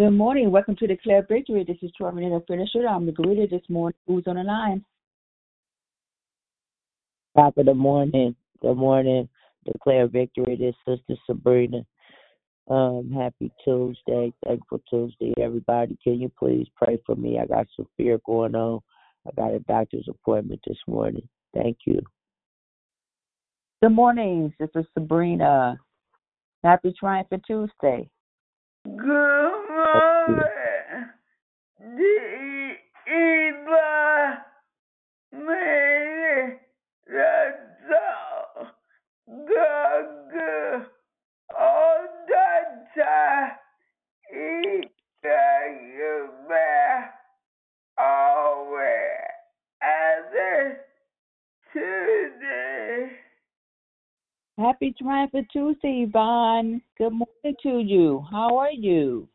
Good morning. Welcome to Declare Victory. This is Troy Renita Finisher. I'm the greeter this morning. Who's on the line? Top of the morning. Good morning. Declare victory. This is Sister Sabrina. Um, happy Tuesday. Thankful Tuesday, everybody. Can you please pray for me? I got some fear going on. I got a doctor's appointment this morning. Thank you. Good morning, Sister Sabrina. Happy Triumphant Tuesday. Good morning. The Eva made the soul go Happy Triumphant Tuesday, Yvonne. Good morning to you. How are you?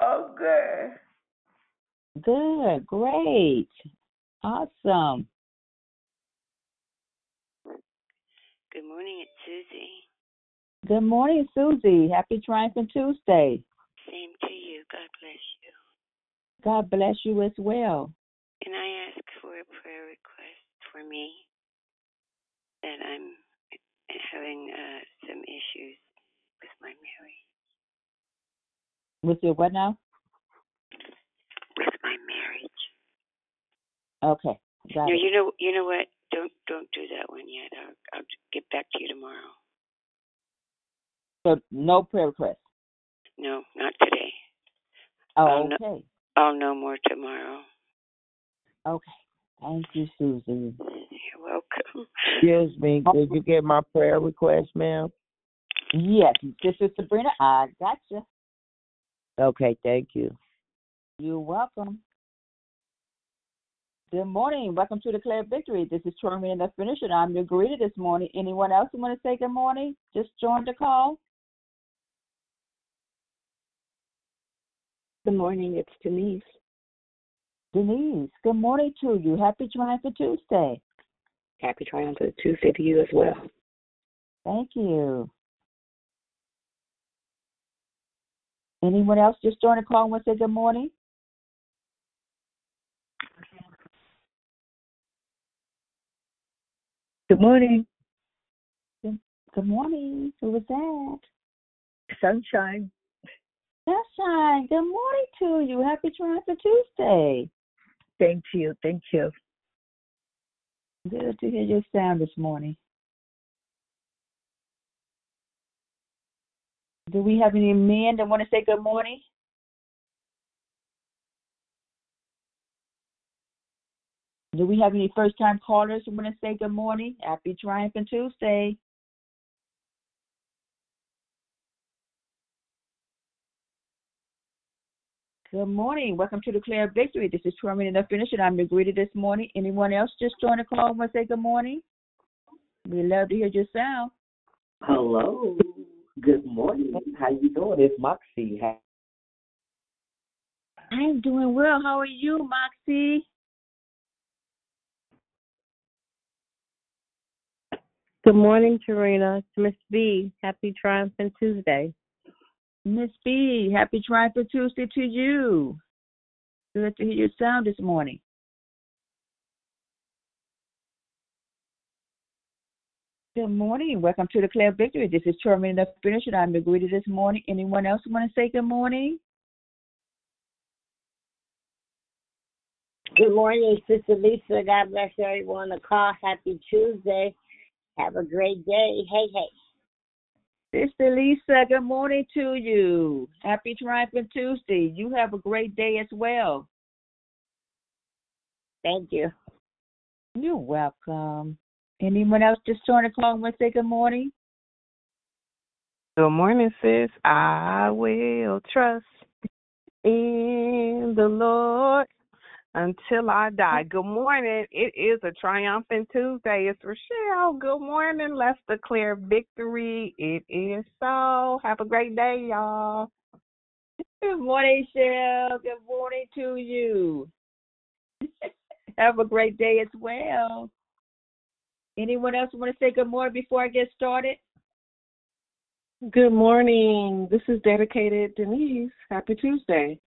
Oh, okay. Good. Great. Awesome. Good morning, it's Susie. Good morning, Susie. Happy Triumphant Tuesday. Same to you. God bless you. God bless you as well. Can I ask for a prayer request for me? That I'm having uh, some issues with my marriage. With your what now? With my marriage. Okay. Got No, it. you know, you know what? Don't don't do that one yet. I'll, I'll get back to you tomorrow. So no prayer request. No, not today. Oh, Oh, no. okay. I'll know more tomorrow. Okay. Thank you, Susan. You're welcome. Excuse me. Did you get my prayer request, ma'am? Yes, this is Sabrina, I got you. Okay, thank you. You're welcome. Good morning. Welcome to Declare Victory. This is Troy and the Finisher. I'm your greeter this morning. Anyone else who want to say good morning? Just join the call. Good morning, it's Denise. Denise, good morning to you. Happy Triumphant Tuesday. Happy Triumphant Tuesday to you as well. Thank you. Anyone else just join the call and want to say good morning? Good morning, Good morning. Who was that? sunshine. Sunshine. Good morning to you. Happy Triumphant Tuesday. Thank you, thank you. Good to hear your sound this morning. Do we have any men that want to say good morning? Do we have any first time callers who want to say good morning? Happy Triumphant Tuesday. Good morning. Welcome to Declare Victory. This is Truman and the Finisher. I'm your greeter this morning. Anyone else just join the call and want to say good morning? We love to hear your sound. Hello. Good morning. How you doing? It's Moxie. How- I'm doing well. How are you, Moxie? Good morning, Tarina. It's Miss B. Happy Triumphant Tuesday. Miss B, happy Triumphant Tuesday to you. Good to hear your sound this morning. Good morning. Welcome to the Declare Victory. This is Truman the Finisher. I'm the greeter this morning. Anyone else want to say good morning? Good morning, Sister Lisa. God bless everyone on the call. Happy Tuesday. Have a great day. Hey, hey. Sister Lisa, good morning to you. Happy Triumphant Tuesday. You have a great day as well. Thank you. You're welcome. Anyone else just join the call and say good morning? Good morning, sis. I will trust in the Lord until I die. Good morning. It is a triumphant Tuesday. It's Rochelle. Good morning. Let's declare victory. It is so. Have a great day, y'all. Good morning, Shell. Good morning to you. Have a great day as well. Anyone else want to say good morning before I get started? Good morning. This is dedicated Denise. Happy Tuesday.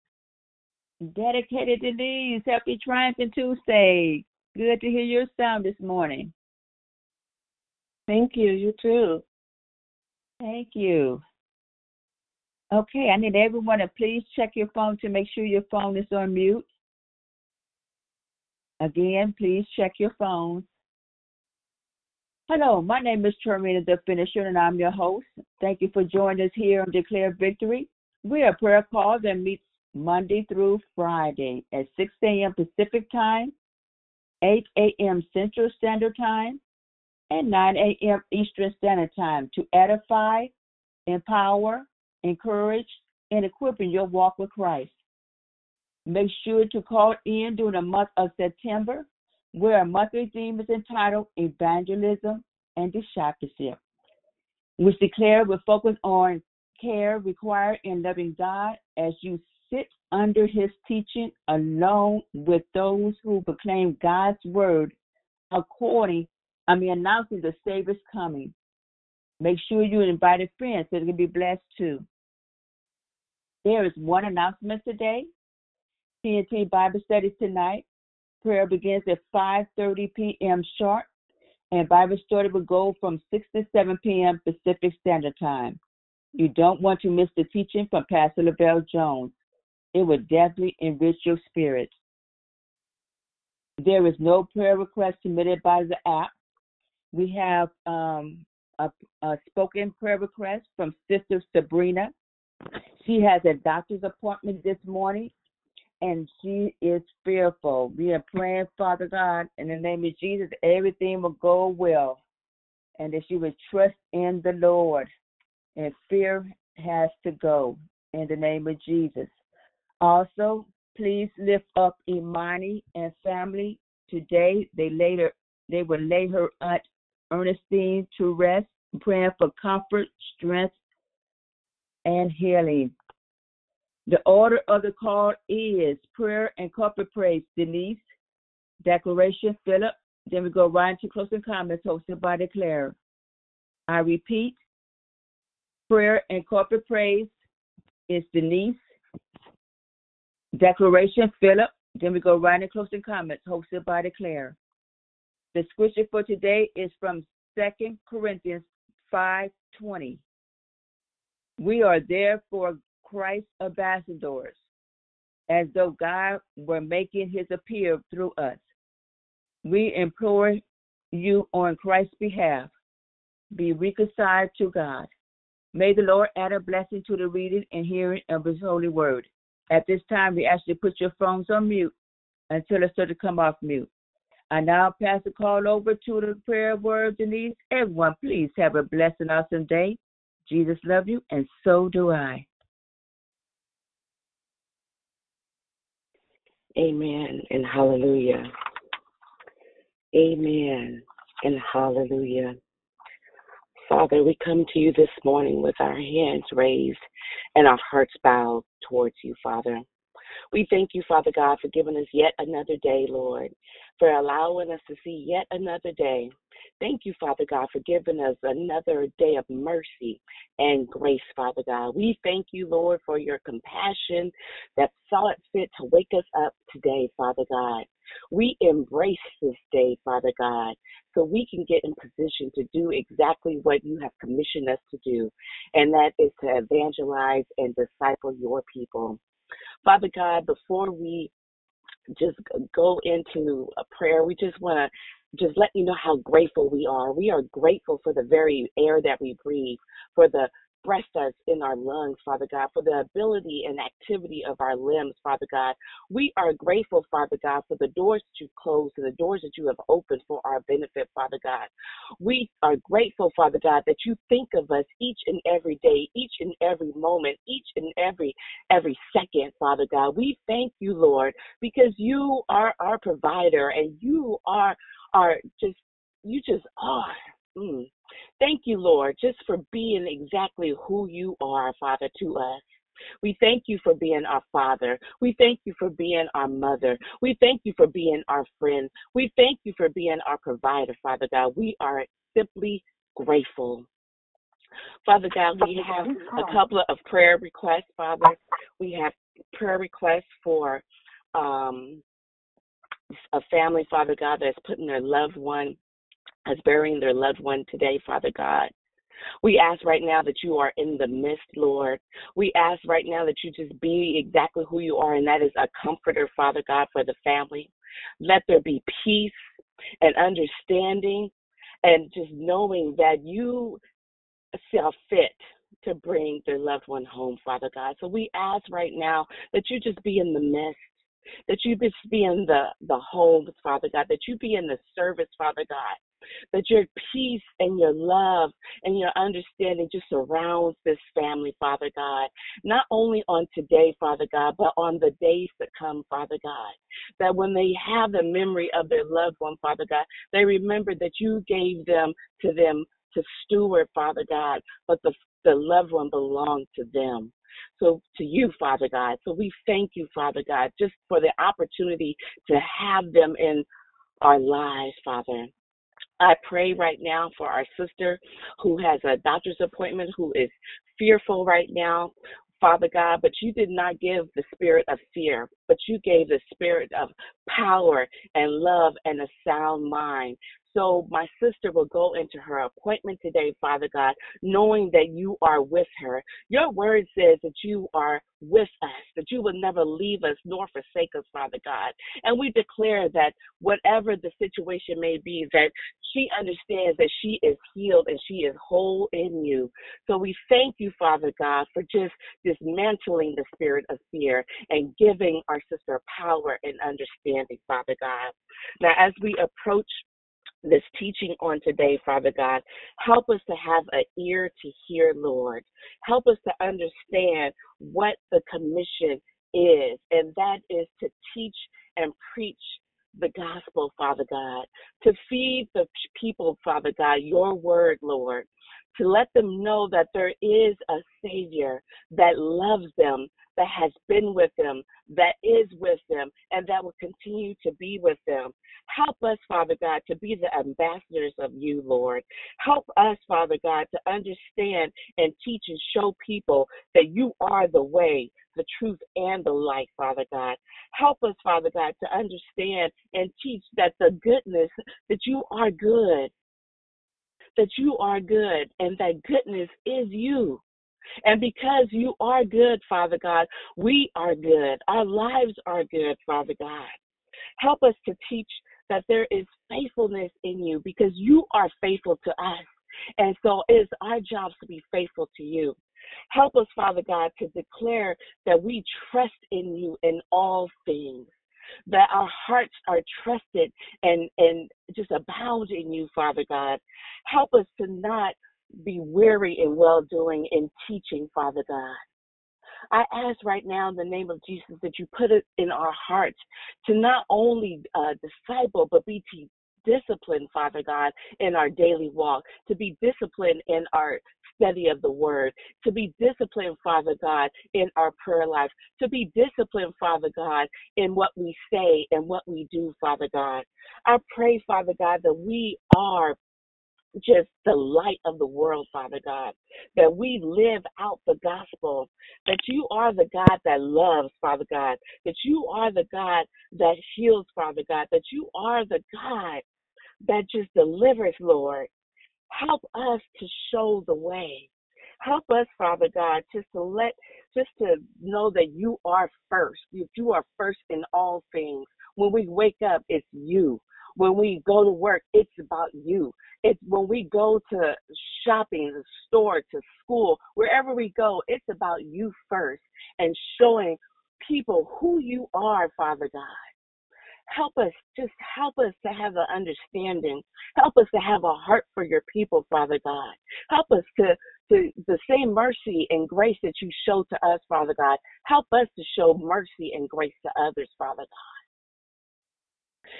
Dedicated Denise, happy triumphant Tuesday. Good to hear your sound this morning. Thank you. You too. Thank you. Okay, I need everyone to please check your phone to make sure your phone is on mute. Again, please check your phone. Hello, my name is Termina the Finisher, and I'm your host. Thank you for joining us here on Declare Victory. We are prayer call that meets Monday through Friday at 6 a.m. Pacific Time, 8 a.m. Central Standard Time, and 9 a.m. Eastern Standard Time to edify, empower, encourage, and equip in your walk with Christ. Make sure to call in during the month of September, where our monthly theme is entitled Evangelism and Discipleship, which declare will focus on care required in loving God as you sit under his teaching alone with those who proclaim God's word according, I mean, announcing the Savior's coming. Make sure you invite a friend so they can be blessed too. There is one announcement today. TNT Bible studies tonight. Prayer begins at 5:30 p.m. sharp, and Bible study will go from 6 to 7 p.m. Pacific Standard Time. You don't want to miss the teaching from Pastor Lavelle Jones. It will definitely enrich your spirit. There is no prayer request submitted by the app. We have um, a, a spoken prayer request from Sister Sabrina. She has a doctor's appointment this morning and she is fearful. We are praying, Father God, in the name of Jesus, everything will go well and that she would trust in the Lord. And fear has to go in the name of Jesus. Also, please lift up Imani and family today. They later they will lay her aunt Ernestine to rest, praying for comfort, strength, and healing. The order of the call is prayer and corporate praise. Denise, declaration, Philip. Then we go right into closing comments hosted by Declare. I repeat, prayer and corporate praise is Denise. Declaration, Philip. Then we go right into closing comments hosted by Declare. The scripture for today is from Second Corinthians 5:20. We are therefore Christ's ambassadors, as though God were making his appeal through us. We implore you on Christ's behalf, be reconciled to God. May the Lord add a blessing to the reading and hearing of his holy word. At this time, we ask you to put your phones on mute until it's to come off mute. I now pass the call over to the prayer word, Denise. Everyone, please have a blessed and awesome day. Jesus love you, and so do I. Amen and hallelujah. Amen and hallelujah. Father, we come to you this morning with our hands raised and our hearts bowed towards you, Father. We thank you, Father God, for giving us yet another day, Lord, for allowing us to see yet another day. Thank you, Father God, for giving us another day of mercy and grace, Father God. We thank you, Lord, for your compassion that saw it fit to wake us up today, Father God. We embrace this day, Father God, so we can get in position to do exactly what you have commissioned us to do, and that is to evangelize and disciple your people. Father God, before we just go into a prayer, we just want to just let you know how grateful we are. We are grateful for the very air that we breathe, for the breath that's in our lungs, Father God, for the ability and activity of our limbs, Father God. We are grateful, Father God, for the doors that you've closed and the doors that you have opened for our benefit, Father God. We are grateful, Father God, that you think of us each and every day, each and every moment, each and every every second, Father God. We thank you, Lord, because you are our provider and you are are just you just are. Mm. Thank you, Lord, just for being exactly who you are, Father, to us. We thank you for being our father. We thank you for being our mother. We thank you for being our friend. We thank you for being our provider, Father God. We are simply grateful. Father God, we have a couple of prayer requests, Father. We have prayer requests for um, a family, Father God, that's putting their loved one, is burying their loved one today, Father God. We ask right now that you are in the midst, Lord. We ask right now that you just be exactly who you are, and that is a comforter, Father God, for the family. Let there be peace and understanding and just knowing that you saw fit to bring their loved one home, Father God. So we ask right now that you just be in the midst that you just be in the, the homes, Father God, that you be in the service, Father God, that your peace and your love and your understanding just surrounds this family, Father God, not only on today, Father God, but on the days that come, Father God. That when they have the memory of their loved one, Father God, they remember that you gave them to them to steward, Father God, but the the loved one belonged to them. So to you, Father God. So we thank you, Father God, just for the opportunity to have them in our lives, Father. I pray right now for our sister who has a doctor's appointment, who is fearful right now, Father God, but you did not give the spirit of fear, but you gave the spirit of power and love and a sound mind. So my sister will go into her appointment today, Father God, knowing that you are with her. Your word says that you are with us, that you will never leave us nor forsake us, Father God. And we declare that whatever the situation may be, that she understands that she is healed and she is whole in you. So we thank you, Father God, for just dismantling the spirit of fear and giving our sister power and understanding, Father God. Now, as we approach this teaching on today, Father God. Help us to have an ear to hear, Lord. Help us to understand what the commission is, and that is to teach and preach the gospel, Father God, to feed the people, Father God, your word, Lord, to let them know that there is a Savior that loves them, that has been with them, that is with them, and that will continue to be with them. Help us, Father God, to be the ambassadors of you, Lord. Help us, Father God, to understand and teach and show people that you are the way, the truth, and the light, Father God. Help us, Father God, to understand and teach that the goodness, that you are good, that you are good, and that goodness is you. And because you are good, Father God, we are good. Our lives are good, Father God. Help us to teach that there is faithfulness in you because you are faithful to us. And so it is our jobs to be faithful to you. Help us, Father God, to declare that we trust in you in all things, that our hearts are trusted and, and just abound in you, Father God. Help us to not be weary in well doing in teaching, Father God. I ask right now in the name of Jesus that you put it in our hearts to not only uh, disciple, but be disciplined, Father God, in our daily walk, to be disciplined in our study of the word, to be disciplined, Father God, in our prayer life, to be disciplined, Father God, in what we say and what we do, Father God. I pray, Father God, that we are just the light of the world, Father God, that we live out the gospel, that you are the God that loves, Father God, that you are the God that heals, Father God, that you are the God that just delivers, Lord. Help us to show the way. Help us, Father God, just to let, just to know that you are first. You are first in all things. When we wake up, it's you. When we go to work, it's about you. It's when we go to shopping, the store, to school, wherever we go, it's about you first and showing people who you are, Father God. Help us, just help us to have an understanding. Help us to have a heart for your people, Father God. Help us to, to the same mercy and grace that you show to us, Father God. Help us to show mercy and grace to others, Father God.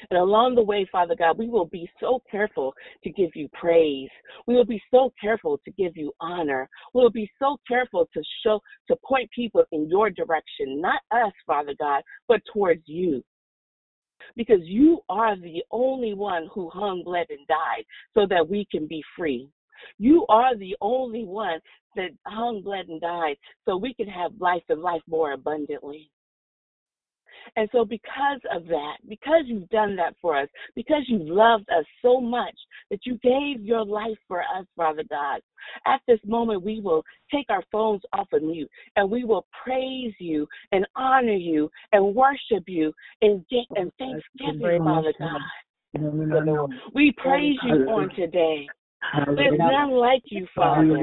And along the way, Father God, we will be so careful to give you praise. We will be so careful to give you honor. We will be so careful to show, to point people in your direction, not us, Father God, but towards you. Because you are the only one who hung, bled, and died so that we can be free. You are the only one that hung, bled, and died so we can have life and life more abundantly. And so, because of that, because you've done that for us, because you've loved us so much that you gave your life for us, Father God, at this moment we will take our phones off of mute and we will praise you and honor you and worship you and, and thanksgiving, Father God. We praise you on today. There's none like you, Father.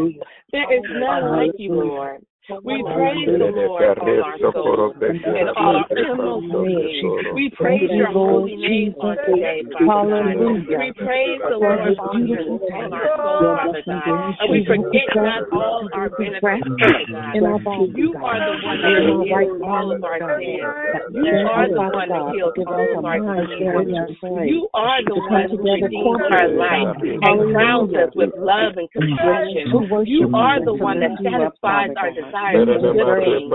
There is none like you, Lord. We praise the Lord, all our souls and all our inmost. We praise your holy name on today, Father God. We praise the Lord, Jesus, all our souls, Father God. And we forget not all our benefits, Father God. You are the one that forgives all of our sins. You are the one that heals all of our diseases. You are the one who redeems our life and crowns us with love and compassion. You are the one that satisfies our desires desires of good things.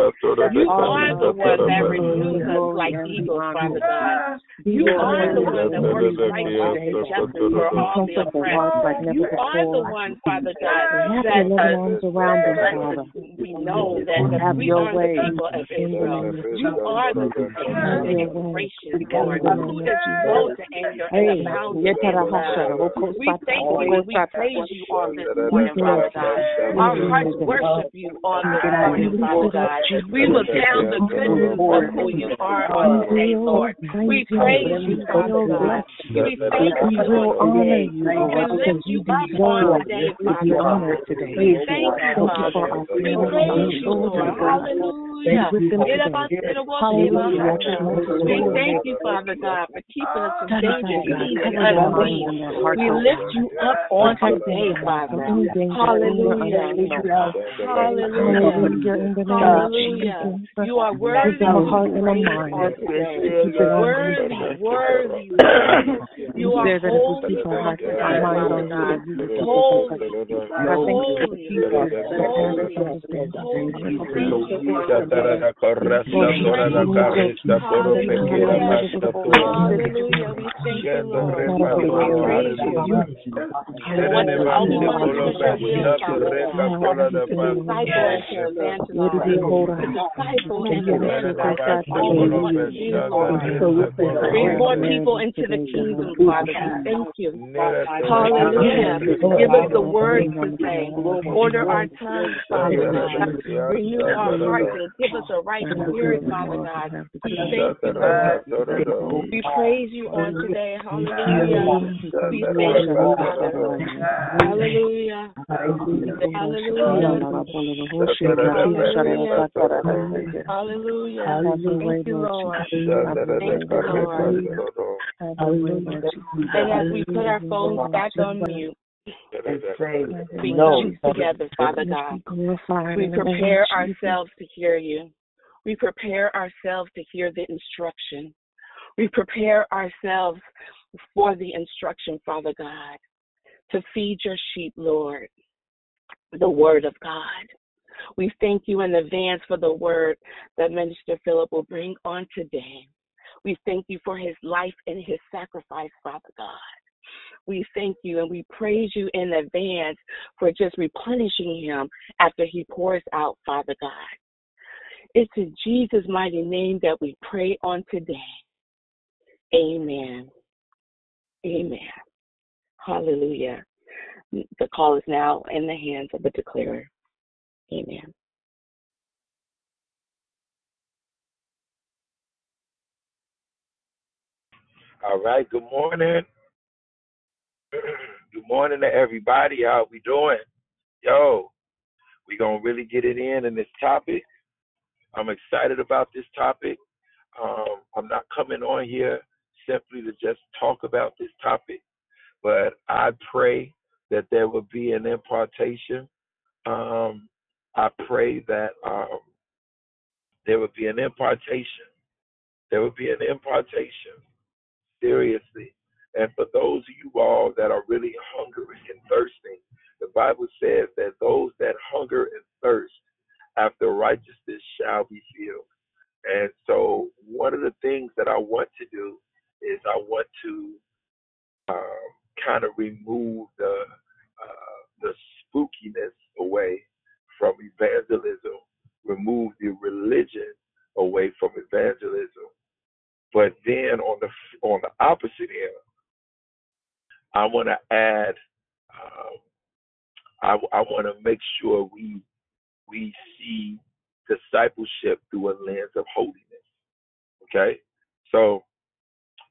You are the one that renews us like eagles, Father God. You are the one that works righteousness and justice for all the oppressed. You are the one, Father God, that around us, we know that we your are way the people of Israel. You are the compassionate and gracious Lord, who is slow to anger and abounding in love. We thank you and we praise you on this morning, Father God. Our hearts worship you on this morning, Father God. We will tell the goodness of who you are on today, Lord. We praise you, Father God. We thank you on today. We lift you up on today, Father God. We thank you, Father. We praise you, Lord. Hallelujah. We thank you, Father God, for keeping us from danger, seen and unseen. We lift you up on today, Father. Hallelujah. Hallelujah. Hallelujah. You are worthy heart and mind. Worthy, worthy, You are holy Hallelujah. We thank you, Lord. We praise you. What's the only one who does your will, Father God. The disciple and to evangelize. The disciple and to evangelize. That's all we want to do, Lord. Bring more people into the kingdom, Father. Thank you. Hallelujah. Give us the words to say. Order our tongues, Father God. Renew our hearts and give us a right spirit, Father God. We thank you, Lord. We praise you on today. Hallelujah. We thank you, Father. Hallelujah. Hallelujah. Hallelujah. Thank you, Lord. Thank you, Lord. And as we put our phones back on mute, we come together, Father God. We prepare ourselves to hear you. We prepare ourselves to hear the instruction. We prepare ourselves for the instruction, Father God, to feed your sheep, Lord, the word of God. We thank you in advance for the word that Minister Philip will bring on today. We thank you for his life and his sacrifice, Father God. We thank you and we praise you in advance for just replenishing him after he pours out, Father God. It's in Jesus' mighty name that we pray on today. Amen. Amen. Hallelujah. The call is now in the hands of the declarer. Amen. All right. Good morning. Good morning to everybody. How we doing? Yo, we gonna really get it in in this topic. I'm excited about this topic. Um, I'm not coming on here simply to just talk about this topic, but I pray that there will be an impartation. Um, I pray that um, there would be an impartation. There would be an impartation. Seriously. And for those of you all that are really hungry and thirsting, the Bible says that those that hunger and thirst after righteousness shall be filled. And so, one of the things that I want to do is I want to um, kind of remove the uh, the spookiness away from evangelism, remove the religion away from evangelism. But then on the on the opposite end, I want to add. Um, I, I want to make sure we we see discipleship through a lens of holiness. Okay, so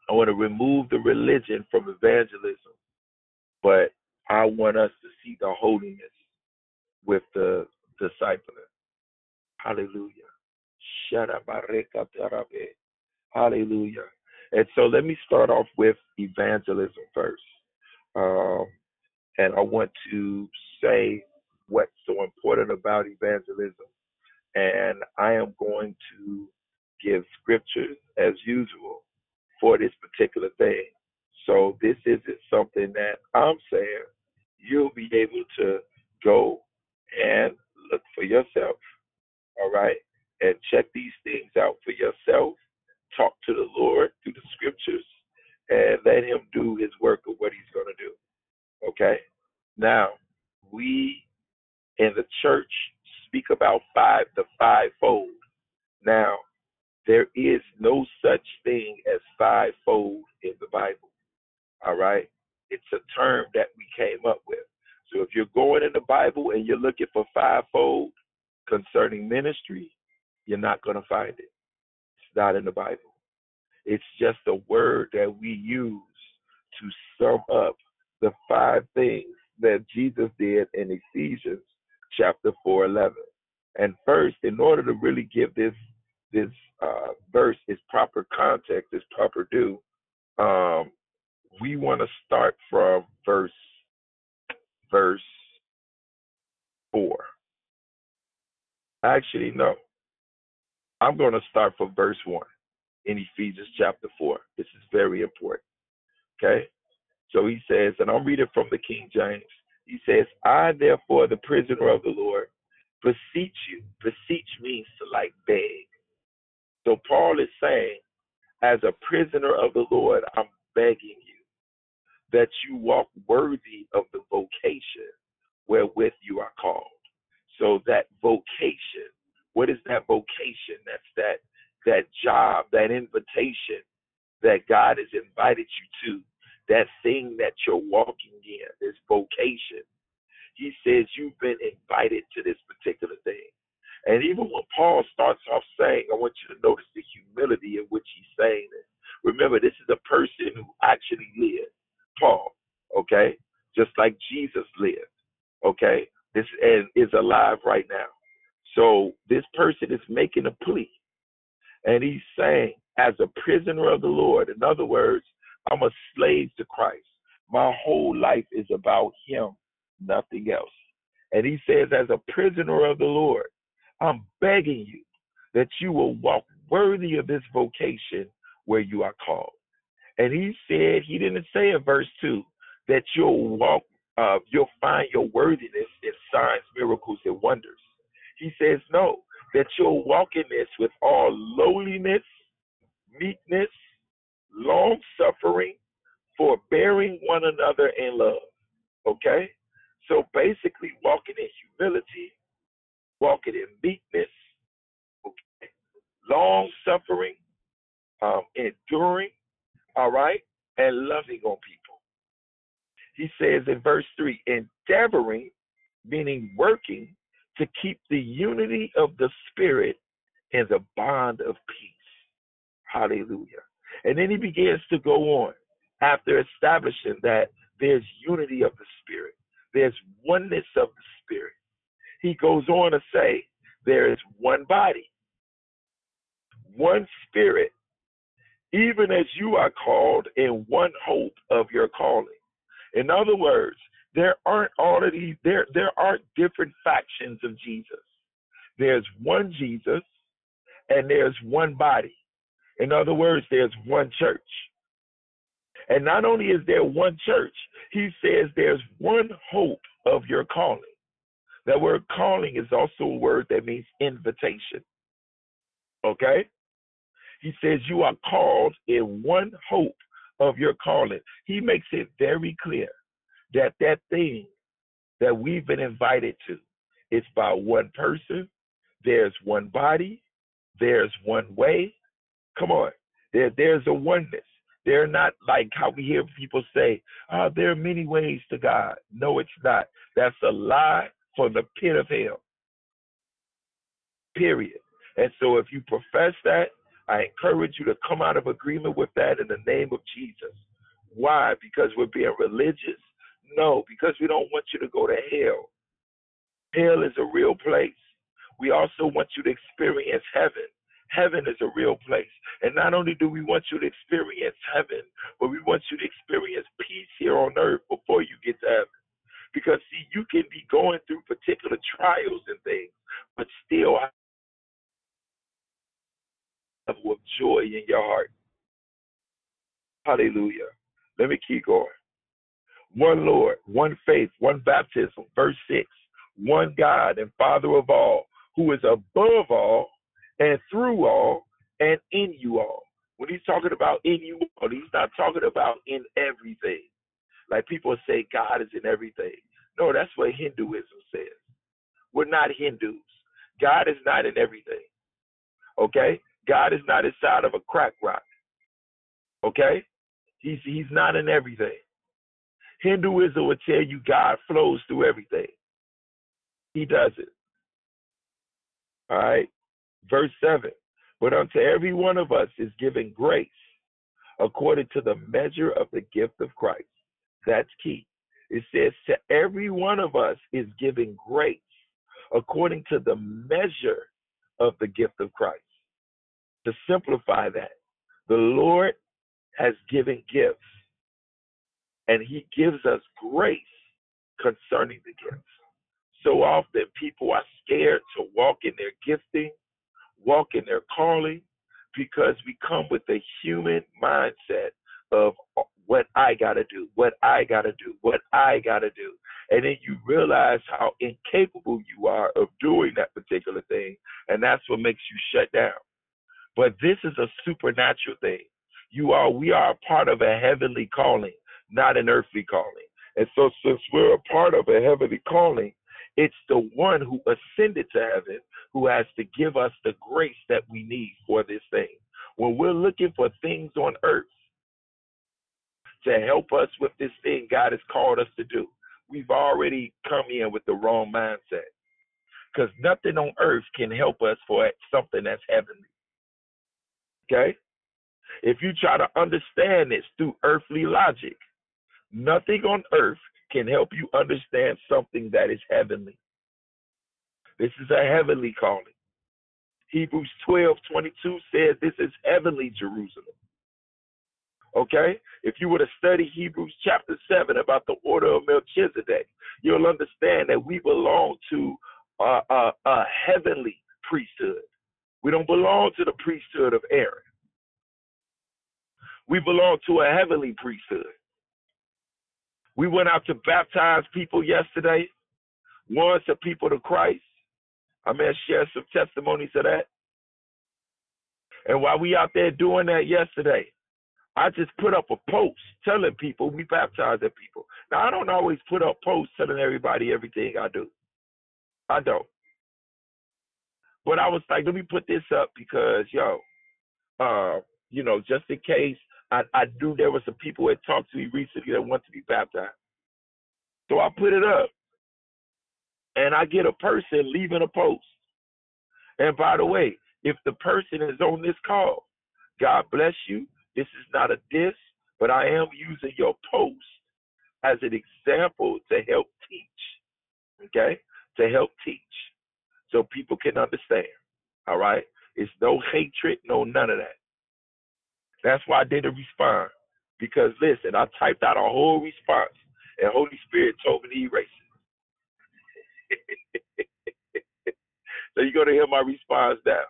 I want to remove the religion from evangelism, but I want us to see the holiness with the discipling. Hallelujah. Hallelujah. And so let me start off with evangelism first. Um, and I want to say what's so important about evangelism. And I am going to give scriptures as usual for this particular thing. So this isn't something that I'm saying. You'll be able to go and look for yourself. All right. And check these things out for yourself. Talk to the Lord through the scriptures and let him do his work of what he's going to do. Okay. Now, we in the church speak about five the fivefold. Now, there is no such thing as fivefold in the Bible. All right? It's a term that we came up with. So if you're going in the Bible and you're looking for fivefold concerning ministry, you're not going to find it. It's not in the Bible. It's just a word that we use to sum up the five things that Jesus did in Ephesians chapter 4:11. And first, in order to really give this this uh, verse its proper context, its proper due, um, we want to start from verse verse four. Actually, no. I'm going to start from verse one in Ephesians chapter four. This is very important. Okay. So he says, and I'm reading from the King James. He says, I therefore, the prisoner of the Lord, beseech you. Beseech means to like beg. So Paul is saying, as a prisoner of the Lord, I'm begging you that you walk worthy of the vocation wherewith you are called. So that vocation, what is that vocation? That's that that job, that invitation that God has invited you to, that thing that you're walking in, this vocation. He says you've been invited to this particular thing. And even when Paul starts off saying, I want you to notice the humility in which he's saying it. Remember, this is a person who actually lived, Paul, okay? Just like Jesus lived, okay? This and is alive right now. So this person is making a plea. And he's saying, as a prisoner of the Lord, in other words, I'm a slave to Christ. My whole life is about him, nothing else. And he says, as a prisoner of the Lord, I'm begging you that you will walk worthy of this vocation where you are called. And he said, he didn't say in verse 2 that you'll walk, uh, you'll find your worthiness in signs, miracles, and wonders. He says, no, that you'll walk in this with all lowliness, meekness, long suffering, forbearing one another in love. Okay? So basically, walking in humility, walking in meekness, okay, long suffering, um, enduring, all right, and loving on people. He says in verse 3 endeavoring, meaning working, to keep the unity of the Spirit in the bond of peace. Hallelujah. And then he begins to go on after establishing that there's unity of the Spirit, there's oneness of the Spirit. He goes on to say, there is one body, one Spirit, even as you are called in one hope of your calling. In other words, there aren't these, there, there aren't different factions of Jesus. There's one Jesus and there's one body. In other words, there's one church. And not only is there one church, he says there's one hope of your calling. That word calling is also a word that means invitation. Okay? He says you are called in one hope of your calling. He makes it very clear that that thing that we've been invited to. It's by one person, there's one body, there's one way. Come on. There, there's a oneness. They're not like how we hear people say, oh, there are many ways to God. No, it's not. That's a lie from the pit of hell. Period. And so if you profess that, I encourage you to come out of agreement with that in the name of Jesus. Why? Because we're being religious? No, because we don't want you to go to hell. Hell is a real place. We also want you to experience heaven. Heaven is a real place. And not only do we want you to experience heaven, but we want you to experience peace here on earth before you get to heaven. Because, see, you can be going through particular trials and things, but still level of joy in your heart. Hallelujah. Let me keep going. One Lord, one faith, one baptism. Verse 6 One God and Father of all, who is above all and through all and in you all. When he's talking about in you all, he's not talking about in everything. Like people say God is in everything. No, that's what Hinduism says. We're not Hindus. God is not in everything. Okay? God is not inside of a crack rock. Okay? He's he's not in everything. Hinduism will tell you God flows through everything. He does it. All right. Verse 7 But unto every one of us is given grace according to the measure of the gift of Christ. That's key. It says, To every one of us is given grace according to the measure of the gift of Christ. To simplify that, the Lord has given gifts, and He gives us grace concerning the gifts. So often people are scared to walk in their gifting, walk in their calling, because we come with a human mindset of oh, what I got to do, what I got to do, what I got to do. And then you realize how incapable you are of doing that particular thing. And that's what makes you shut down. But this is a supernatural thing. You are, we are a part of a heavenly calling, not an earthly calling. And so, since we're a part of a heavenly calling, it's the one who ascended to heaven who has to give us the grace that we need for this thing. When we're looking for things on earth to help us with this thing God has called us to do, we've already come in with the wrong mindset. Because nothing on earth can help us for something that's heavenly. Okay? If you try to understand this through earthly logic, nothing on earth can help you understand something that is heavenly. This is a heavenly calling. Hebrews 12 22 says this is heavenly Jerusalem. Okay? If you were to study Hebrews chapter 7 about the order of Melchizedek, you'll understand that we belong to a, a, a heavenly priesthood. We don't belong to the priesthood of Aaron. We belong to a heavenly priesthood. We went out to baptize people yesterday, won some people to Christ. I may share some testimonies of that. And while we out there doing that yesterday, I just put up a post telling people we baptize their people. Now I don't always put up posts telling everybody everything I do. I don't. But I was like, let me put this up because yo, uh, you know, just in case I, I knew there were some people that talked to me recently that want to be baptized. So I put it up. And I get a person leaving a post. And by the way, if the person is on this call, God bless you. This is not a diss, but I am using your post as an example to help teach. Okay? To help teach. So people can understand. All right? It's no hatred, no none of that. That's why I didn't respond. Because listen, I typed out a whole response, and Holy Spirit told me to erase it. so you're gonna hear my response now.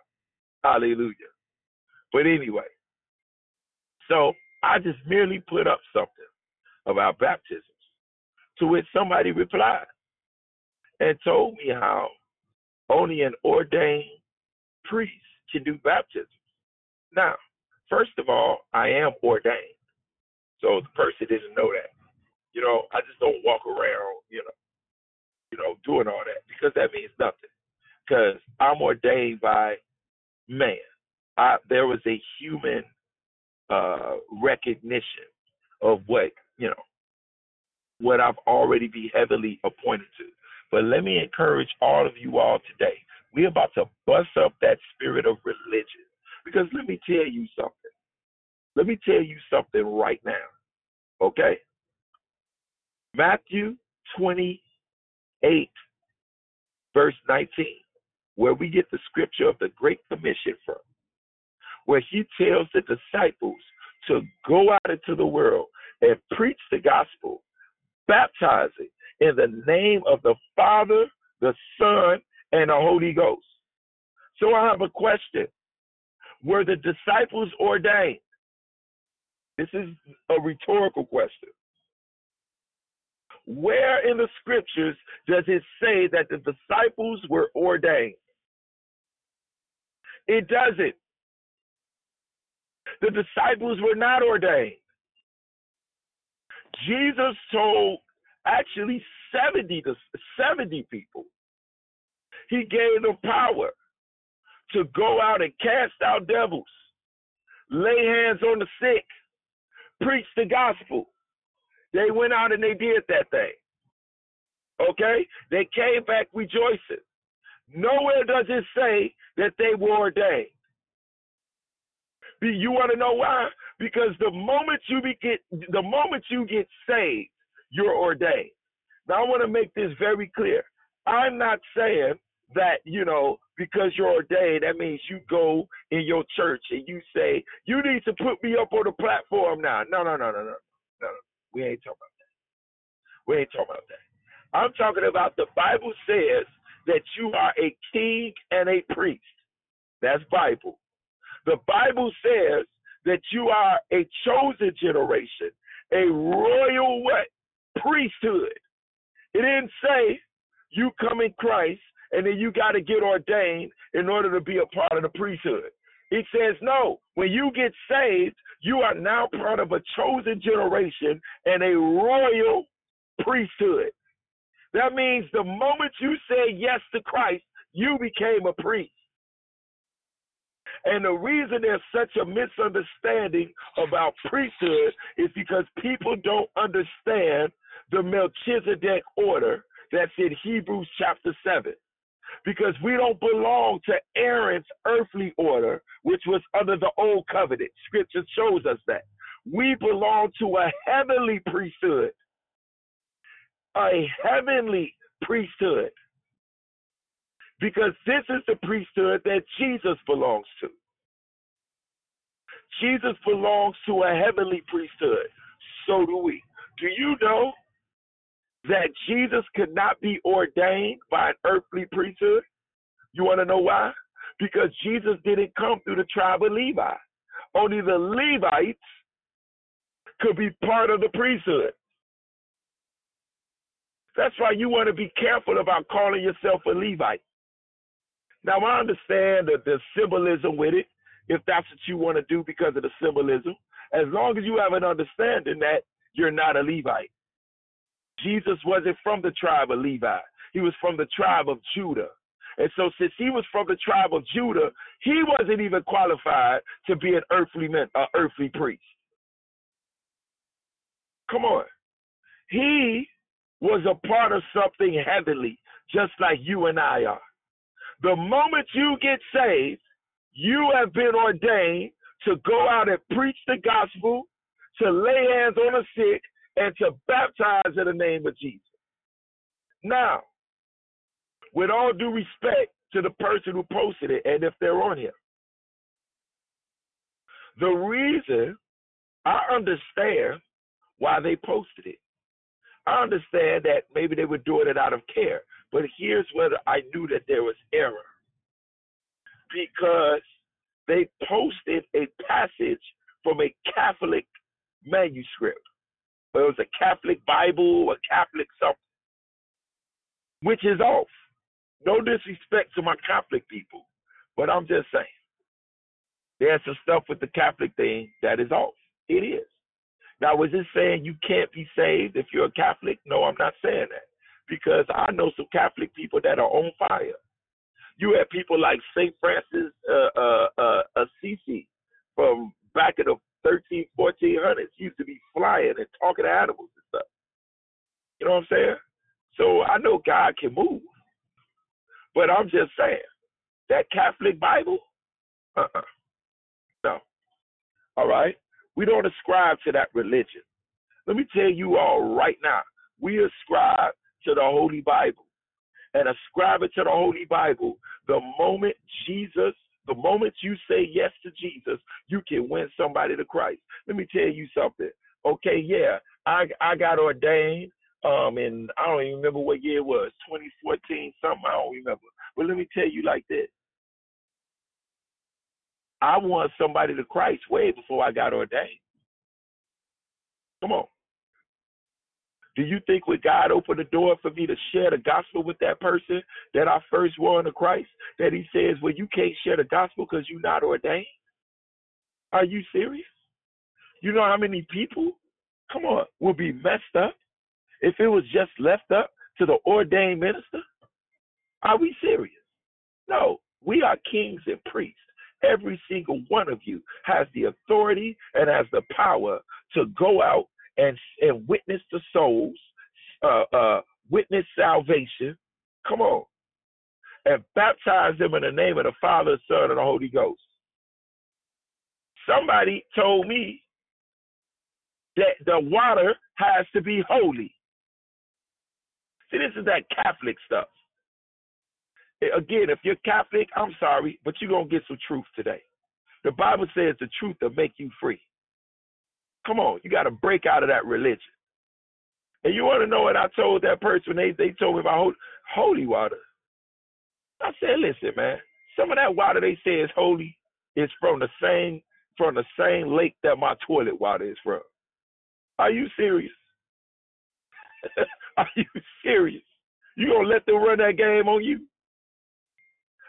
Hallelujah. But anyway, so I just merely put up something about baptisms, to which somebody replied and told me how only an ordained priest can do baptism. Now, First of all, I am ordained. So the person didn't know that. You know, I just don't walk around, you know. you know, doing all that because that means nothing. Because I'm ordained by man. I, there was a human uh, recognition of what you know what I've already been heavily appointed to. But let me encourage all of you all today. We're about to bust up that spirit of religion. Because let me tell you something. Let me tell you something right now. Okay? Matthew 28, verse 19, where we get the scripture of the Great Commission from, where he tells the disciples to go out into the world and preach the gospel, baptizing in the name of the Father, the Son, and the Holy Ghost. So I have a question. Were the disciples ordained? This is a rhetorical question. Where in the scriptures does it say that the disciples were ordained? It doesn't. The disciples were not ordained. Jesus told actually 70 to 70 people. He gave them power to go out and cast out devils, lay hands on the sick, preach the gospel. They went out and they did that thing. Okay? They came back rejoicing. Nowhere does it say that they were ordained. You want to know why? Because the moment you get the moment you get saved, you're ordained. Now I want to make this very clear. I'm not saying that, you know, because you're ordained, that means you go in your church and you say, you need to put me up on the platform now. No, no, no, no, no. No, no. We ain't talking about that. We ain't talking about that. I'm talking about the Bible says that you are a king and a priest. That's Bible. The Bible says that you are a chosen generation, a royal what? Priesthood. It didn't say you come in Christ and then you got to get ordained in order to be a part of the priesthood. It says, no, when you get saved, you are now part of a chosen generation and a royal priesthood. That means the moment you say yes to Christ, you became a priest. And the reason there's such a misunderstanding about priesthood is because people don't understand the Melchizedek order that's in Hebrews chapter 7. Because we don't belong to Aaron's earthly order, which was under the old covenant. Scripture shows us that. We belong to a heavenly priesthood. A heavenly priesthood. Because this is the priesthood that Jesus belongs to. Jesus belongs to a heavenly priesthood. So do we. Do you know that Jesus could not be ordained by an earthly priesthood? You want to know why? Because Jesus didn't come through the tribe of Levi. Only the Levites could be part of the priesthood. That's why you want to be careful about calling yourself a Levite. Now, I understand that the symbolism with it, if that's what you want to do because of the symbolism, as long as you have an understanding that you're not a Levite. Jesus wasn't from the tribe of Levi. He was from the tribe of Judah. And so since he was from the tribe of Judah, he wasn't even qualified to be an earthly man, an earthly priest. Come on. He was a part of something heavenly, just like you and I are. The moment you get saved, you have been ordained to go out and preach the gospel, to lay hands on the sick, and to baptize in the name of Jesus. Now, with all due respect to the person who posted it, and if they're on here, the reason I understand why they posted it. I understand that maybe they were doing it out of care, but here's where I knew that there was error. Because they posted a passage from a Catholic manuscript. It was a Catholic Bible, a Catholic something, which is off. No disrespect to my Catholic people, but I'm just saying. There's some stuff with the Catholic thing that is off. It is. Now, was it saying you can't be saved if you're a Catholic? No, I'm not saying that. because I know some Catholic people that are on fire. You have people like St. Francis uh, uh, uh, Assisi from back in the 13, 1400s used to be flying and talking to animals and stuff. You know what I'm saying? So I know God can move. But I'm just saying, that Catholic Bible, uh-uh. No. All right? We don't ascribe to that religion. Let me tell you all right now, we ascribe to the Holy Bible. And ascribe it to the Holy Bible. The moment Jesus, the moment you say yes to Jesus, you can win somebody to Christ. Let me tell you something. Okay, yeah, I I got ordained um and I don't even remember what year it was, 2014, something I don't remember. But let me tell you like this. I won somebody to Christ way before I got ordained. Come on. Do you think when God opened the door for me to share the gospel with that person that I first won to Christ, that he says, well, you can't share the gospel because you're not ordained? Are you serious? You know how many people, come on, will be messed up if it was just left up to the ordained minister? Are we serious? No, we are kings and priests. Every single one of you has the authority and has the power to go out and and witness the souls, uh, uh, witness salvation. Come on, and baptize them in the name of the Father, Son, and the Holy Ghost. Somebody told me that the water has to be holy. See, this is that Catholic stuff. Again, if you're Catholic, I'm sorry, but you're going to get some truth today. The Bible says the truth will make you free. Come on, you got to break out of that religion. And you want to know what I told that person? They they told me about holy water. I said, listen, man, some of that water they say is holy is from the same from the same lake that my toilet water is from. Are you serious? Are you serious? You gonna let them run that game on you?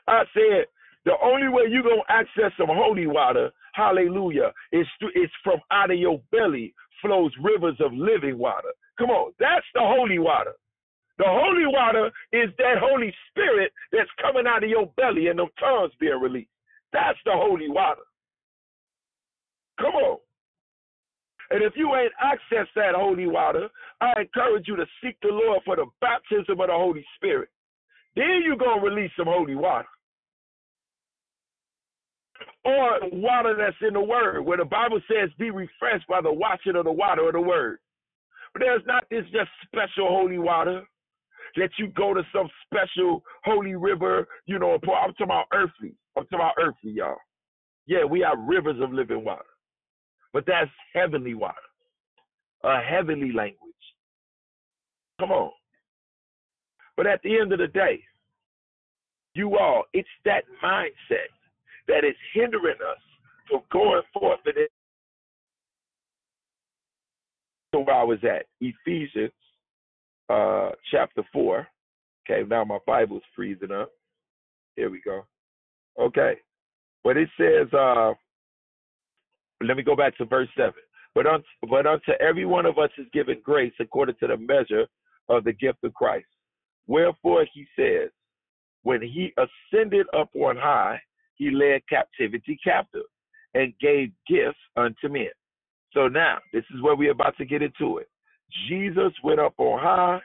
I said, the only way you're going to access some holy water, hallelujah, is, is from out of your belly flows rivers of living water. Come on, that's the holy water. The holy water is that Holy Spirit that's coming out of your belly and the tongues being released. That's the holy water. Come on. And if you ain't accessed that holy water, I encourage you to seek the Lord for the baptism of the Holy Spirit. Then you're going to release some holy water or water that's in the word, where the Bible says, be refreshed by the washing of the water of the word. But there's not this just special holy water that you go to some special holy river, you know, I'm talking about earthly. I'm talking about earthly, y'all. Yeah, we have rivers of living water. But that's heavenly water, a heavenly language. Come on. But at the end of the day, you all, it's that mindset that is hindering us from going forth in it. So where I was at, Ephesians uh, chapter 4. Okay, now my Bible's freezing up. Here we go. Okay. But it says, uh, let me go back to verse 7. But unto, but unto every one of us is given grace according to the measure of the gift of Christ. Wherefore he says, when he ascended up on high, he led captivity captive and gave gifts unto men. So now, this is where we're about to get into it. Jesus went up on high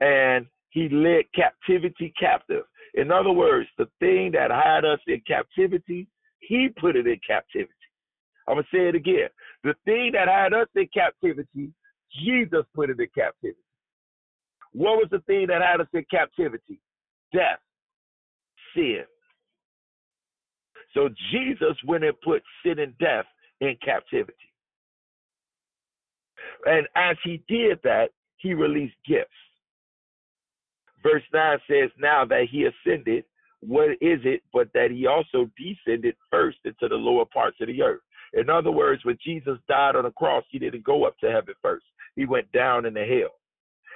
and he led captivity captive. In other words, the thing that had us in captivity, he put it in captivity. I'm going to say it again. The thing that had us in captivity, Jesus put it in captivity. What was the thing that had us in captivity? Death, sin, so Jesus went and put sin and death in captivity. And as he did that, he released gifts. Verse 9 says, Now that he ascended, what is it but that he also descended first into the lower parts of the earth? In other words, when Jesus died on the cross, he didn't go up to heaven first. He went down into hell.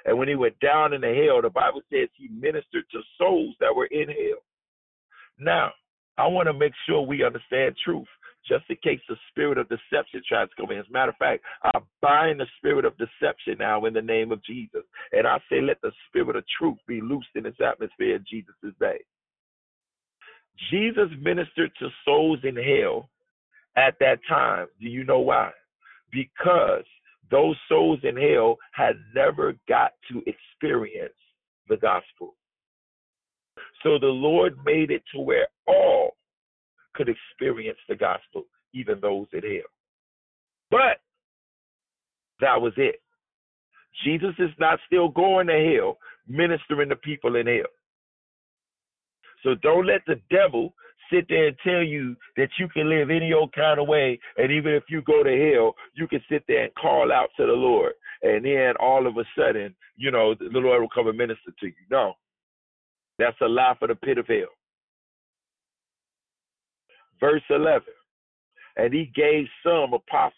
And when he went down into hell, the Bible says he ministered to souls that were in hell. Now, I want to make sure we understand truth. just in case the spirit of deception tries to come in. As a matter of fact, I bind the spirit of deception now in the name of Jesus. And I say, let the spirit of truth be loosed in this atmosphere in Jesus' name. Jesus ministered to souls in hell at that time. Do you know why? Because those souls in hell had never got to experience the gospel. So the Lord made it to where all could experience the gospel, even those in hell. But that was it. Jesus is not still going to hell, ministering to people in hell. So don't let the devil sit there and tell you that you can live any old kind of way, and even if you go to hell, you can sit there and call out to the Lord, and then all of a sudden, you know, the Lord will come and minister to you. No, that's a lie for the pit of hell. Verse 11, and he gave some apostles,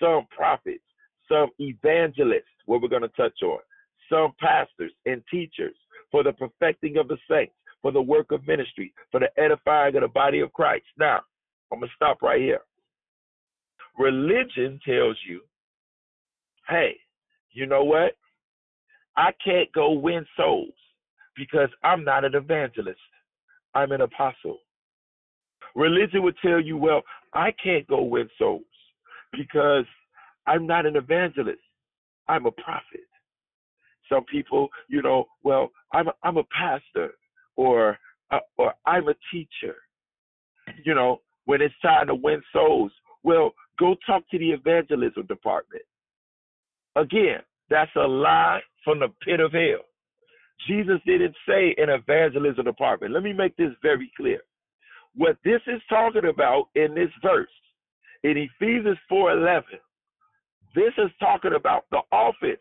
some prophets, some evangelists, what we're going to touch on, some pastors and teachers for the perfecting of the saints for the work of ministry, for the edifying of the body of Christ. Now, I'm going to stop right here. Religion tells you, hey, you know what? I can't go win souls because I'm not an evangelist. I'm an apostle. Religion would tell you, well, I can't go win souls because I'm not an evangelist. I'm a prophet. Some people, you know, well, I'm a, I'm a pastor or uh, or I'm a teacher. You know, when it's time to win souls, well, go talk to the evangelism department. Again, that's a lie from the pit of hell. Jesus didn't say an evangelism department. Let me make this very clear. What this is talking about in this verse, in Ephesians 4:11, this is talking about the office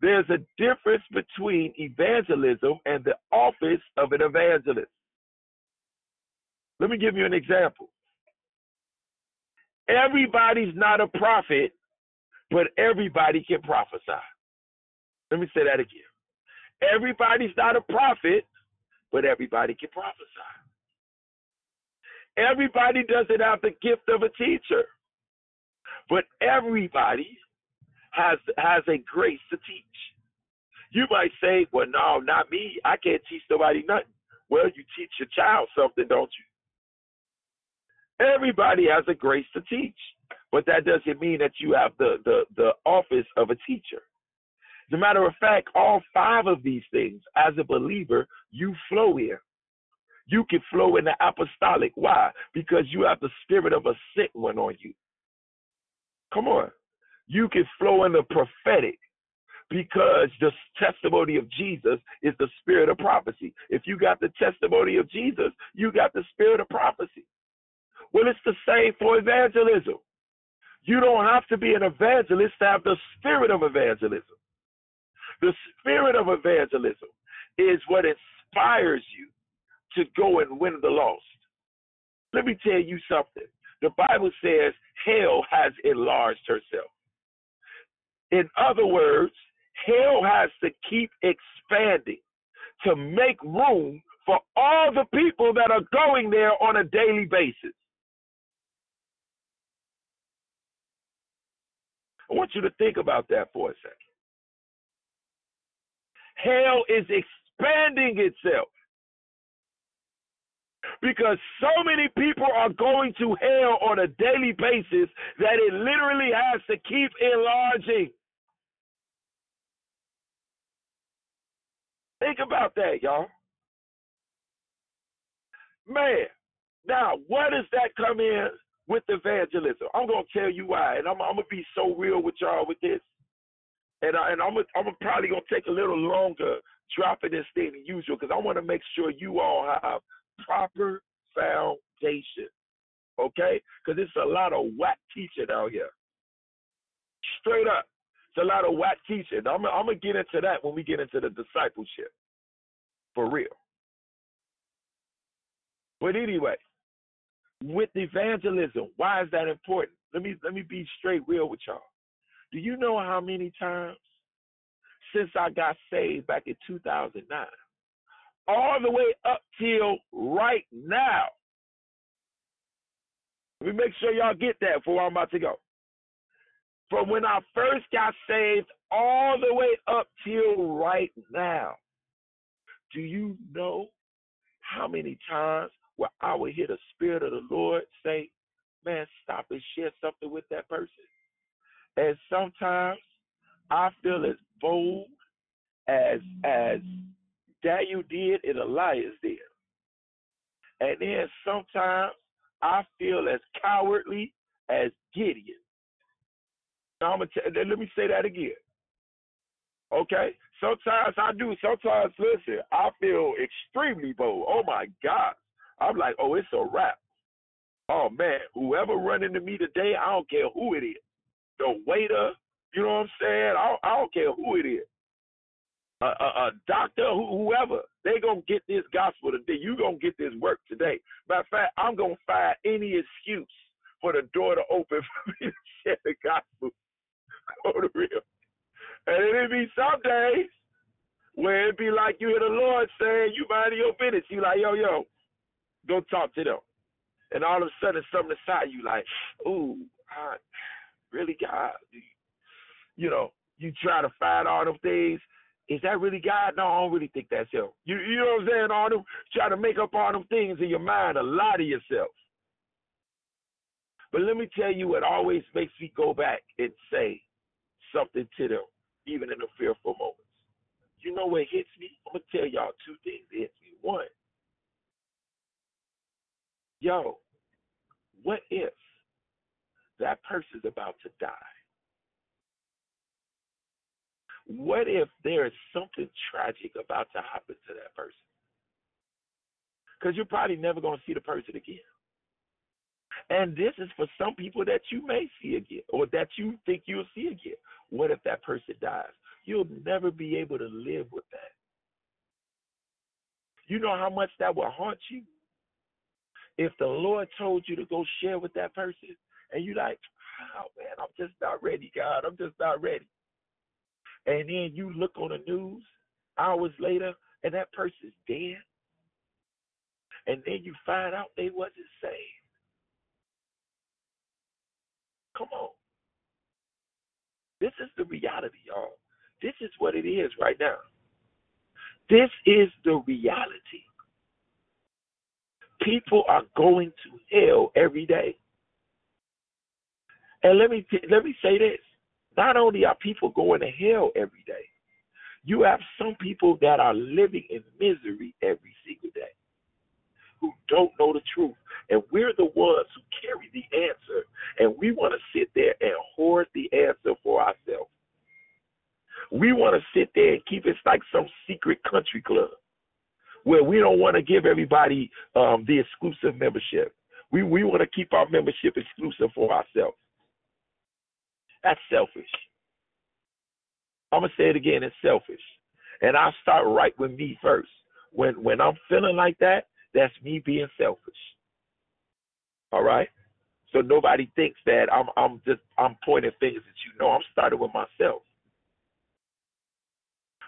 there's a difference between evangelism and the office of an evangelist. Let me give you an example. Everybody's not a prophet, but everybody can prophesy. Let me say that again. Everybody's not a prophet, but everybody can prophesy. Everybody doesn't have the gift of a teacher, but everybody has has a grace to teach. You might say, "Well, no, not me. I can't teach nobody nothing." Well, you teach your child something, don't you? Everybody has a grace to teach, but that doesn't mean that you have the the the office of a teacher. As a matter of fact, all five of these things, as a believer, you flow here. You can flow in the apostolic. Why? Because you have the spirit of a sick one on you. Come on you can flow in the prophetic because the testimony of Jesus is the spirit of prophecy. If you got the testimony of Jesus, you got the spirit of prophecy. Well, it's the same for evangelism. You don't have to be an evangelist to have the spirit of evangelism. The spirit of evangelism is what inspires you to go and win the lost. Let me tell you something. The Bible says hell has enlarged herself. In other words, hell has to keep expanding to make room for all the people that are going there on a daily basis. I want you to think about that for a second. Hell is expanding itself because so many people are going to hell on a daily basis that it literally has to keep enlarging. Think about that, y'all. Man, now what does that come in with evangelism? I'm gonna tell you why, and I'm, I'm gonna be so real with y'all with this, and I, and I'm I'm probably gonna take a little longer dropping this thing than usual because I want to make sure you all have proper foundation, okay? Because it's a lot of whack teaching out here, straight up. It's a lot of whack teaching. I'm, I'm gonna get into that when we get into the discipleship, for real. But anyway, with evangelism, why is that important? Let me let me be straight real with y'all. Do you know how many times since I got saved back in 2009, all the way up till right now? Let me make sure y'all get that before I'm about to go. From when I first got saved all the way up till right now, do you know how many times where I would hear the Spirit of the Lord say, Man, stop and share something with that person? And sometimes I feel as bold as as Daniel did and Elias did. And then sometimes I feel as cowardly as Gideon. Now I'm gonna t- let me say that again. Okay? Sometimes I do. Sometimes, listen, I feel extremely bold. Oh my God. I'm like, oh, it's a wrap. Oh man, whoever run into me today, I don't care who it is. The waiter, you know what I'm saying? I I don't care who it is. A, a, a doctor, whoever, they gonna get this gospel today. You gonna get this work today. Matter of fact, I'm gonna find any excuse for the door to open for me to share the gospel. Go to real. And it'd be some days where it'd be like you hear the Lord saying, You mind your business. You like, yo, yo, go talk to them. And all of a sudden something inside you like, ooh, I, really God. You know, you try to find all them things. Is that really God? No, I don't really think that's him. You you know what I'm saying? All them try to make up all them things in your mind a lie to yourself. But let me tell you what always makes me go back and say something to them, even in the fearful moments. You know what hits me? I'm gonna tell y'all two things that hits me. One, yo, what if that person's about to die? What if there is something tragic about to happen to that person? Because you're probably never going to see the person again. And this is for some people that you may see again or that you think you'll see again. What if that person dies? You'll never be able to live with that. You know how much that will haunt you? If the Lord told you to go share with that person and you like, oh man, I'm just not ready, God. I'm just not ready. And then you look on the news hours later and that person's dead. And then you find out they wasn't saved. Come on. This is the reality, y'all. This is what it is right now. This is the reality. People are going to hell every day. And let me let me say this: not only are people going to hell every day, you have some people that are living in misery every single day, who don't know the truth, and we're the ones who carry the answer, and we want to sit there and hoard the answer for ourselves. We want to sit there and keep it like some secret country club where we don't want to give everybody um, the exclusive membership. We we want to keep our membership exclusive for ourselves. That's selfish. I'm gonna say it again. It's selfish, and I start right with me first. When when I'm feeling like that, that's me being selfish. All right. So nobody thinks that I'm I'm just I'm pointing fingers at you. No, I'm starting with myself.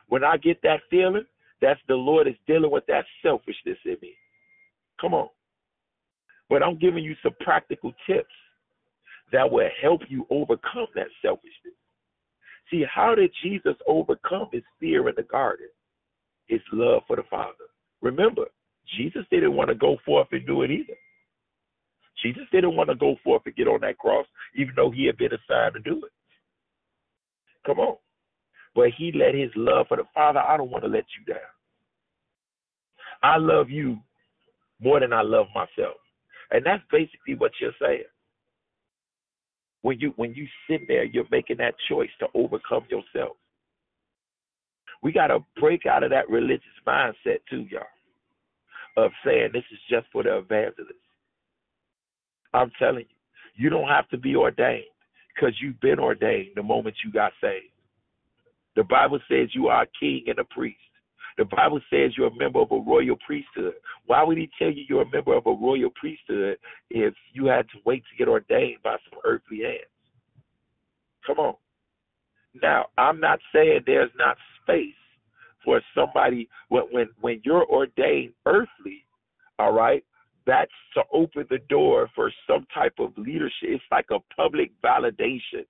When I get that feeling, that's the Lord is dealing with that selfishness in me. Come on. But I'm giving you some practical tips that will help you overcome that selfishness. See, how did Jesus overcome his fear in the garden? His love for the Father. Remember, Jesus didn't want to go forth and do it either. Jesus didn't want to go forth and get on that cross, even though he had been assigned to do it. Come on. But he let his love for the Father, I don't want to let you down. I love you more than I love myself. And that's basically what you're saying when you when you sit there, you're making that choice to overcome yourself. We got to break out of that religious mindset too, y'all, of saying this is just for the evangelists. I'm telling you, you don't have to be ordained because you've been ordained the moment you got saved. The Bible says you are a king and a priest. The Bible says you're a member of a royal priesthood. Why would he tell you you're a member of a royal priesthood if you had to wait to get ordained by some earthly hands? Come on. Now, I'm not saying there's not space for somebody when when when you're ordained earthly, all right? that's to open the door for some type of leadership. It's like a public validation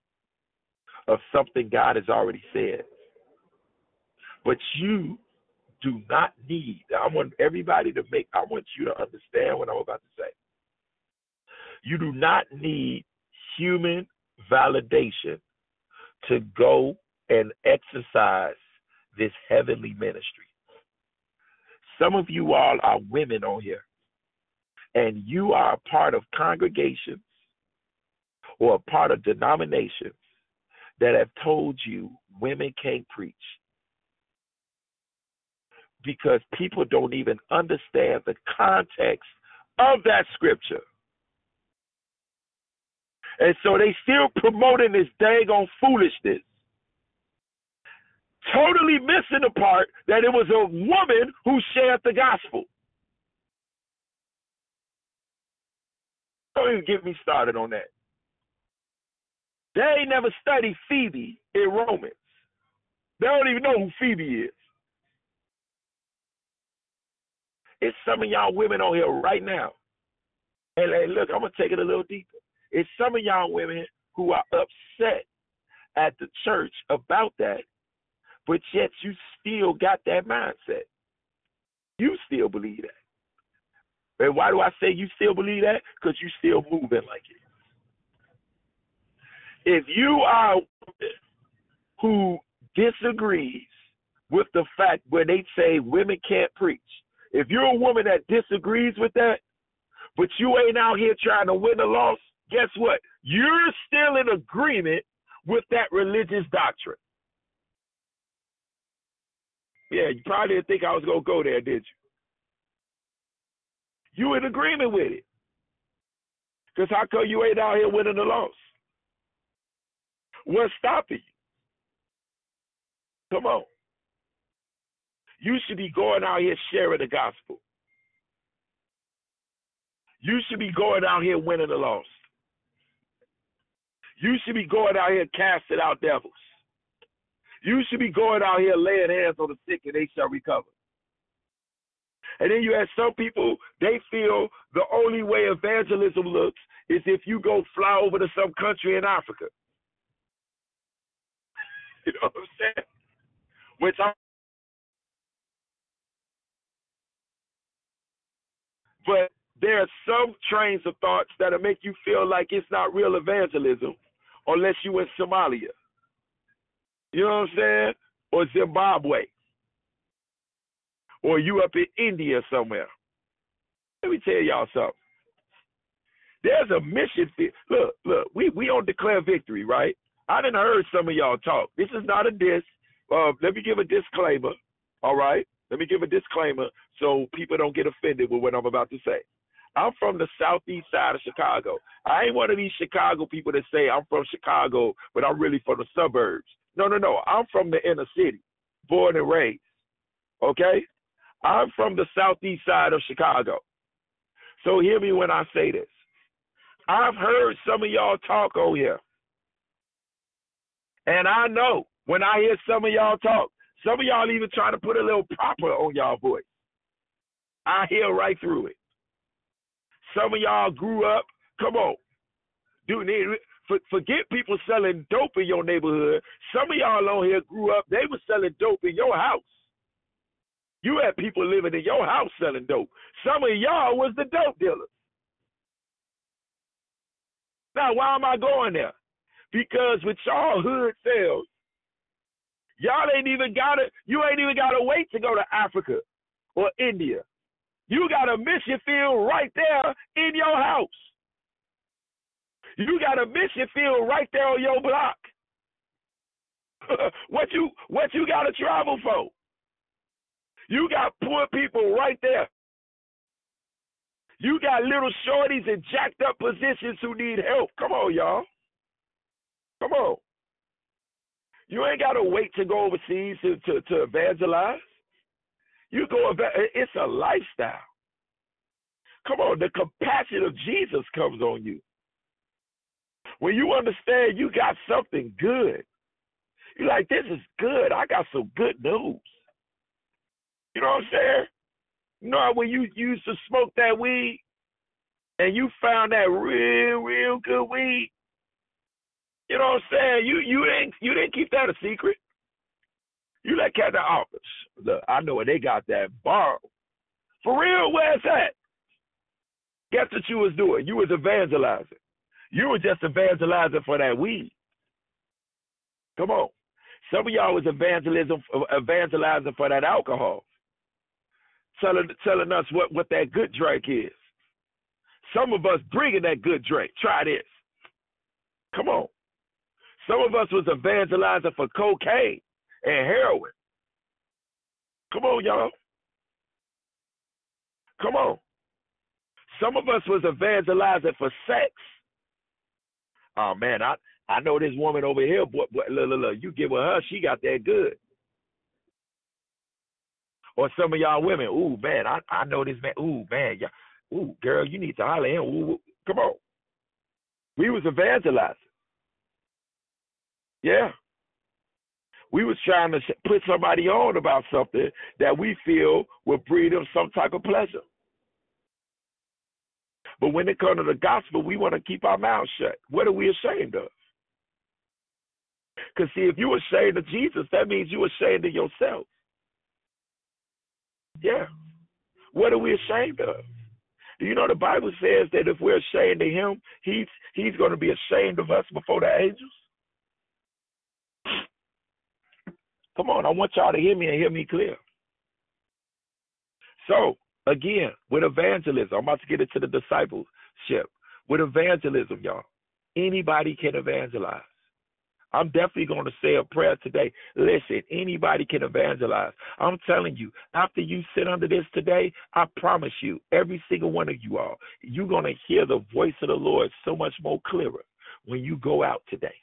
of something God has already said. But you do not need, I want everybody to make, I want you to understand what I'm about to say. You do not need human validation to go and exercise this heavenly ministry. Some of you all are women on here, and you are a part of congregations or a part of denominations that have told you women can't preach because people don't even understand the context of that scripture. And so they still promoting this dang on foolishness. Totally missing the part that it was a woman who shared the gospel. Don't even get me started on that. They never studied Phoebe in Romans. They don't even know who Phoebe is. It's some of y'all women on here right now. And, and look, I'm gonna take it a little deeper. It's some of y'all women who are upset at the church about that, but yet you still got that mindset. You still believe that. And why do I say you still believe that? Because you still moving like it. If you are who disagrees with the fact where they say women can't preach, if you're a woman that disagrees with that, but you ain't out here trying to win the loss, guess what? You're still in agreement with that religious doctrine. Yeah, you probably didn't think I was gonna go there, did you? You in agreement with it. Because how come you ain't out here winning the loss? What's stopping you? Come on. You should be going out here sharing the gospel. You should be going out here winning the lost. You should be going out here casting out devils. You should be going out here laying hands on the sick and they shall recover. And then you have some people, they feel the only way evangelism looks is if you go fly over to some country in Africa. You know what I'm saying? Which I'm but there are some trains of thoughts that'll make you feel like it's not real evangelism unless you in Somalia. You know what I'm saying? Or Zimbabwe. Or you up in India somewhere. Let me tell y'all something. There's a mission field. Look, look, we, we don't declare victory, right? I didn't heard some of y'all talk. This is not a diss. Uh, let me give a disclaimer, all right? Let me give a disclaimer so people don't get offended with what I'm about to say. I'm from the southeast side of Chicago. I ain't one of these Chicago people that say I'm from Chicago, but I'm really from the suburbs. No, no, no. I'm from the inner city, born and raised. Okay? I'm from the southeast side of Chicago. So hear me when I say this. I've heard some of y'all talk on here. And I know when I hear some of y'all talk, some of y'all even try to put a little proper on y'all voice. I hear right through it. Some of y'all grew up. Come on, dude. Forget people selling dope in your neighborhood. Some of y'all on here grew up. They were selling dope in your house. You had people living in your house selling dope. Some of y'all was the dope dealers. Now, why am I going there? Because with y'all hood sales, y'all ain't even got to. You ain't even got to wait to go to Africa or India. You got a mission field right there in your house. You got a mission field right there on your block. what you what you got to travel for? You got poor people right there. You got little shorties in jacked up positions who need help. Come on, y'all. Come on. You ain't got to wait to go overseas to, to, to evangelize. You go, about it it's a lifestyle. Come on, the compassion of Jesus comes on you. When you understand you got something good, you're like, this is good. I got some good news. You know what I'm saying? You know when you used to smoke that weed and you found that real, real good weed, you know what I'm saying? You you didn't you didn't keep that a secret. You let the office. Look, I know where they got that borrowed. For real, where's that? Guess what you was doing? You was evangelizing. You were just evangelizing for that weed. Come on. Some of y'all was evangelism evangelizing for that alcohol. Telling telling us what, what that good drink is. Some of us bringing that good drink. Try this. Come on. Some of us was evangelizing for cocaine and heroin. Come on, y'all. Come on. Some of us was evangelizing for sex. Oh man, I I know this woman over here. Boy, boy, look, look, look, you give her her, she got that good. Or some of y'all women, ooh man, I I know this man. Ooh man, yeah, ooh girl, you need to holler in. Ooh, come on. We was evangelizing. Yeah. We was trying to put somebody on about something that we feel will breed them some type of pleasure. But when it comes to the gospel, we want to keep our mouths shut. What are we ashamed of? Because, see, if you're ashamed of Jesus, that means you're ashamed of yourself. Yeah. What are we ashamed of? Do you know the Bible says that if we're ashamed of him, he's he's going to be ashamed of us before the angels? Come on, I want y'all to hear me and hear me clear. So, again, with evangelism, I'm about to get into the discipleship. With evangelism, y'all, anybody can evangelize. I'm definitely going to say a prayer today. Listen, anybody can evangelize. I'm telling you, after you sit under this today, I promise you, every single one of you all, you're going to hear the voice of the Lord so much more clearer when you go out today.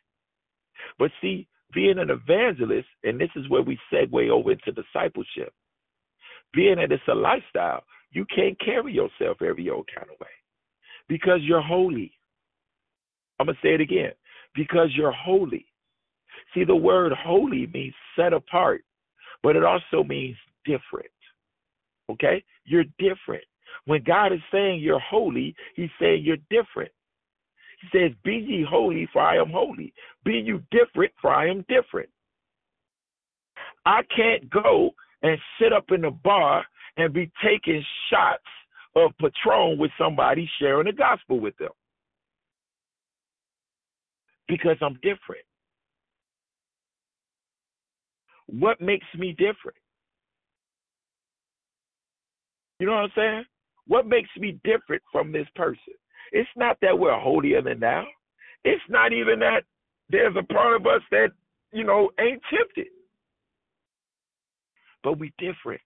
But see, being an evangelist, and this is where we segue over into discipleship, being that it's a lifestyle, you can't carry yourself every old kind of way because you're holy. I'm going to say it again because you're holy. See, the word holy means set apart, but it also means different. Okay? You're different. When God is saying you're holy, He's saying you're different. He says, Be ye holy, for I am holy. Be you different, for I am different. I can't go and sit up in a bar and be taking shots of Patron with somebody sharing the gospel with them because I'm different. What makes me different? You know what I'm saying? What makes me different from this person? It's not that we're holier than thou. It's not even that there's a part of us that, you know, ain't tempted. But we different.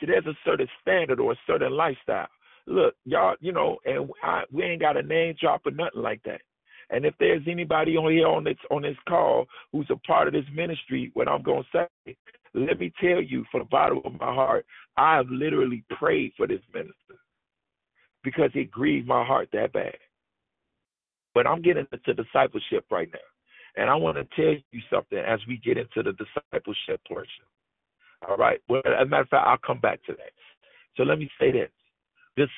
See, there's a certain standard or a certain lifestyle. Look, y'all, you know, and I, we ain't got a name drop or nothing like that. And if there's anybody on here on this on this call who's a part of this ministry, what I'm gonna say, let me tell you from the bottom of my heart, I have literally prayed for this minister because it grieved my heart that bad. But I'm getting into discipleship right now. And I want to tell you something as we get into the discipleship portion. All right. Well, as a matter of fact, I'll come back to that. So let me say this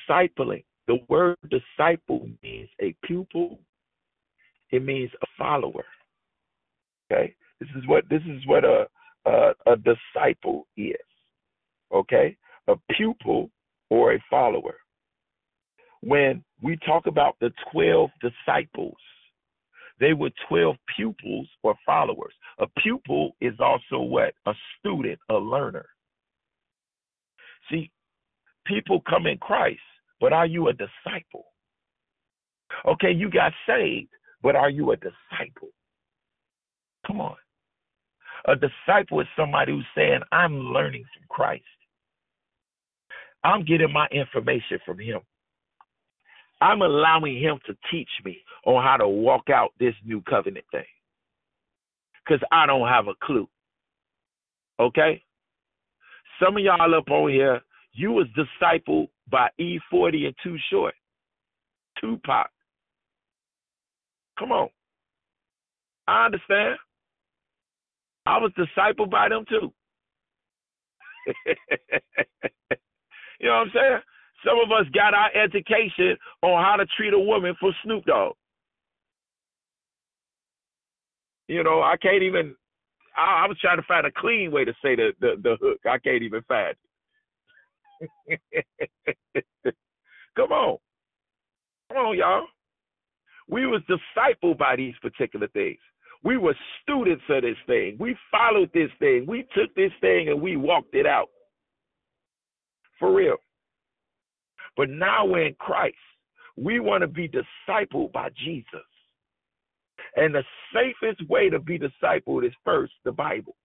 discipling, the word disciple means a pupil it means a follower. Okay, this is what this is what a a, a disciple is. Okay, a pupil or a follower. When we talk about the twelve disciples, they were 12 pupils or followers. A pupil is also what? A student, a learner. See, people come in Christ, but are you a disciple? Okay, you got saved, but are you a disciple? Come on. A disciple is somebody who's saying, I'm learning from Christ. I'm getting my information from him. I'm allowing him to teach me on how to walk out this new covenant thing. Because I don't have a clue. Okay? Some of y'all up on here, you was discipled by E40 and Too Short, Tupac, Come on. I understand. I was discipled by them too. you know what I'm saying? Some of us got our education on how to treat a woman for Snoop Dogg. You know, I can't even. I, I was trying to find a clean way to say the the, the hook. I can't even find it. Come on, come on, y'all. We was discipled by these particular things. We were students of this thing. We followed this thing. We took this thing and we walked it out. For real. But now we're in Christ. We want to be discipled by Jesus. And the safest way to be discipled is first the Bible.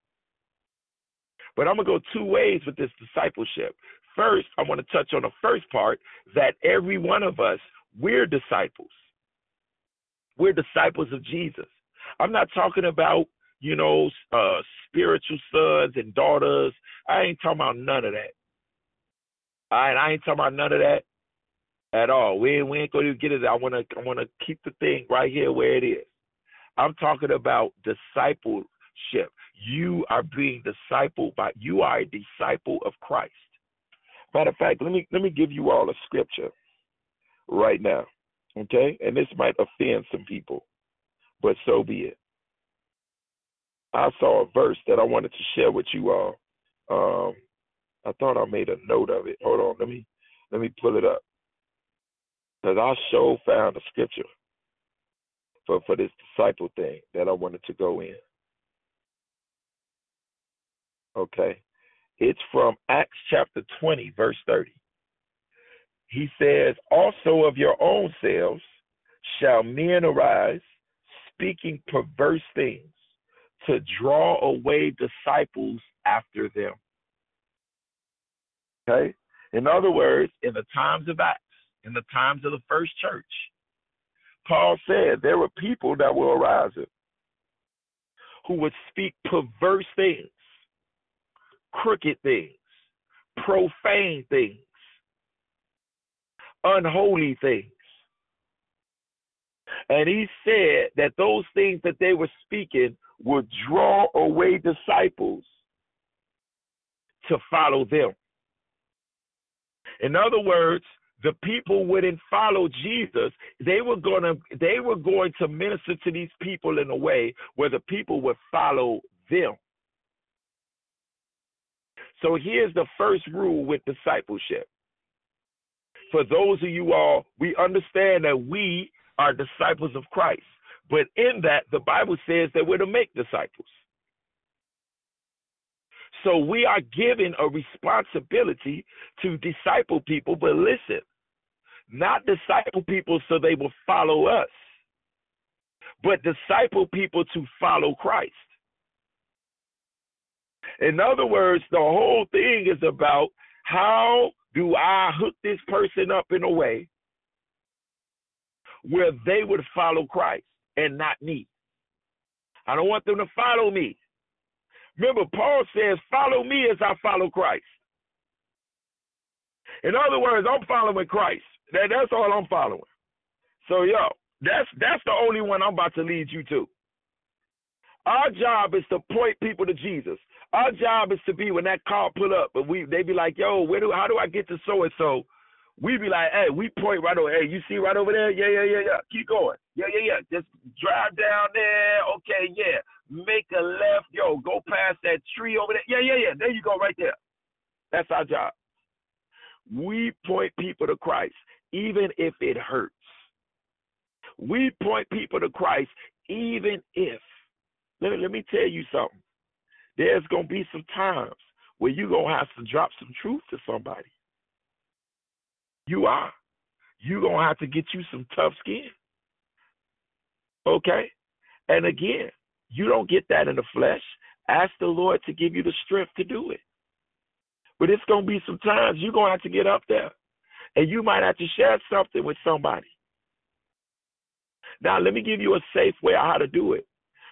But I'm going to go two ways with this discipleship. First, I want to touch on the first part that every one of us, we're disciples. We're disciples of Jesus. I'm not talking about, you know, uh, spiritual sons and daughters. I ain't talking about none of that. All right, I ain't talking about none of that at all. We ain't, we ain't going to get it. I want to I want to keep the thing right here where it is. I'm talking about discipleship. You are being discipled by you are a disciple of Christ. Matter of fact, let me let me give you all a scripture right now. Okay? And this might offend some people, but so be it. I saw a verse that I wanted to share with you all. Um, I thought I made a note of it. Hold on, let me let me pull it up. Because I sure found a scripture for, for this disciple thing that I wanted to go in. Okay. It's from Acts chapter 20, verse 30. He says, Also of your own selves shall men arise, speaking perverse things, to draw away disciples after them. Okay? In other words, in the times of Acts, in the times of the first church, Paul said there were people that were arising who would speak perverse things, crooked things, profane things, unholy things. And he said that those things that they were speaking would draw away disciples to follow them. In other words, the people wouldn't follow Jesus. They were gonna they were going to minister to these people in a way where the people would follow them. So here's the first rule with discipleship. For those of you all, we understand that we are disciples of Christ. But in that, the Bible says that we're to make disciples. So we are given a responsibility to disciple people, but listen, not disciple people so they will follow us, but disciple people to follow Christ. In other words, the whole thing is about how do I hook this person up in a way where they would follow Christ and not me? I don't want them to follow me. Remember, Paul says, Follow me as I follow Christ. In other words, I'm following Christ. That, that's all I'm following. So, yo, that's that's the only one I'm about to lead you to. Our job is to point people to Jesus. Our job is to be when that car pull up, but we they be like, yo, where do how do I get to so and so? We be like, hey, we point right over. Hey, you see right over there? Yeah, yeah, yeah, yeah. Keep going. Yeah, yeah, yeah. Just drive down there. Okay, yeah. Make a left. Yo, go past that tree over there. Yeah, yeah, yeah. There you go, right there. That's our job. We point people to Christ, even if it hurts. We point people to Christ, even if. Let me, let me tell you something. There's going to be some times where you're going to have to drop some truth to somebody. You are. You're going to have to get you some tough skin. Okay? And again, you don't get that in the flesh. Ask the Lord to give you the strength to do it. But it's going to be some times you're going to have to get up there. And you might have to share something with somebody. Now, let me give you a safe way on how to do it.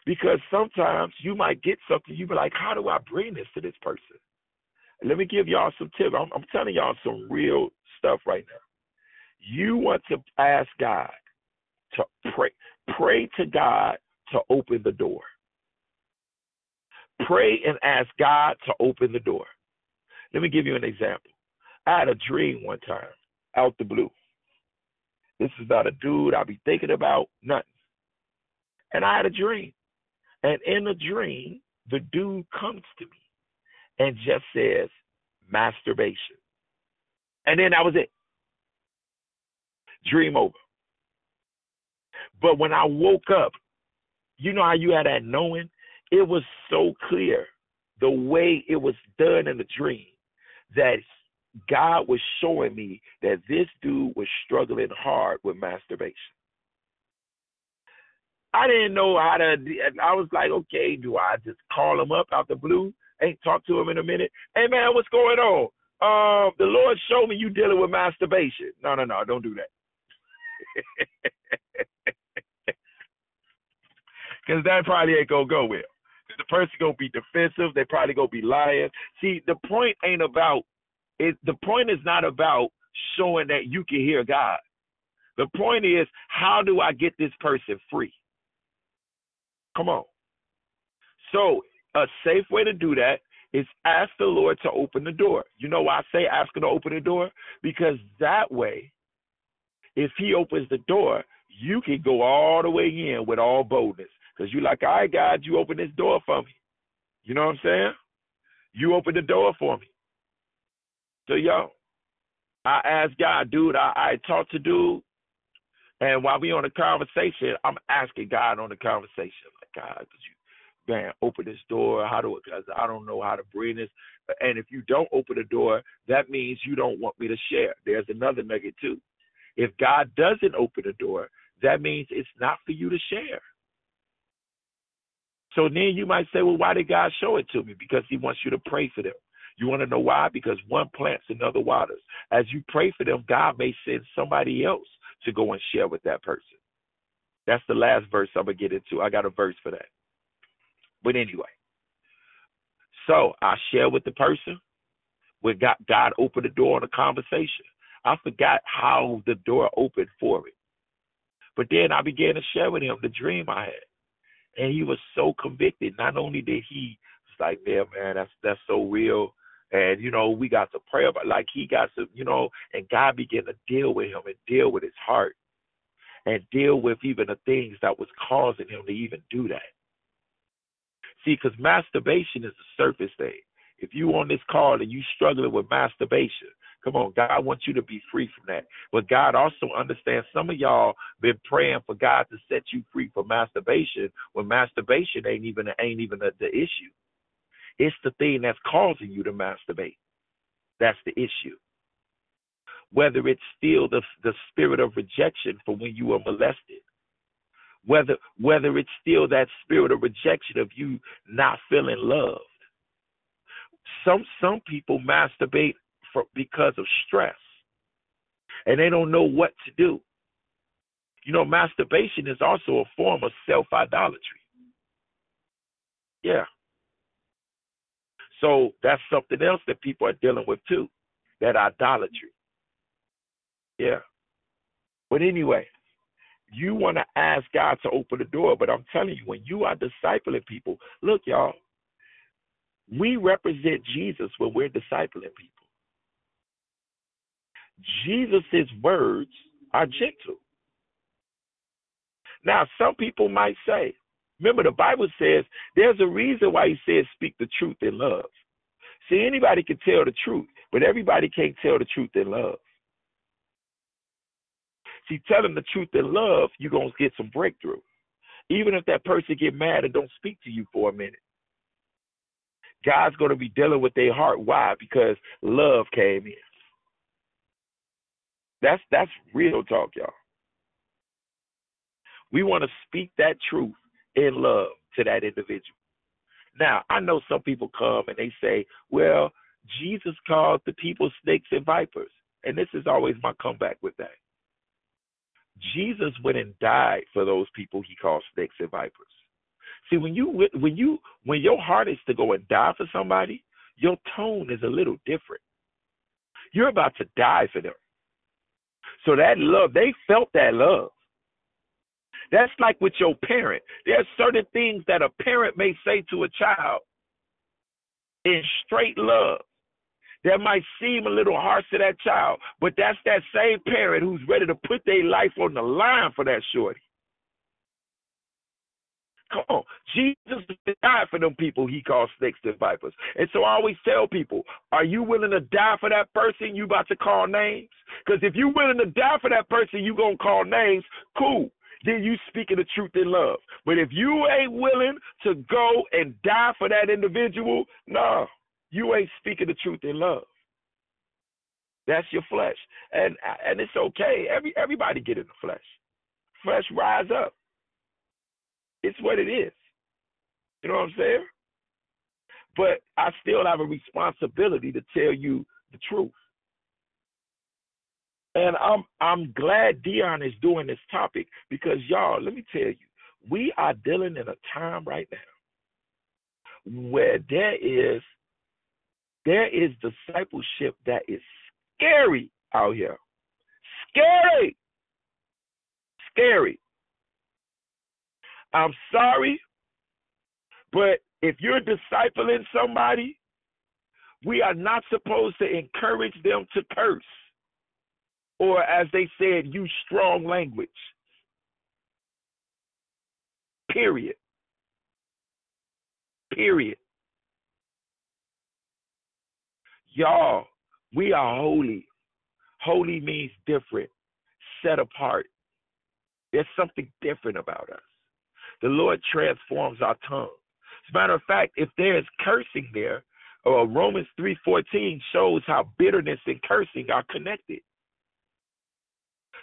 Because sometimes you might get something, you be like, how do I bring this to this person? Let me give y'all some tips. I'm, I'm telling y'all some real stuff right now. You want to ask God to pray. Pray to God to open the door. Pray and ask God to open the door. Let me give you an example. I had a dream one time, out the blue. This is not a dude I be thinking about, nothing. And I had a dream. And in the dream, the dude comes to me and just says, masturbation. And then that was it. Dream over. But when I woke up, you know how you had that knowing? It was so clear the way it was done in the dream that God was showing me that this dude was struggling hard with masturbation. I didn't know how to. I was like, okay, do I just call him up out the blue? Ain't talk to him in a minute. Hey man, what's going on? Um, the Lord showed me you dealing with masturbation. No, no, no, don't do that. Because that probably ain't gonna go well. The person gonna be defensive. They probably gonna be lying. See, the point ain't about it. The point is not about showing that you can hear God. The point is, how do I get this person free? Come on. So, a safe way to do that is ask the Lord to open the door. You know why I say ask him to open the door? Because that way, if he opens the door, you can go all the way in with all boldness. Because you're like, all right, God, you open this door for me. You know what I'm saying? You open the door for me. So, yo, I asked God, dude, I, I talked to dude. And while we on the conversation, I'm asking God on the conversation, like, God, could you, man, open this door? How do, because I don't know how to bring this. And if you don't open the door, that means you don't want me to share. There's another nugget, too. If God doesn't open the door, that means it's not for you to share. So then you might say, well, why did God show it to me? Because he wants you to pray for them. You want to know why? Because one plants, another waters. As you pray for them, God may send somebody else to go and share with that person. That's the last verse I'm going to get into. I got a verse for that. But anyway, so I share with the person. When God, God opened the door on a conversation. I forgot how the door opened for it. But then I began to share with him the dream I had and he was so convicted. Not only did he was like, yeah, man, that's that's so real. And you know, we got to pray about like he got to, you know, and God began to deal with him and deal with his heart and deal with even the things that was causing him to even do that. See, because masturbation is a surface thing. If you on this call and you struggling with masturbation, Come on, God wants you to be free from that. But God also understands some of y'all been praying for God to set you free from masturbation when masturbation ain't even ain't even the, the issue. It's the thing that's causing you to masturbate. That's the issue. Whether it's still the the spirit of rejection for when you were molested, whether whether it's still that spirit of rejection of you not feeling loved. Some some people masturbate for, because of stress. And they don't know what to do. You know, masturbation is also a form of self idolatry. Yeah. So that's something else that people are dealing with too that idolatry. Yeah. But anyway, you want to ask God to open the door, but I'm telling you, when you are discipling people, look, y'all, we represent Jesus when we're discipling people. Jesus' words are gentle. Now, some people might say, remember the Bible says there's a reason why he says speak the truth in love. See, anybody can tell the truth, but everybody can't tell the truth in love. See, telling the truth in love, you're going to get some breakthrough. Even if that person get mad and don't speak to you for a minute. God's going to be dealing with their heart. Why? Because love came in. That's that's real talk, y'all. We want to speak that truth in love to that individual. Now, I know some people come and they say, well, Jesus called the people snakes and vipers. And this is always my comeback with that. Jesus went and died for those people he called snakes and vipers. See, when you when you when your heart is to go and die for somebody, your tone is a little different. You're about to die for them. So that love, they felt that love. That's like with your parent. There are certain things that a parent may say to a child in straight love that might seem a little harsh to that child, but that's that same parent who's ready to put their life on the line for that shorty. On. Oh, Jesus died for them people he calls snakes and vipers. And so I always tell people, are you willing to die for that person you about to call names? Because if you're willing to die for that person you going to call names, cool. Then you speaking the truth in love. But if you ain't willing to go and die for that individual, no, you ain't speaking the truth in love. That's your flesh. And and it's okay. Every everybody get in the flesh. Flesh rise up. It's what it is. You know what I'm saying? But I still have a responsibility to tell you the truth. And I'm I'm glad Dion is doing this topic because y'all, let me tell you, we are dealing in a time right now where there is there is discipleship that is scary out here. Scary. Scary. I'm sorry, but if you're discipling somebody, we are not supposed to encourage them to curse or, as they said, use strong language. Period. Period. Y'all, we are holy. Holy means different, set apart. There's something different about us. The Lord transforms our tongue. As a matter of fact, if there is cursing there, uh, Romans 3.14 shows how bitterness and cursing are connected.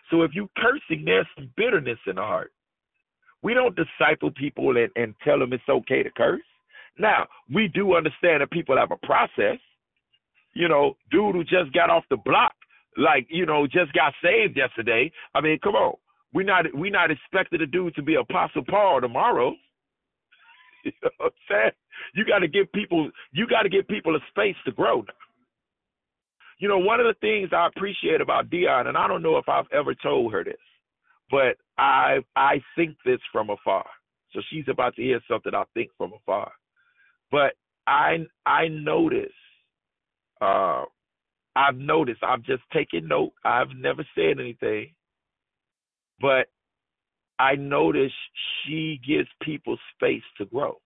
So if you're cursing, there's some bitterness in the heart. We don't disciple people and, and tell them it's okay to curse. Now, we do understand that people have a process. You know, dude who just got off the block, like, you know, just got saved yesterday. I mean, come on. We're not we not expected a dude to be Apostle Paul tomorrow. you know what I'm saying? You gotta give people you gotta give people a space to grow. You know, one of the things I appreciate about Dion, and I don't know if I've ever told her this, but I I think this from afar. So she's about to hear something I think from afar. But I I notice uh I've noticed, I've just taken note, I've never said anything, but I notice she gives people space to grow.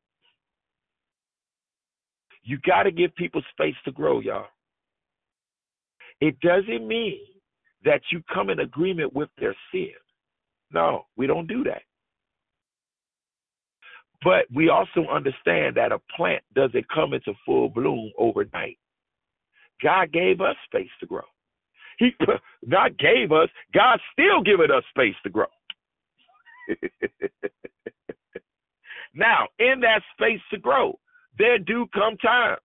You got to give people space to grow, y'all. It doesn't mean that you come in agreement with their sin. No, we don't do that. But we also understand that a plant doesn't come into full bloom overnight. God gave us space to grow. He God gave us, God's still giving us space to grow. now, in that space to grow, there do come times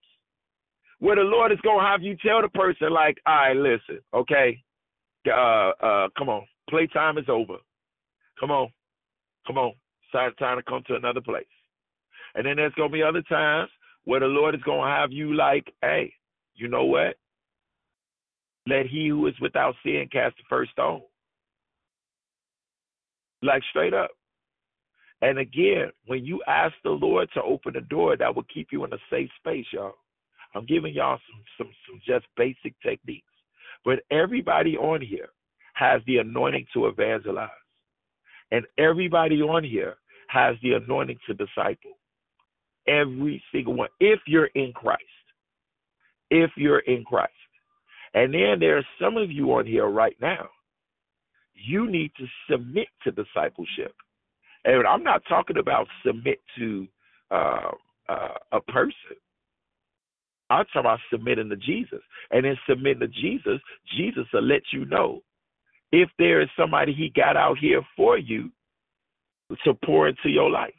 where the Lord is gonna have you tell the person, like, all right, listen, okay, uh, uh, come on, playtime is over. Come on, come on, it's time to come to another place. And then there's gonna be other times where the Lord is gonna have you like, hey, you know what? Let he who is without sin cast the first stone. Like straight up. And again, when you ask the Lord to open the door, that will keep you in a safe space, y'all. I'm giving y'all some some some just basic techniques. But everybody on here has the anointing to evangelize. And everybody on here has the anointing to disciple. Every single one. If you're in Christ. If you're in Christ. And then there are some of you on here right now. You need to submit to discipleship. And I'm not talking about submit to uh, uh, a person. I'm talking about submitting to Jesus. And in submitting to Jesus, Jesus will let you know if there is somebody he got out here for you to pour into your life.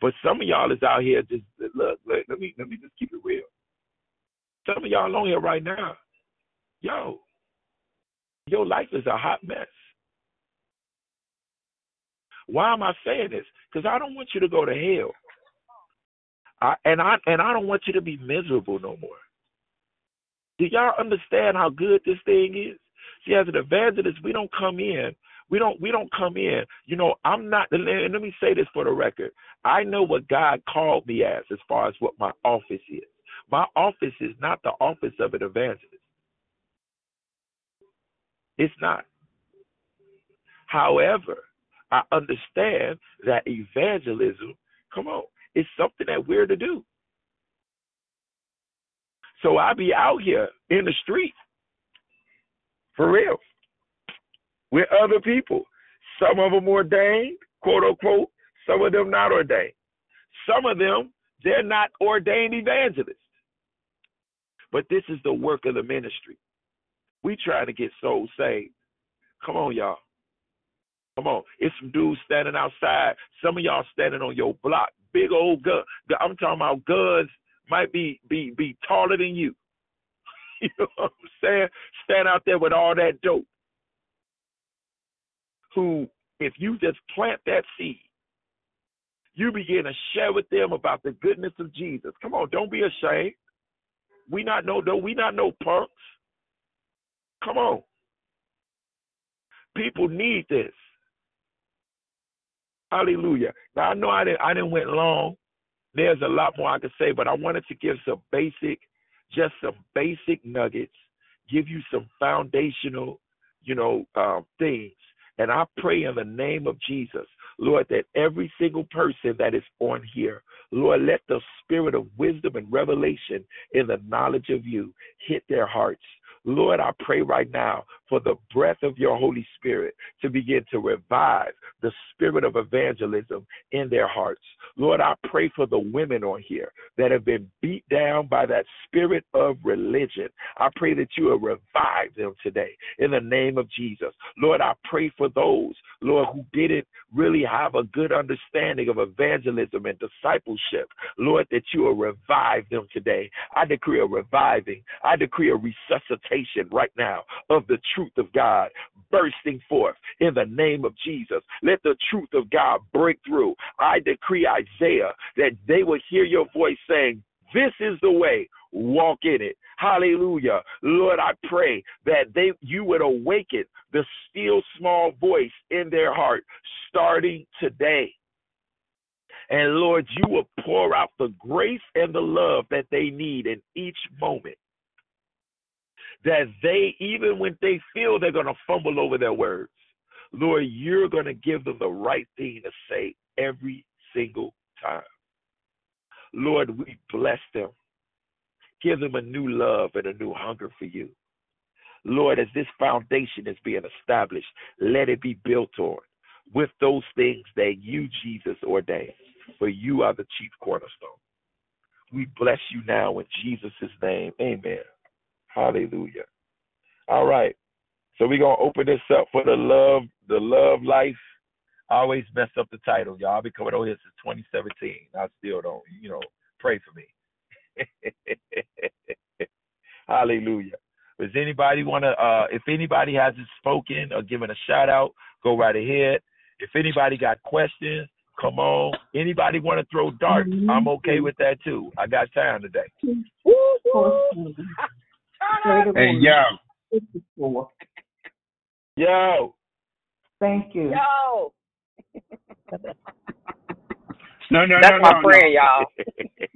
But some of y'all is out here just look, look let me let me just keep it real. Some of y'all on here right now, yo, your life is a hot mess. Why am I saying this? Because I don't want you to go to hell. I, and I and I don't want you to be miserable no more. Do y'all understand how good this thing is? See, as an evangelist, we don't come in. We don't. We don't come in. You know, I'm not. And let me say this for the record. I know what God called me as, as far as what my office is. My office is not the office of an evangelist. It's not. However, I understand that evangelism, come on, is something that we're to do. So I be out here in the street, for real, with other people. Some of them ordained, quote unquote, some of them not ordained. Some of them, they're not ordained evangelists. But this is the work of the ministry. We trying to get souls saved. Come on, y'all. Come on. It's some dudes standing outside. Some of y'all standing on your block. Big old gun. I'm talking about guns might be be be taller than you. you know what I'm saying? Stand out there with all that dope. Who, if you just plant that seed, you begin to share with them about the goodness of Jesus. Come on, don't be ashamed. We not no no we not no punks. Come on. People need this. Hallelujah. Now I know I didn't I didn't went long. There's a lot more I could say, but I wanted to give some basic, just some basic nuggets, give you some foundational, you know, um, things. And I pray in the name of Jesus, Lord, that every single person that is on here, Lord, let the spirit of wisdom and revelation in the knowledge of you hit their hearts. Lord, I pray right now for the breath of your Holy Spirit to begin to revive the spirit of evangelism in their hearts. Lord, I pray for the women on here that have been beat down by that spirit of religion. I pray that you will revive them today in the name of Jesus. Lord, I pray for those, Lord, who didn't really have a good understanding of evangelism and discipleship. Lord, that you will revive them today. I decree a reviving, I decree a resuscitation right now of the truth of God bursting forth in the name of Jesus. Let the truth of God break through. I decree Isaiah that they will hear your voice saying, This is the way, walk in it. Hallelujah. Lord, I pray that they you would awaken the still small voice in their heart starting today. And Lord, you will pour out the grace and the love that they need in each moment that they, even when they feel they're going to fumble over their words, Lord, you're going to give them the right thing to say every single time. Lord, we bless them. Give them a new love and a new hunger for you. Lord, as this foundation is being established, let it be built on with those things that you, Jesus, ordained. For you are the chief cornerstone. We bless you now in Jesus' name. Amen. Hallelujah. All right. So we're gonna open this up for the love, the love life. I always mess up the title, y'all. I've been coming over here since 2017. I still don't, you know, pray for me. Hallelujah. Does anybody want to, uh, if anybody hasn't spoken or given a shout out, go right ahead. If anybody got questions, come on. Anybody want to throw darts? I'm okay with that too. I got time today. Hey, yo. Yo. Thank you. Yo. No, no, That's no, my no, friend, no. y'all.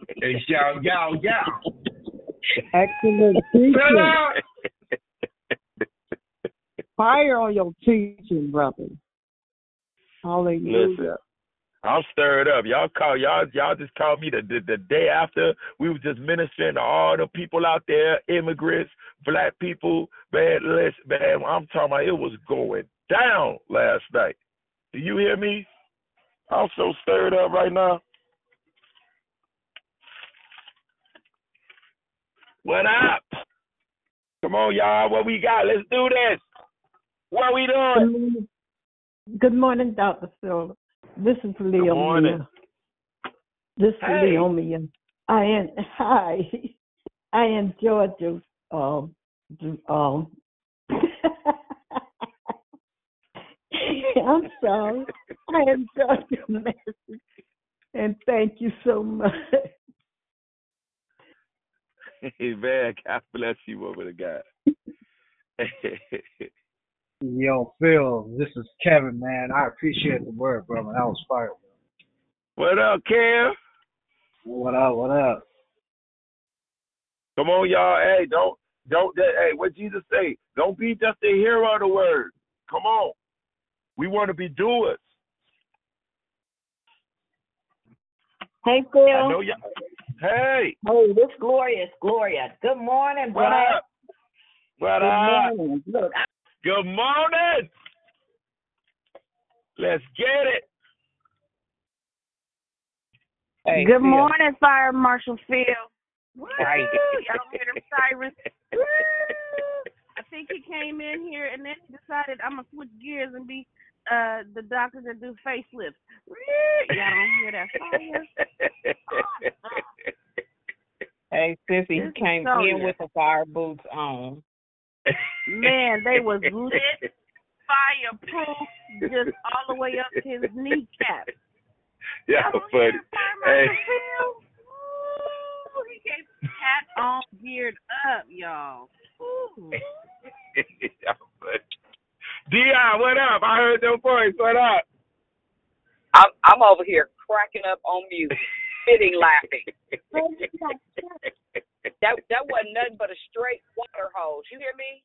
It's yo, yo, yo. Excellent teaching. Fire on your teaching, brother. Hallelujah. Listen, I'm stirred up. Y'all call y'all y'all just called me the, the the day after we was just ministering to all the people out there, immigrants, black people. Man, listen, man, I'm talking about it was going down last night. Do you hear me? I'm so stirred up right now. What up? Come on, y'all. What we got? Let's do this. What we doing? Good morning, Dr. Silver. This is Leomia. This is Hey. Leomia. I am hi. I enjoyed your um the, um I'm sorry. I enjoyed your message. And thank you so much. man, God bless you, woman of God. Yo, Phil, this is Kevin, man. I appreciate the word, brother. That was fire. what up, Cam? What up? What up? Come on, y'all. Hey, don't don't that hey, what Jesus say? Don't be just a hearer of the word. Come on. We want to be doers. Hey, Phil. I know y'all. Hey. Hey, this Gloria. Gloria. Good morning, brother. What up? What Good up? morning. Look, I, Good morning. Let's get it. Hey, Good Phil. morning, Fire Marshal Phil. Woo! Y'all hear them sirens? Woo! I think he came in here and then he decided I'm gonna switch gears and be uh the doctor that do facelifts. Woo! Y'all don't hear that fire? Hey, Sissy, he came Sonya. in with the fire boots on. Man, they was lit, fireproof, just all the way up to his kneecap. Yeah, Y'all don't hear funny. that Hey. Ooh, he came hat on, geared up, y'all. Ooh. yeah, funny. Dion, what up? I heard your voice. What up? I'm I'm over here cracking up on mute, spitting laughing. That that wasn't nothing but a straight water hose. You hear me?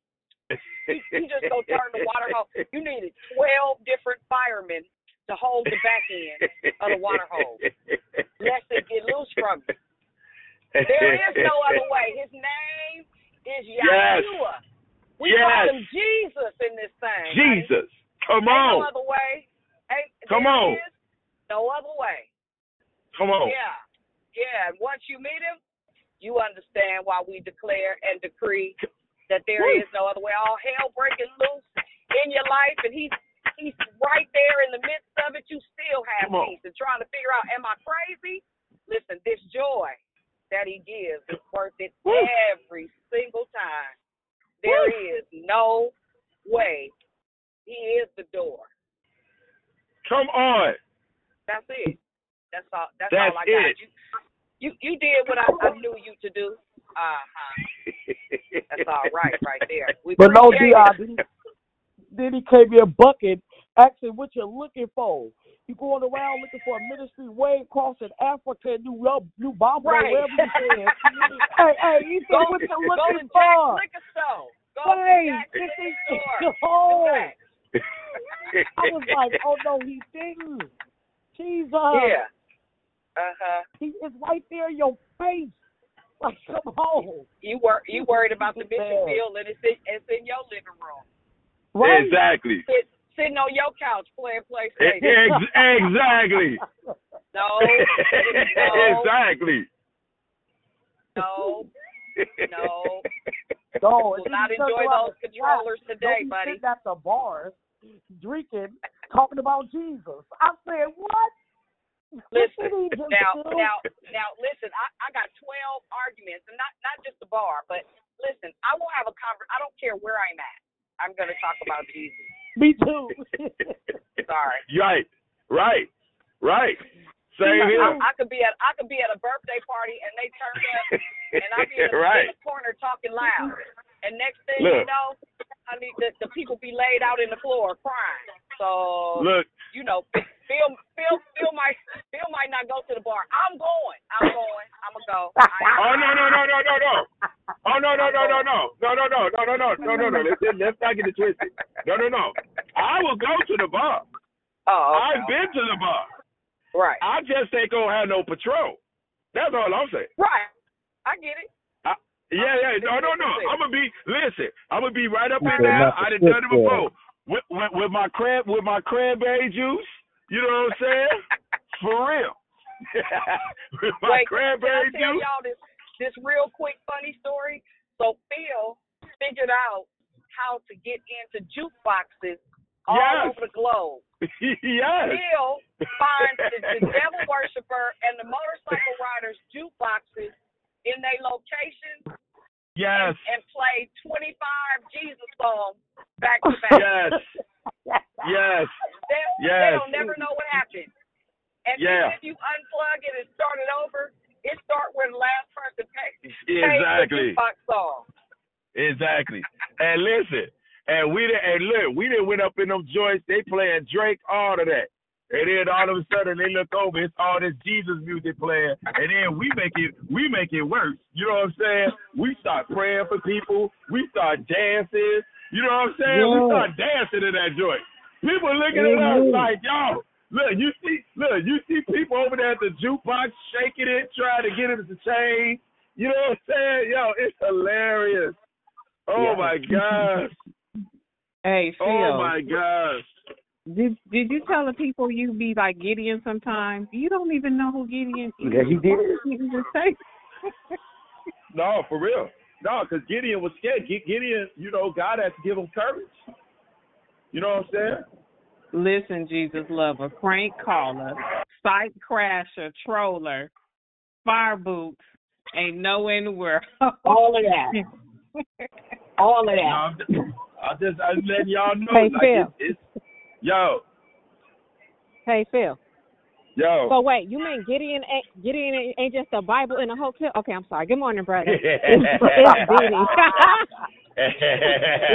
You, you just go turn the water hose. You needed twelve different firemen to hold the back end of the water hose. Lest it get loose from you. There is no other way. His name is Yes. Yahshua. We Yes. call him Jesus in this thing. Jesus. Come Ain't on. no other way. Ain't, Come on. no other way. Come on. Yeah. Yeah. And once you meet him, you understand why we declare and decree that there is no other way. All hell breaking loose in your life and he's he's right there in the midst of it. You still have peace and trying to figure out, am I crazy? Listen, this joy that he gives is worth it Woo. every single time. There is no way. He is the door. Come on. That's it. That's all. That's, That's all I got. it. You, you, you did what I, I knew you to do. Uh huh. That's all right, right there. We But no, appreciate Dion, it. then he, then he came here bucking, asking what you're looking for. You going around looking for a ministry way across in Africa, New York, New Bamba, Right. wherever you said. hey, hey, you said Go, what you go to looking Jack's for. liquor store. Go Hey, to Jack's this liquor is store. oh. I was like, oh no, he didn't. Jesus. Yeah. Uh huh. He is right there in your face. Like, come on. You were you worried about the mission Yeah. field and it's in, it's in your living room. Right? Exactly. Sit, sitting on your couch playing PlayStation. ex- exactly. No. No. exactly. No. No. No, Will not he turned enjoy those controllers laughed. today, Don't buddy. sitting at the bars, drinking, talking about Jesus. I said, what? Listen, What did he just now, now, now, listen. I, I got twelve arguments, and not not just the bar, but listen. I will have a conver I don't care where I'm at. I'm going to talk about Jesus. Me too. Sorry. Right. Right. Right. Same I, here. I could be at I could be at a birthday party and they turn up, and I be in the, right. in the corner talking loud, and next thing you know, I mean the, the people be laid out in the floor crying. So Look. you know, Phil, Phil, Phil might, Phil might not go to the bar. I'm going. I'm going. I'm gonna go. I Oh no no no no no no. Oh no no no no no no no no no no no no no no no. Let's let's not get it twisted. No no no. I will go to the bar. Oh, okay. I've been to the bar. Right. I just ain't gonna have no Patron. That's all I'm saying. Right. I get it. I, yeah, yeah, no, no, no. I'm gonna be listen. I'm gonna be right up He in there. I done done it before with, with with my crab with my cranberry juice. You know what I'm saying? For real. with my Wait, cranberry can I tell juice. y'all this this real quick funny story? So Phil figured out how to get into jukeboxes all Yes. over the globe. yes. Phil finds the, the devil worshiper and the motorcycle riders jukeboxes in their location Yes. and play 25 Jesus songs back to back. Yes. Yes. They, Yes. they don't never know what happened. And Yeah. if you unplug it and start it over, it start where the last person pays. Exactly. Jukebox song. Exactly. And listen, and we didn't and look, we didn't went up in them joints, they playing Drake, all of that. And then all of a sudden they look over, it's all this Jesus music playing, and then we make it we make it worse. You know what I'm saying? We start praying for people, we start dancing. You know what I'm saying? We start dancing in that joint. People looking at us Amen. like, yo, look, you see, look, you see people over there at the jukebox shaking it, trying to get it to change. You know what I'm saying? Yo, it's hilarious. Oh Yeah. my gosh. Hey, oh, Phil. Oh my gosh. Did did you tell the people you be like Gideon sometimes? You don't even know who Gideon is. Yeah, he did. What did you even say? No, for real. No, because Gideon was scared. Gi- Gideon, you know, God had to give him courage. You know what I'm saying? Listen, Jesus lover, prank caller, site crasher, troller, fire boots, ain't no anywhere. All of that. All of No, that. I'm just, I'm just I'm letting y'all know. Hey, like, Phil. It's, it's, yo, Hey Phil. yo. So wait, you mean Gideon ain't Gideon ain't- ain't just a Bible in a hotel? Okay, I'm sorry. Good morning, brother. It's, it's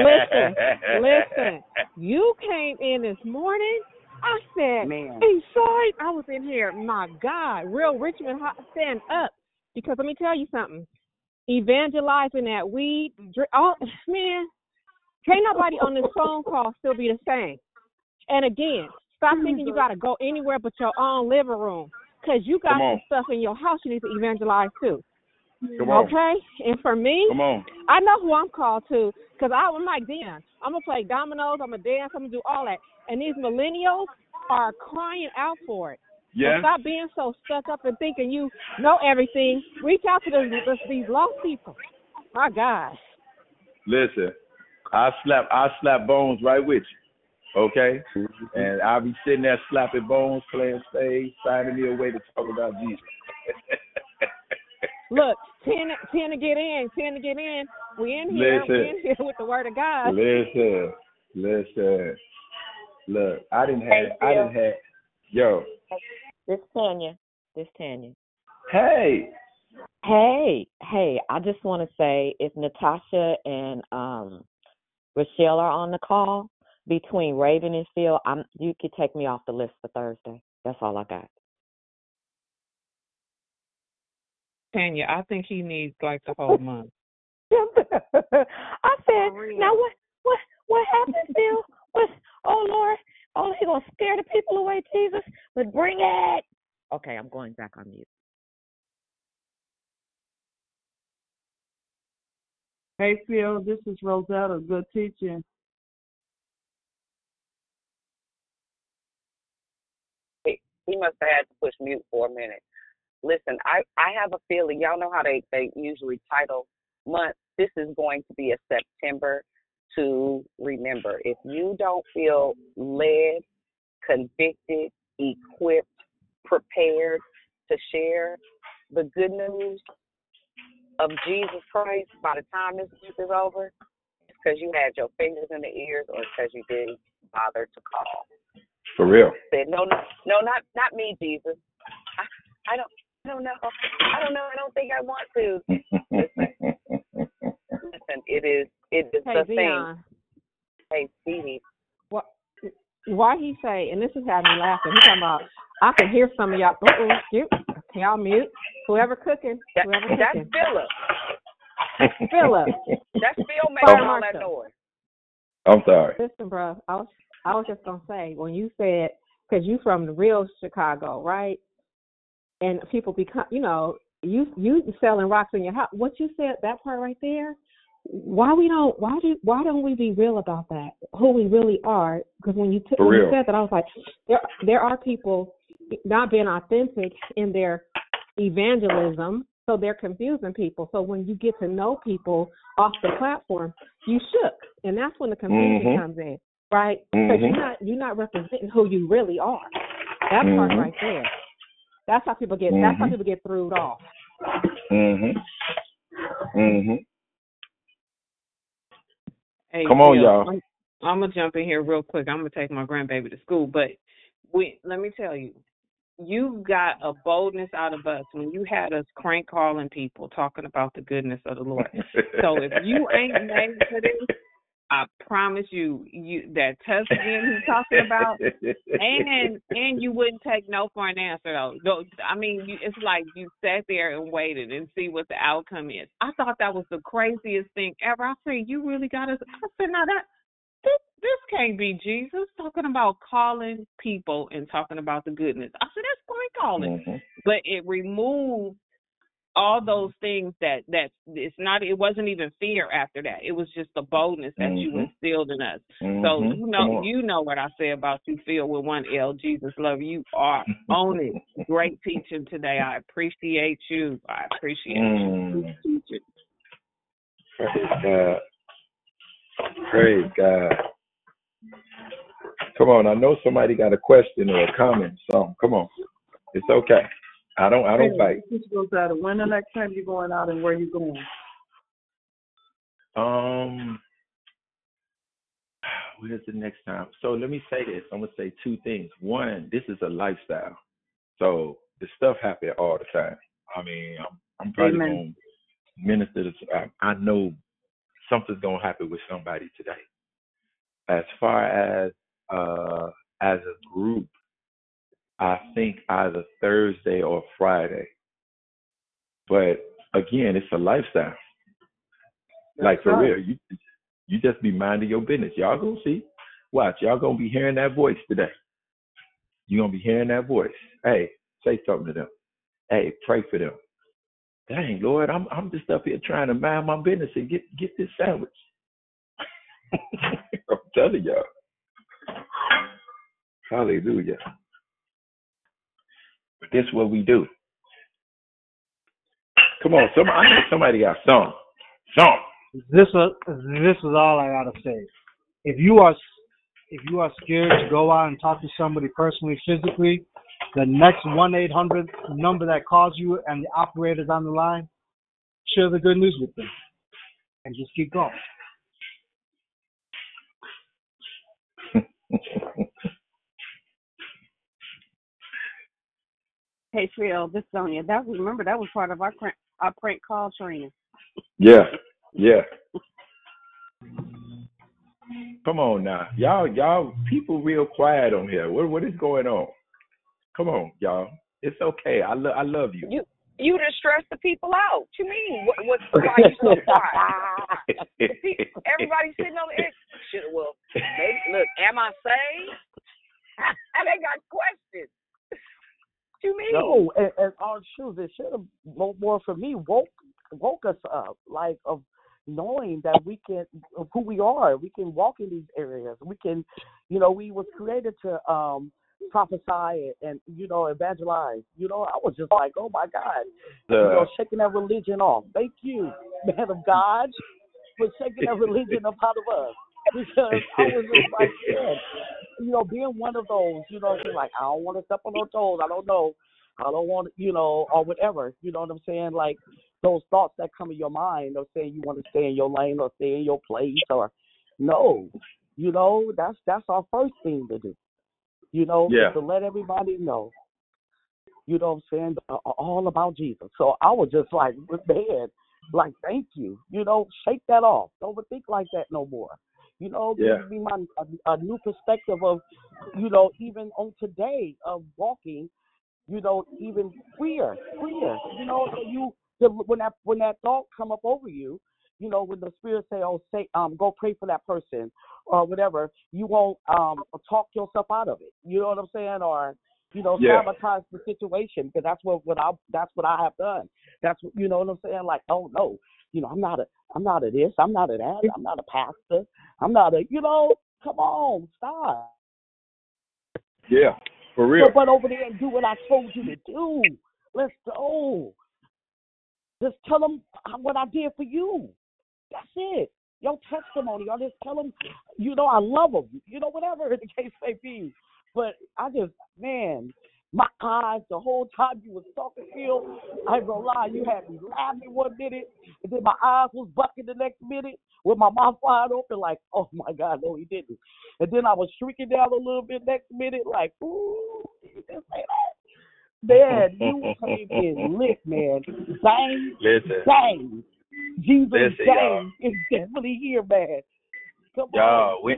listen, listen. You came in this morning. I said, Man. "Hey, sorry." I was in here. My God, real Richmond, hot- stand up. Because let me tell you something. Evangelizing that weed, dr- oh man, can't nobody on this phone call still be the same. And again, stop thinking you got to go anywhere but your own living room. Because you got some stuff in your house you need to evangelize too. Come on. Okay? And for me, Come on. I know who I'm called to because I'm like Dan. I'm going to play dominoes. I'm going to dance. I'm going to do all that. And these millennials are crying out for it. So Yeah. stop being so stuck up and thinking you know everything. Reach out to those, those, these lost people. My gosh. Listen, I slap I slap bones right with you. Okay? And I'll be sitting there slapping bones, playing stage, finding me a way to talk about Jesus. Look, 10, 10 to get in, 10 to get in. We in here. Listen. We in here with the word of God. listen, listen. Look, I didn't have I didn't have yo. This Tanya. This Tanya. Hey. Hey, hey, I just want to say if Natasha and um Rochelle are on the call between Raven and Phil, I'm you could take me off the list for Thursday. That's all I got. Tanya, I think he needs like the whole month. I said, now what what what happened, Phil? What oh Lord, oh he gonna scare the people away, Jesus. But bring it. Okay, I'm going back on mute. Hey, Phil, this is Rosetta. Good teaching. He, must have had to push mute for a minute. Listen, I I have a feeling y'all know how they they usually title months. This is going to be a September to remember. If you don't feel led, convicted, equipped, prepared to share the good news of Jesus Christ by the time this week is over, it's because you had your fingers in the ears or because you didn't bother to call. For real. Said no, no, no, not not me, Jesus. I, I don't, I don't know. I don't know. I don't think I want to. Listen, it is, it is Hey, the thing. Dion. Hey, Stevie. What? Why he say? And this is having me laughing. He talking about. I can hear some of y'all. Uh-uh, you, y'all mute. Whoever cooking, That, whoever that's. Philip. Philip. That's Phil making Fire all that marshal. noise. I'm sorry. Listen, bro. I was I was just gonna say when you said because you from the real Chicago, right? And people become, you know, you you selling rocks in your house. What you said that part right there. Why we don't why do why don't we be real about that? Who we really are? Because when you t- when you said that, I was like, there there are people not being authentic in their evangelism, so they're confusing people. So when you get to know people off the platform, you shook, and that's when the confusion Mhm. comes in, right? Because you're Mhm. not you're not representing who you really are. That part Mhm. right there. That's how people get. That's how Mhm. people get through it off. Mhm. Mhm. Hey, Come on, Phil, y'all. I'm, I'm gonna jump in here real quick. I'm gonna take my grandbaby to school, but we let me tell you, you got a boldness out of us when you had us crank calling people talking about the goodness of the Lord. So if you ain't made for this, I promise you, you that test again he's talking about, and and you wouldn't take no for an answer though. I mean, you, it's like you sat there and waited and see what the outcome is. I thought that was the craziest thing ever. I said, you really got us. I said, now that this this can't be Jesus talking about calling people and talking about the goodness. I said, that's great calling, Mhm. but it removed all those things that that it's not it wasn't even fear after that it was just the boldness that you Mhm. instilled in us so Mhm. you know you know what i say about you phil with one l jesus love you are on it great teaching today i appreciate you i appreciate Mm. you Praise God. Praise God. Come on, I know somebody got a question or a comment. So come on, it's okay. I don't. I don't fight. This goes out of when the next time you're going out and where you going? Um, where's the next time? So let me say this. I'm gonna say two things. One, this is a lifestyle. So the stuff happen all the time. I mean, I'm, I'm probably Amen. to minister. To, I, I know something's gonna happen with somebody today. As far as uh as a group, I think either Thursday or Friday. But again, it's a lifestyle. like for right. real, you you just be minding your business. Y'all gonna see. Watch, y'all gonna be hearing that voice today. you gonna be hearing that voice. Hey, say something to them. Hey, pray for them. Dang, Lord, I'm I'm just up here trying to mind my business and get get this sandwich. I'm telling y'all. Hallelujah. But this is what we do. Come on, some I know somebody got some. Some. This is this is all I gotta say. If you are if you are scared to go out and talk to somebody personally, physically, the next one eight hundred number that calls you and the operator's on the line, share the good news with them, and just keep going. Hey Phil, this is Sonia. That was remember that was part of our prank our prank call training. Yeah, yeah. Come on now, y'all, y'all, people real quiet on here. What, what is going on? Come on, y'all. It's okay. I love, I love you. You you just stress the people out. What you mean? What what why you so quiet? The pe- Everybody sitting over there. Should well maybe look, am I saved? they got questions. You mean? No, and, and our shoes, it should have more, for me woke woke us up, like of knowing that we can who we are. We can walk in these areas. We can, you know, we was created to um prophesy and, you know evangelize. You know, I was just like, oh my God, you Uh, know, shaking that religion off. Thank you, man of God, for shaking that religion up out of us. Because I was just like, you know, being one of those, you know, like I don't want to step on no toes. I don't know. I don't want, you know, or whatever. You know what I'm saying? Like those thoughts that come in your mind of saying you want to stay in your lane or stay in your place or no. You know, that's that's our first thing to do. You know, Yeah. to let everybody know. You know what I'm saying? Uh, All about Jesus. So I was just like, with man, like thank you. You know, shake that off. Don't think like that no more. You know, Yeah. gives me my a, a new perspective of, you know, even on today of walking, you know, even freer, freer. You know, so you the, when that when that thought come up over you, you know, when the spirit say, "Oh, say, um, go pray for that person," or whatever, you won't um talk yourself out of it. You know what I'm saying? Or you know, Yeah. sabotage the situation because that's what what I that's what I have done. That's what you know what I'm saying. Like, oh no, you know, I'm not a I'm not a this, I'm not a that, mm. I'm not a pastor, I'm not a you know. Come on, stop. yeah, for real. But over there and do what I told you to do. Let's go. Just tell them what I did for you. That's it. Your testimony. Or just tell them, you know, I love them. You know, whatever the case may be. But I just, man, my eyes the whole time you was talking, Phil, I ain't gonna lie, you had me laughing one minute, and then my eyes was bucking the next minute with my mouth wide open, like, oh my God, no, he didn't. And then I was shrinking down a little bit next minute, like, ooh, did you just say that? Man, you came in lit, man. Bang, Listen, bang. Jesus Listen, bang is definitely here, man. Come Y'all, on. we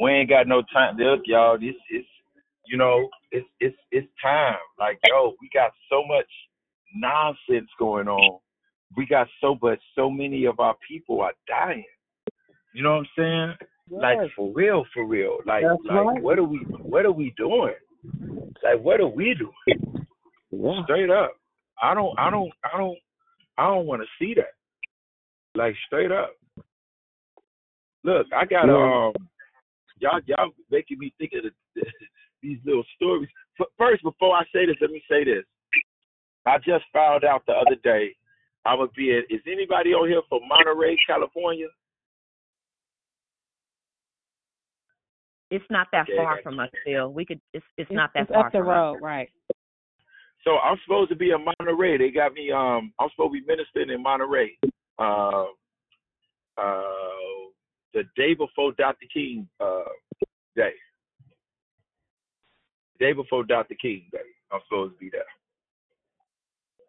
we ain't got no time. Look, y'all, this is you know, it's it's it's time. Like, yo, we got so much nonsense going on. We got so much so many of our people are dying. You know what I'm saying? Like for real, for real. Like That's like right. what are we what are we doing? Like what are we doing? Yeah. Straight up. I don't I don't I don't I don't want to see that. Like straight up. Look, I got Yeah. um y'all y'all making me think of the, these little stories. F- First, before I say this, let me say this. I just found out the other day I would be in. Is anybody on here from Monterey, California? It's not that Okay, far got from us, Phil. We could. It's it's, It's, not that it's far up the from road, us. right? So I'm supposed to be in Monterey. They got me. Um, I'm supposed to be ministering in Monterey. Uh, uh, the day before Dr. King uh day. Day before Dr. King day. I'm supposed to be there.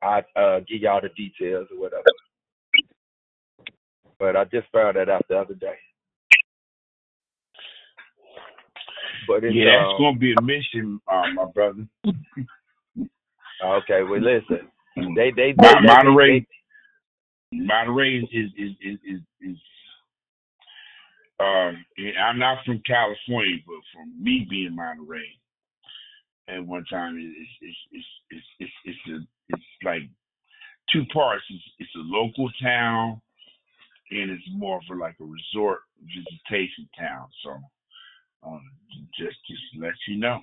I uh give y'all the details or whatever. But I just found that out the other day. But it's Yeah, that's um, gonna be a mission, uh, my brother. okay. Well, listen, they they they let me. Monterey, Monterey is is is is, is, is um. I'm not from California, but from me being Monterey, at one time it's it's it's it's it's it's, a, it's like two parts. It's, it's a local town, and it's more for like a resort visitation town. So, um, just just let you know.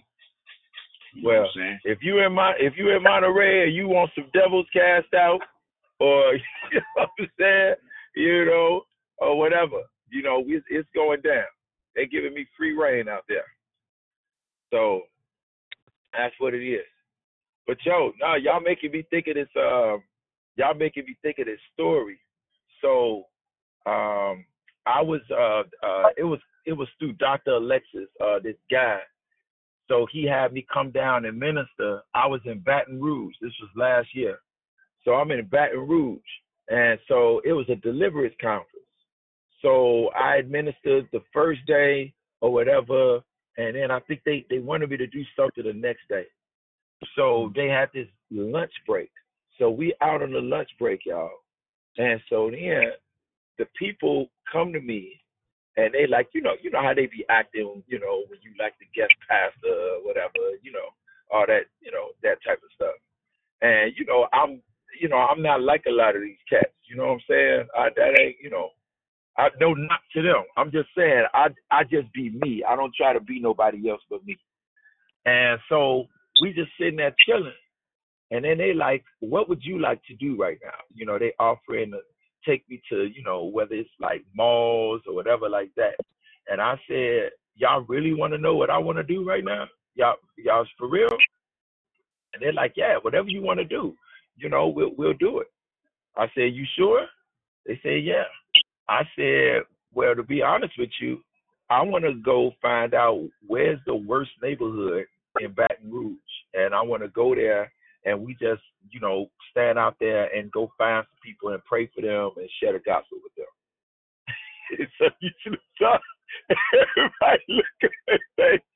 You Well, what if you in my if you in Monterey and you want some devils cast out, or you know what I'm saying, you know, or whatever, you know, it's, it's going down. They're giving me free reign out there. So that's what it is. But yo, no, y'all making me think of this. Um, y'all making me think of this story. So, um, I was uh uh it was it was through Dr. Alexis, uh, this guy. So he had me come down and minister. I was in Baton Rouge. This was last year. So I'm in Baton Rouge. And so it was a deliverance conference. So I administered the first day or whatever. And then I think they, they wanted me to do something the next day. So mm-hmm. they had this lunch break. So we out on the lunch break, y'all. And so then the people come to me and they like, you know, you know how they be acting, you know, when you like the guest pastor or whatever, you know, all that, you know, that type of stuff. And you know, I'm, you know, I'm not like a lot of these cats. You know what I'm saying? I that ain't, you know, I no not to them. I'm just saying, I I just be me. I don't try to be nobody else but me. And so we just sitting there chilling. And then they like, what would you like to do right now? You know, they offering to take me to, you know, whether it's like malls or whatever like that. And I said, y'all really want to know what I want to do right now? Y'all, y'all's for real? And they're like, yeah, whatever you want to do, you know, we'll we'll do it. I said, you sure? They said, yeah. I said, well, to be honest with you, I want to go find out where's the worst neighborhood in Baton Rouge, and I want to go there and we just, you know, stand out there and go find some people and pray for them and share the gospel with them. so you should have saw everybody look at their face.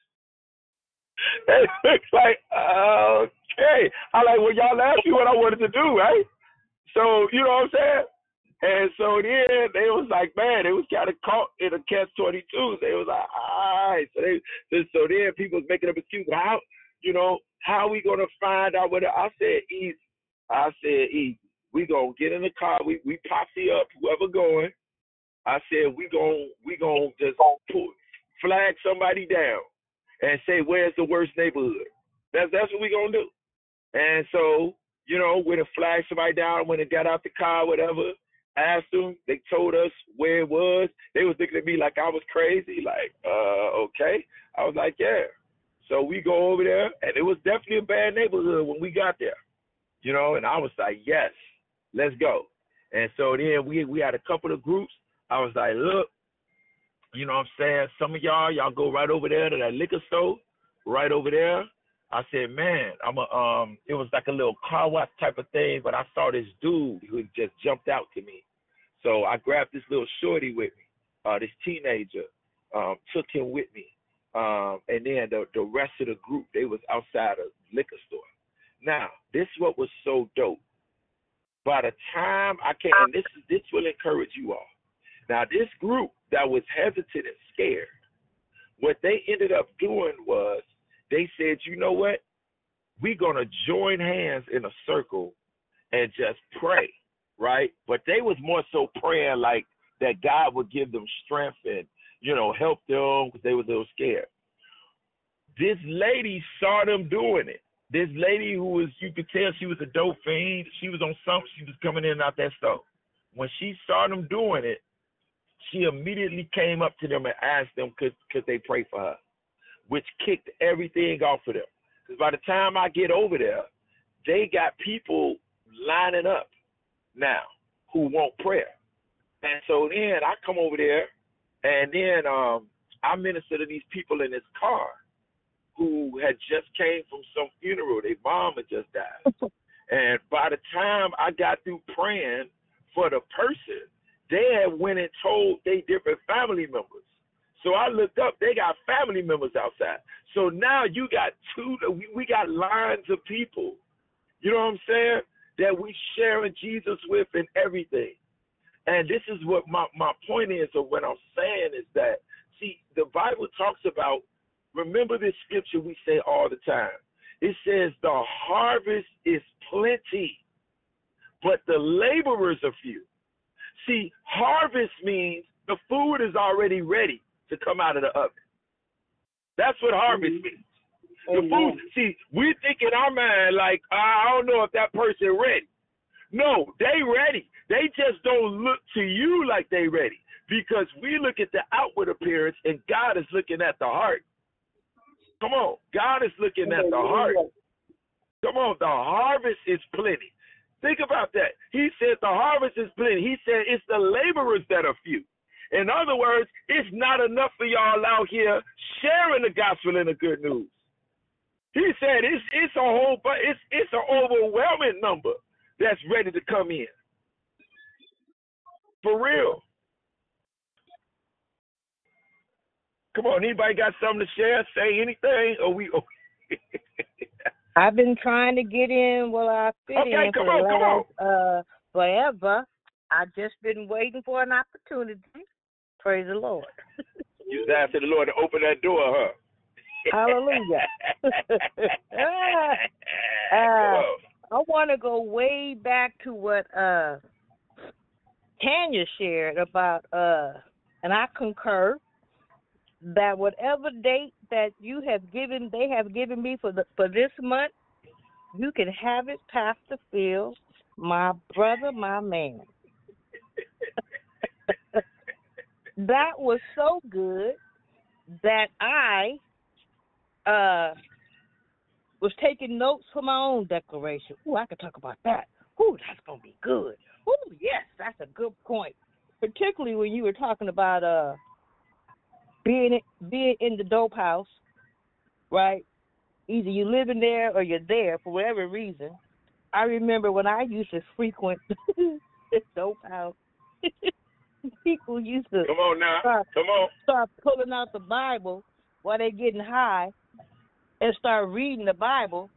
It looks like, okay. I like, well, y'all asked me what I wanted to do, right? So, you know what I'm saying? And so then they was like, man, they was kind of caught in a catch twenty two. They was like, all right. So they, so, then people was making up excuses. How, you know, how we gonna find out what? I said easy. I said easy. We gonna get in the car. We we posse up whoever going. I said we gon' we gonna just pull, flag somebody down and say where's the worst neighborhood. That's that's what we gonna do. And so you know, when it flagged somebody down when it got out the car, whatever. Asked them, they told us where it was. They was looking at me like I was crazy. Like, uh, okay. I was like, yeah. So we go over there, and it was definitely a bad neighborhood when we got there, you know. And I was like, yes, let's go. And so then we we had a couple of groups. I was like, look, you know what I'm saying? Some of y'all, y'all go right over there to that liquor store, right over there. I said, man, I'm a um. It was like a little car wash type of thing, but I saw this dude who just jumped out to me. So I grabbed this little shorty with me, uh, this teenager, um, took him with me. Um, and then the, the rest of the group, they was outside a liquor store. Now, this is what was so dope. By the time I came, and this this will encourage you all. Now, this group that was hesitant and scared, what they ended up doing was they said, you know what? We're gonna join hands in a circle and just pray, right? But they was more so praying like that God would give them strength and you know help them because they was a little scared. This lady saw them doing it. This lady who was you could tell she was a dope fiend. She was on something. She was coming in and out that stuff. When she saw them doing it, she immediately came up to them and asked them could could they pray for her, which kicked everything off of them. Because by the time I get over there, they got people lining up now who want prayer. And so then I come over there and then um I minister to these people in this car who had just came from some funeral. Their mom had just died. and by the time I got through praying for the person, they had went and told they different family members. So I looked up, they got family members outside. So now you got two, we got lines of people, you know what I'm saying, that we sharing Jesus with and everything. And this is what my, my point is, or what I'm saying is that, see, the Bible talks about, remember this scripture we say all the time. It says, the harvest is plenty, but the laborers are few. See, harvest means the food is already ready to come out of the oven. That's what harvest mm-hmm. means. The food. See, we think in our mind like, I don't know if that person ready. No, they ready. They just don't look to you like they ready because we look at the outward appearance and God is looking at the heart. Come on, God is looking at the heart. Come on, the harvest is plenty. Think about that. He said the harvest is plenty. He said it's the laborers that are few. In other words, it's not enough for y'all out here sharing the gospel and the good news. He said it's it's a whole but it's it's an overwhelming number that's ready to come in. For real. Come on, anybody got something to share? Say anything? Or we I've been trying to get in while I fit Okay, in come for on, the come last uh forever. I've just been waiting for an opportunity. Praise the Lord. You just asked the Lord to open that door, huh? Hallelujah. Uh. I want to go way back to what uh Tanya shared about uh and I concur that whatever date that you have given they have given me for the for this month, you can have it, Pastor Phil, my brother, my man. that was so good that I uh was taking notes for my own declaration. Ooh, I could talk about that. Ooh, that's gonna be good. Ooh, yes, that's a good point. Particularly when you were talking about uh being being in the dope house, right? Either you living there or you're there for whatever reason. I remember when I used to frequent the dope house. People used to Come on now. start, Come on. start pulling out the Bible while they're getting high and start reading the Bible.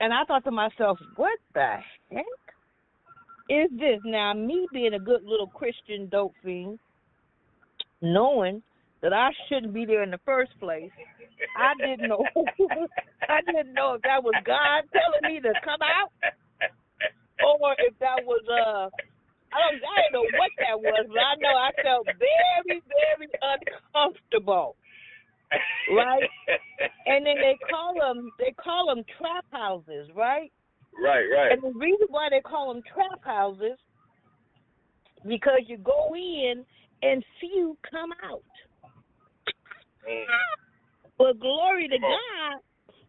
And I thought to myself, what the heck is this? Now, me being a good little Christian dope fiend, knowing that I shouldn't be there in the first place, I didn't know. I didn't know if that was God telling me to come out, or if that was uh, I don't, I didn't know what that was, but I know I felt very, very uncomfortable. Right? And then they call them they call them trap houses, right? Right, right. And the reason why they call them trap houses because you go in and few come out. Mm. But glory to God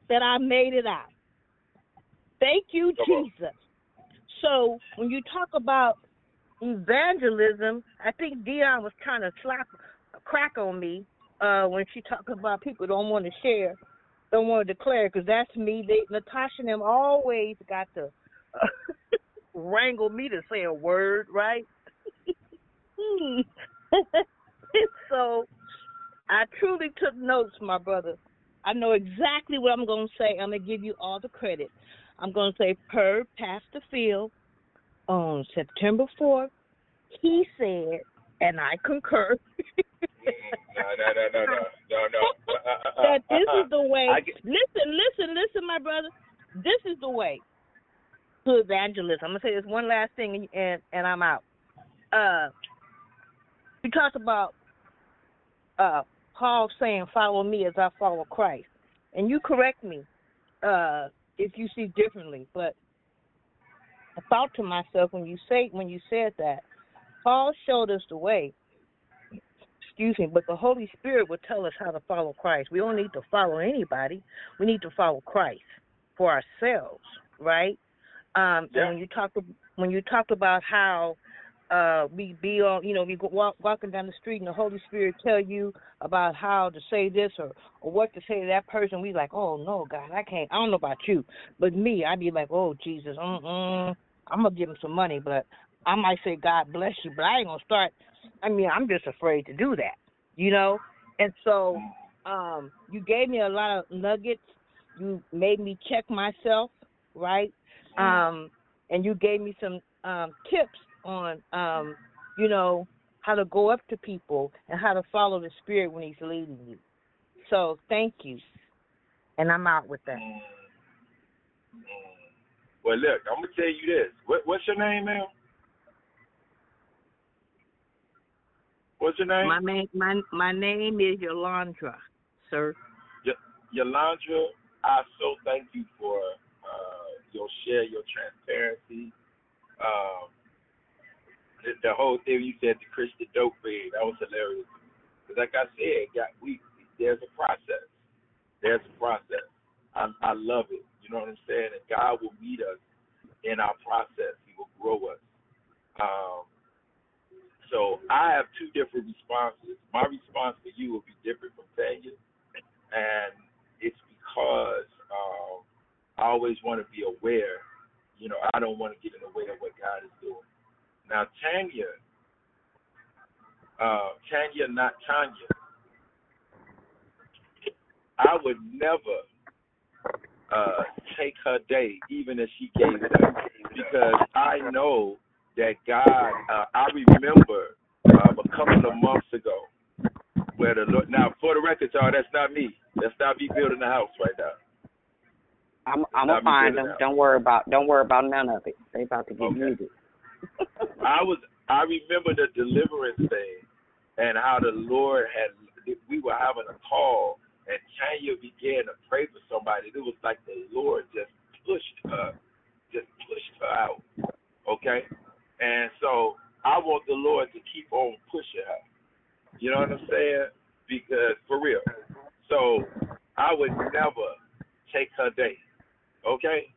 that I made it out. Thank you, Jesus. So when you talk about evangelism, I think Dion was trying to slap a crack on me uh, when she talked about people don't want to share, don't want to declare, because that's me. They, Natasha and them always got to wrangle me to say a word, right? so I truly took notes, my brother. I know exactly what I'm going to say. I'm going to give you all the credit. I'm going to say, per Pastor Phil, on September 4th, he said, and I concur, No, no, no, no, no, no, no. Uh, uh, uh, that this is the way. Get, Listen, listen, listen, my brother. This is the way to evangelism. I'm gonna say this one last thing, and and, and I'm out. Uh, we talked about uh Paul saying, "Follow me as I follow Christ," and you correct me uh if you see differently. But I thought to myself when you say when you said that, Paul showed us the way excuse me, but the Holy Spirit will tell us how to follow Christ. We don't need to follow anybody. We need to follow Christ for ourselves, right? Um, Yeah. And when you talk when you talk about how uh, we be on, you know, we go walk, walking down the street and the Holy Spirit tell you about how to say this or or what to say to that person, we like, oh no, God, I can't. I don't know about you, but me, I'd be like, oh Jesus, mm-mm, I'm gonna give him some money, but I might say God bless you, but I ain't gonna start. I mean, I'm just afraid to do that, you know. And so, um, you gave me a lot of nuggets. You made me check myself, right? Um, and you gave me some um tips on, um, you know, how to go up to people and how to follow the Spirit when He's leading you. So, thank you. And I'm out with that. well, look, I'm gonna tell you this. What, what's your name, ma'am? What's your name? My name, my my name is Yolandra, sir. Y- Yolanda, I so thank you for uh, your share, your transparency. Um, the, the whole thing you said, the Christian dope fiend, that was hilarious. Because like I said, got, we there's a process. There's a process. I, I love it. You know what I'm saying? And God will meet us in our process. He will grow us. Um, so I have two different responses. My response to you will be different from Tanya, and it's because um, I always want to be aware. You know, I don't want to get in the way of what God is doing. Now, Tanya, uh, Tanya, not Tanya. I would never uh, take her day, even if she gave it up, because I know that God. Uh, I remember um, a couple of months ago where the Lord. Now, for the record, y'all, that's not me. That's not me building the house right now. I'm I'm gonna find them. Don't worry about don't worry about none of it. They about to get Okay. muted. I was I remember the deliverance thing and how the Lord had we were having a call and Tanya began to pray for somebody. It was like the Lord just pushed her, just pushed her out. Okay? And so I want the Lord to keep on pushing her. You know what I'm saying? Because for real. So I would never take her day. Okay?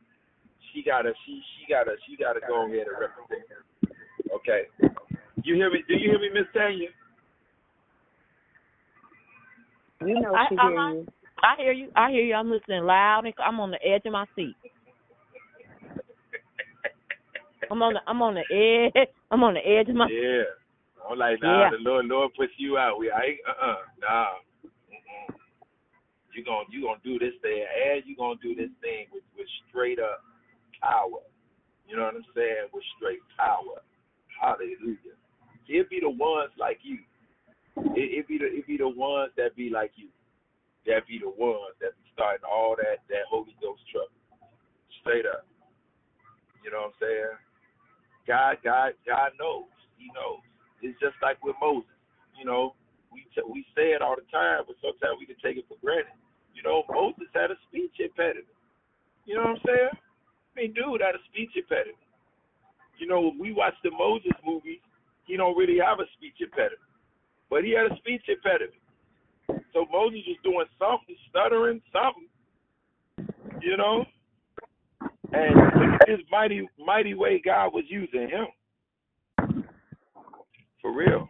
She gotta she she gotta she gotta go ahead and represent her. Okay. You hear me? Do you hear me, Miss Tanya? You know I, she uh-huh. hear you. I hear you. I hear you. I'm listening loud. and I'm on the edge of my seat. I'm on the I'm on the edge. I'm on the edge of my. Yeah. I'm like, nah, Yeah. the Lord Lord puts you out. We I ain't uh uh nah. Mm-mm. You gonna you gonna do this thing and you gonna do this thing with, with straight up power. You know what I'm saying? With straight power. Hallelujah. It be the ones like you. It, it be the it be the ones that be like you. That be the ones that be starting all that that Holy Ghost trouble. Straight up. You know what I'm saying? God, God, God knows. He knows. It's just like with Moses. You know, we t- we say it all the time, but sometimes we can take it for granted. You know, Moses had a speech impediment. You know what I'm saying? I mean, dude had a speech impediment. You know, when we watch the Moses movies, he don't really have a speech impediment, but he had a speech impediment. So Moses was doing something, stuttering, something. You know, and this mighty, mighty way God was using him. For real.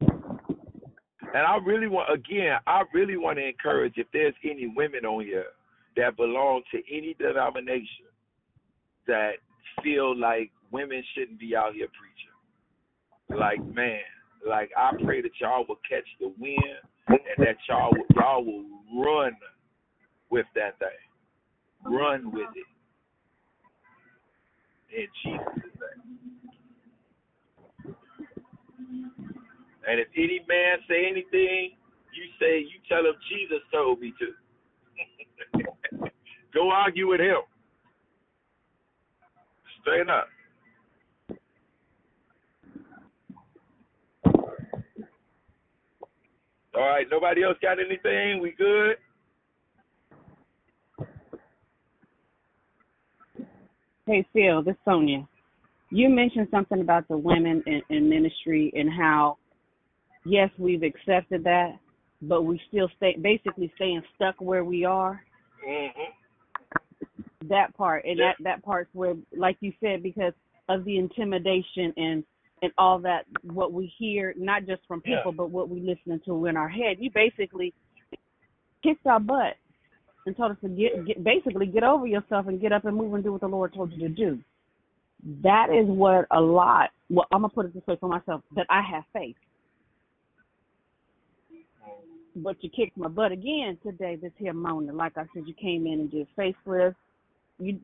And I really want, again, I really want to encourage if there's any women on here that belong to any denomination that feel like women shouldn't be out here preaching. Like, man, like I pray that y'all will catch the wind and that y'all y'all will run with that thing. Run with it. In Jesus' name. And if any man say anything, you say you tell him Jesus told me to. Go argue with him. Straight up. All right, nobody else got anything? We good? Hey Phil, this is Sonia. You mentioned something about the women in, in ministry and how yes, we've accepted that, but we still stay basically staying stuck where we are. Mm-hmm. That part and Yeah. that that part's where, like you said, because of the intimidation and and all that, what we hear, not just from Yeah. people, but what we listening to in our head. You basically kicked our butt and told us to get, get basically get over yourself and get up and move and do what the Lord told you to do. That is what a lot. Well, I'm gonna put it this way for myself that I have faith. But you kicked my butt again today, this here morning. Like I said, you came in and did faceless. You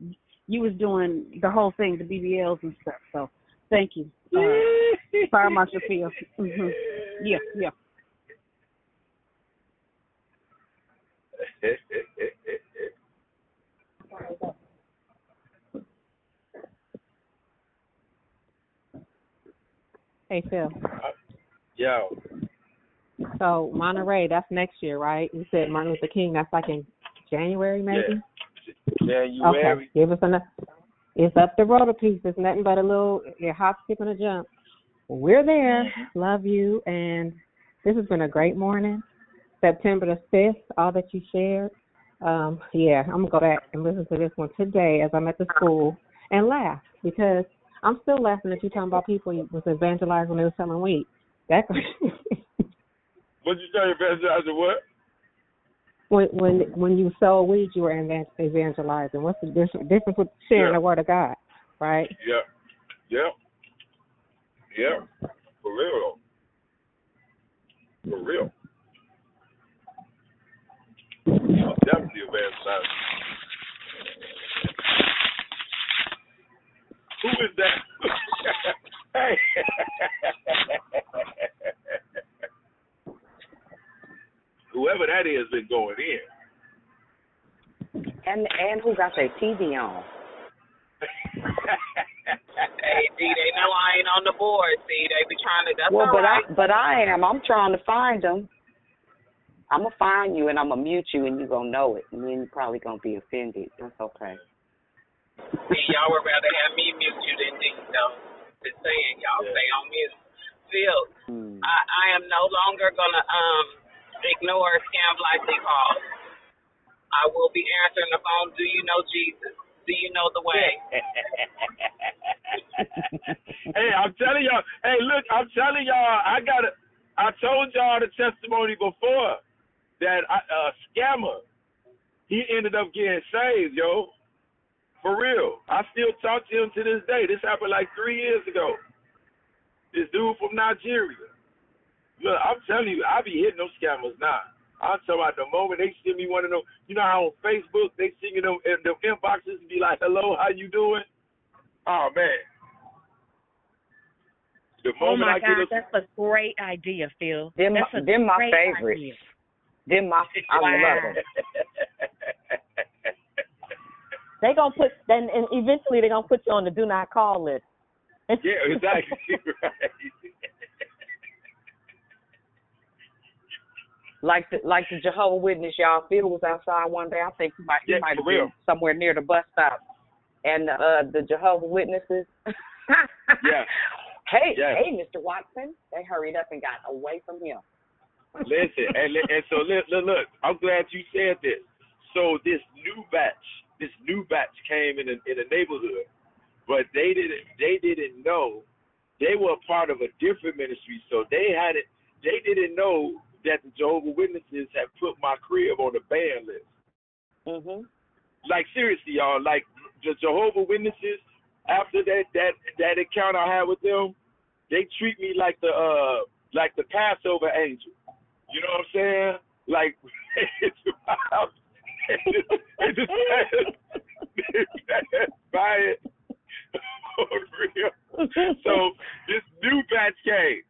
you was doing the whole thing, the BBLs and stuff. So thank you, uh, Fire Marshal Phil. hmm Yeah, yeah. Hey Phil. Yo. So Monterey, that's next year, right? You said Martin Luther King. That's like in January, maybe. Yeah. January. Okay, give us enough. It's up the road a piece. It's nothing but a little a hop, skip, and a jump. We're there. Mm-hmm. Love you, and this has been a great morning. September the fifth, all that you shared. Um, yeah, I'm gonna go back and listen to this one today as I'm at the school and laugh because I'm still laughing at you talking about people who was evangelizing when they were selling weed. That What you say, evangelizing what? when when when you sold weed, you were evangelizing. What's the difference with sharing Yeah. the word of God, right? Yeah. Yeah. Yeah. For real. For real. I'm definitely evangelizing. Who is that? hey. Whoever that is been going in. And and who got their TV on? Hey, D, they know I ain't on the board. See, they be trying to. That's well, all but right. I but I am. I'm trying to find them. I'm gonna find you and I'm gonna mute you and you're gonna know it and then you're probably gonna be offended. That's okay. See, y'all would rather have me mute you than D, though. Just saying, y'all stay on mute. Phil, Hmm. I, I am no longer gonna um ignore scam likely calls. I will be answering the phone. Do you know Jesus? Do you know the way? hey, I'm telling y'all. Hey, look, I'm telling y'all. I got it. I told y'all the testimony before that I, uh, scammer. He ended up getting saved, yo. For real. I still talk to him to this day. This happened like three years ago. This dude from Nigeria. Look, I'm telling you, I be hitting those scammers now. I'm talking about the moment they send me one of them. You know how on Facebook they send you them, in them inboxes and be like, "Hello, how you doing?" Oh man. The Oh my I get God, a, that's a great idea, Phil. Them that's a them my great favorites. idea. Them my I love them. They gonna put then and eventually they're gonna put you on the do not call list. yeah, exactly. right. Like the like the Jehovah Witness, y'all. Phil was outside one day. I think he might he Yeah, might have been somewhere near the bus stop. And uh the Jehovah Witnesses Yeah. Hey, hey, Mr. Watson. They hurried up and got away from him. Listen, and and so look, look, look. I'm glad you said this. So this new batch, this new batch came in a, in a neighborhood, but they didn't they didn't know they were a part of a different ministry, so they had it. They didn't know that the Jehovah Witnesses had put my crib on the ban list. Mhm. Like seriously, y'all. Like the Jehovah Witnesses, after that that that encounter I had with them, they treat me like the uh like the Passover angel. You know what I'm saying? Like it's about it just, it just passed by it for real. So this new batch came.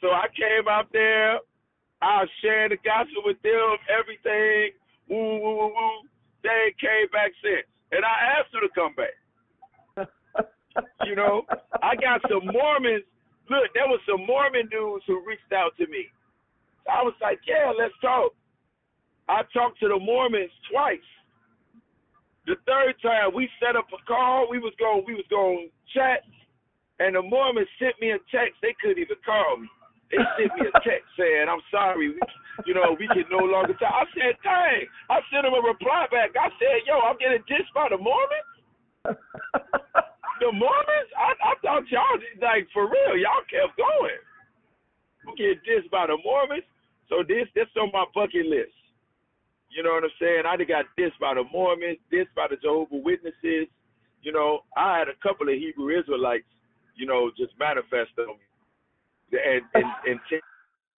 So I came out there. I shared the gospel with them, everything. Woo, woo, woo, woo. They came back since. And I asked her to come back. You know, I got some Mormons. Look, there was some Mormon dudes who reached out to me. I was like, yeah, let's talk. I talked to the Mormons twice. The third time we set up a call, we was going we was going chat and the Mormons sent me a text. They couldn't even call me. They sent me a text saying, "I'm sorry, we, you know, we can no longer talk." I said, "Dang!" I sent them a reply back. I said, "Yo, I'm getting dissed by the Mormons." the Mormons? I, I thought y'all like for real. Y'all kept going. We get dissed by the Mormons. So this this on my bucket list. You know what I'm saying? I got this by the Mormons, this by the Jehovah Witnesses. You know, I had a couple of Hebrew Israelites, you know, just manifest on me and and, and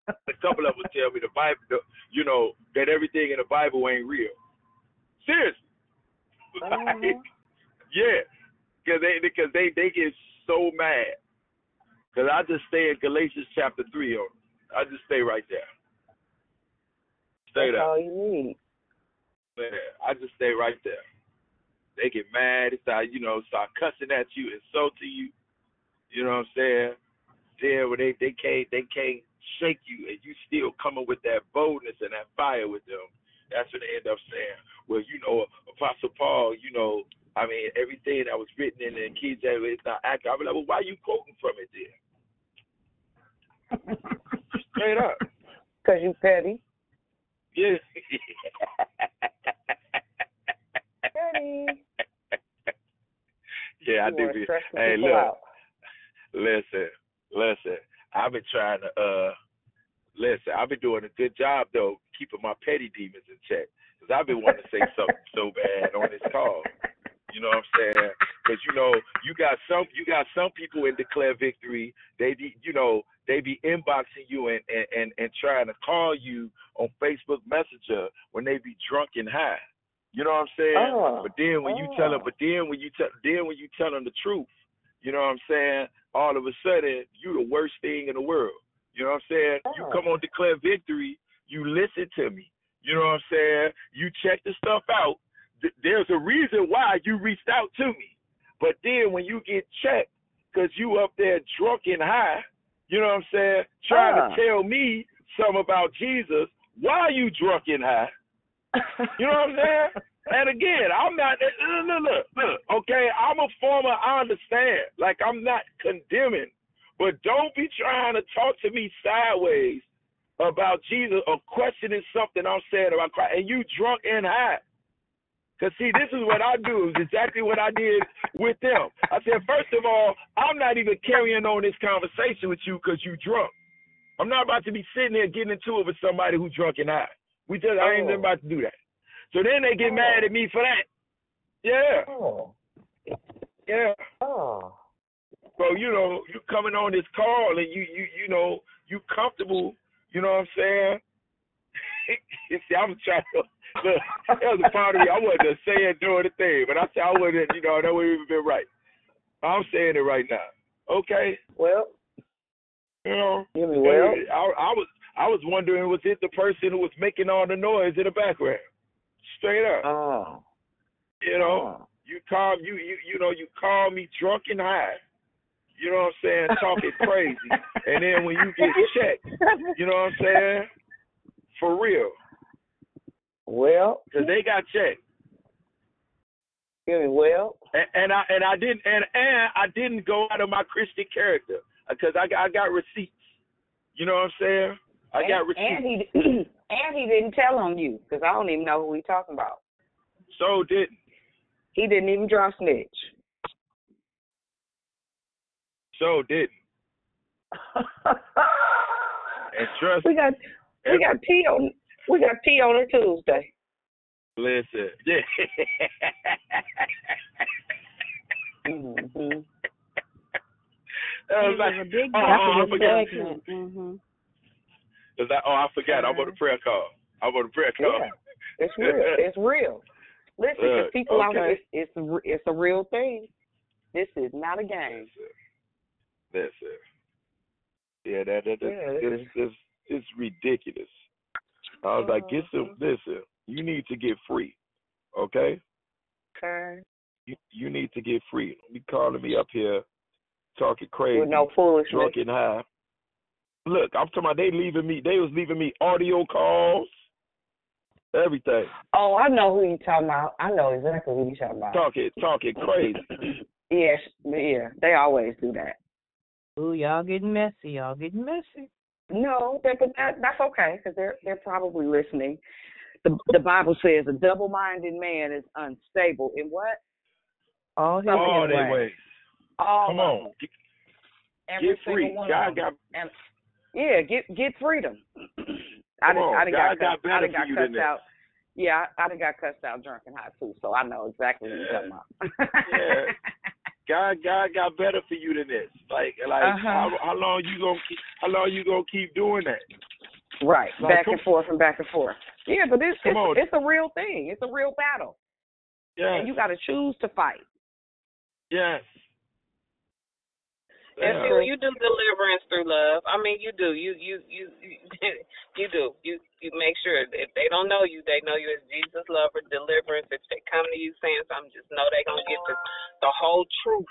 a couple of them tell me the Bible, the, you know, that everything in the Bible ain't real. Seriously, uh-huh. like, yeah, because they because they they get so mad. Because I just stay in Galatians chapter three on. I just stay right there. Stay That's there. all you need. Man, I just stay right there. They get mad, they start, you know, start cussing at you, insulting you. You know what I'm saying? Then when they they can't they can't shake you, and you still coming with that boldness and that fire with them. That's what they end up saying, "Well, you know, Apostle Paul, you know, I mean, everything that was written in the King James is not accurate." I'm like, "Well, why are you quoting from it then?" Straight up. Because you petty. Yeah. Yeah, I do. Be, hey, look, out. listen, listen. I've been trying to uh, listen. I've been doing a good job though, keeping my petty demons in check. Cause I've been wanting to say something so bad on this call. You know what I'm saying? Because you know, you got some, you got some people in declare victory. They, be, you know, they be inboxing you and and and, and trying to call you on Facebook Messenger when they be drunk and high. You know what I'm saying? Oh. But then when you tell them, oh. but then when you tell, then when you tell them the truth, you know what I'm saying? All of a sudden, you the worst thing in the world. You know what I'm saying? You Oh. come on declare victory. You listen to me. You know what I'm saying? You check the stuff out. Th- There's a reason why you reached out to me. But then when you get checked, cause you up there drunk and high, you know what I'm saying? Trying Ah. to tell me something about Jesus. Why are you drunk and high? You know what I'm saying? And again, I'm not. Look, look, look, look. Okay, I'm a former. I understand. Like I'm not condemning, but don't be trying to talk to me sideways about Jesus or questioning something I'm saying about Christ, and you drunk and high. Cause see, this is what I do. Is exactly what I did with them. I said, first of all, I'm not even carrying on this conversation with you because you drunk. I'm not about to be sitting there getting into it with somebody who's drunk and high. We just, I ain't Oh. about to do that. So then they get oh. mad at me for that. Yeah, Oh. yeah. Oh. So you know, you coming on this call and you you you know you comfortable. You know what I'm saying? you see, I'm trying to look. That was a part of me. I wasn't saying doing the thing, but I said I wouldn't. You know, that would even been right. I'm saying it right now. Okay. Well, You know. well? I, I was I was wondering was it the person who was making all the noise in the background? Straight up. Oh. You know, oh. you call you you you know you call me drunk and high. You know what I'm saying? Talking crazy, and then when you get checked, you know what I'm saying? For real, Well, because they got checked, well? and, and I and I didn't and and I didn't go out of my Christian character uh, because I got I got receipts. You know what I'm saying? I got and, and receipts. he and he didn't tell on you because I don't even know who we talking about. So didn't. He didn't even draw snitch. So didn't. And trust We got we got tea on we got tea on a Tuesday. Listen, yeah. Mm-hmm. I was like, a big oh, That's oh, a I good forgot. segment. Mhm. Cause I oh I forgot I'm on the prayer call. I'm on the prayer call. Yeah. It's real. It's real. Listen, 'cause Look, people out here, okay. it's it's a, it's a real thing. This is not a game. That's it. Yeah, that that, that Yeah, it it's, it's it's ridiculous. I was like, get some Mm-hmm. listen, you need to get free. Okay? Okay. You you need to get free. Don't be calling me up here talking crazy. With no foolishness. drunk and high. Look, I'm talking about they leaving me they was leaving me audio calls, everything. Oh, I know who you talking about. I know exactly who you talking about. Talking talking crazy. Yes, yeah, they always do that. Ooh, y'all getting messy. Y'all getting messy. No, that, but that, that's okay because they're they're probably listening. The the Bible says a double-minded man is unstable in what? All his All his they ways. ways. All Come on. them. Get, get free. God of them. got And yeah, get get freedom. I Come done, I done God got, got cussed, I better done for got you than cussed this. out. Yeah, I, I done got cussed out drunk and high too, so I know exactly what you're talking about. yeah. God God got better for you than this. Like like Uh-huh. how how long you gonna keep how long you gonna keep doing that? Right, Like, back and forth and back and forth. Yeah, but it's it's, it's a real thing. It's a real battle, Yeah, and you got to choose to fight. Yes. And Yeah. Phil, you do deliverance through love. I mean, you do. You you you you do. You you make sure if they don't know you, they know you as Jesus lover, deliverance. If they come to you saying something, just know they gonna get the the whole truth.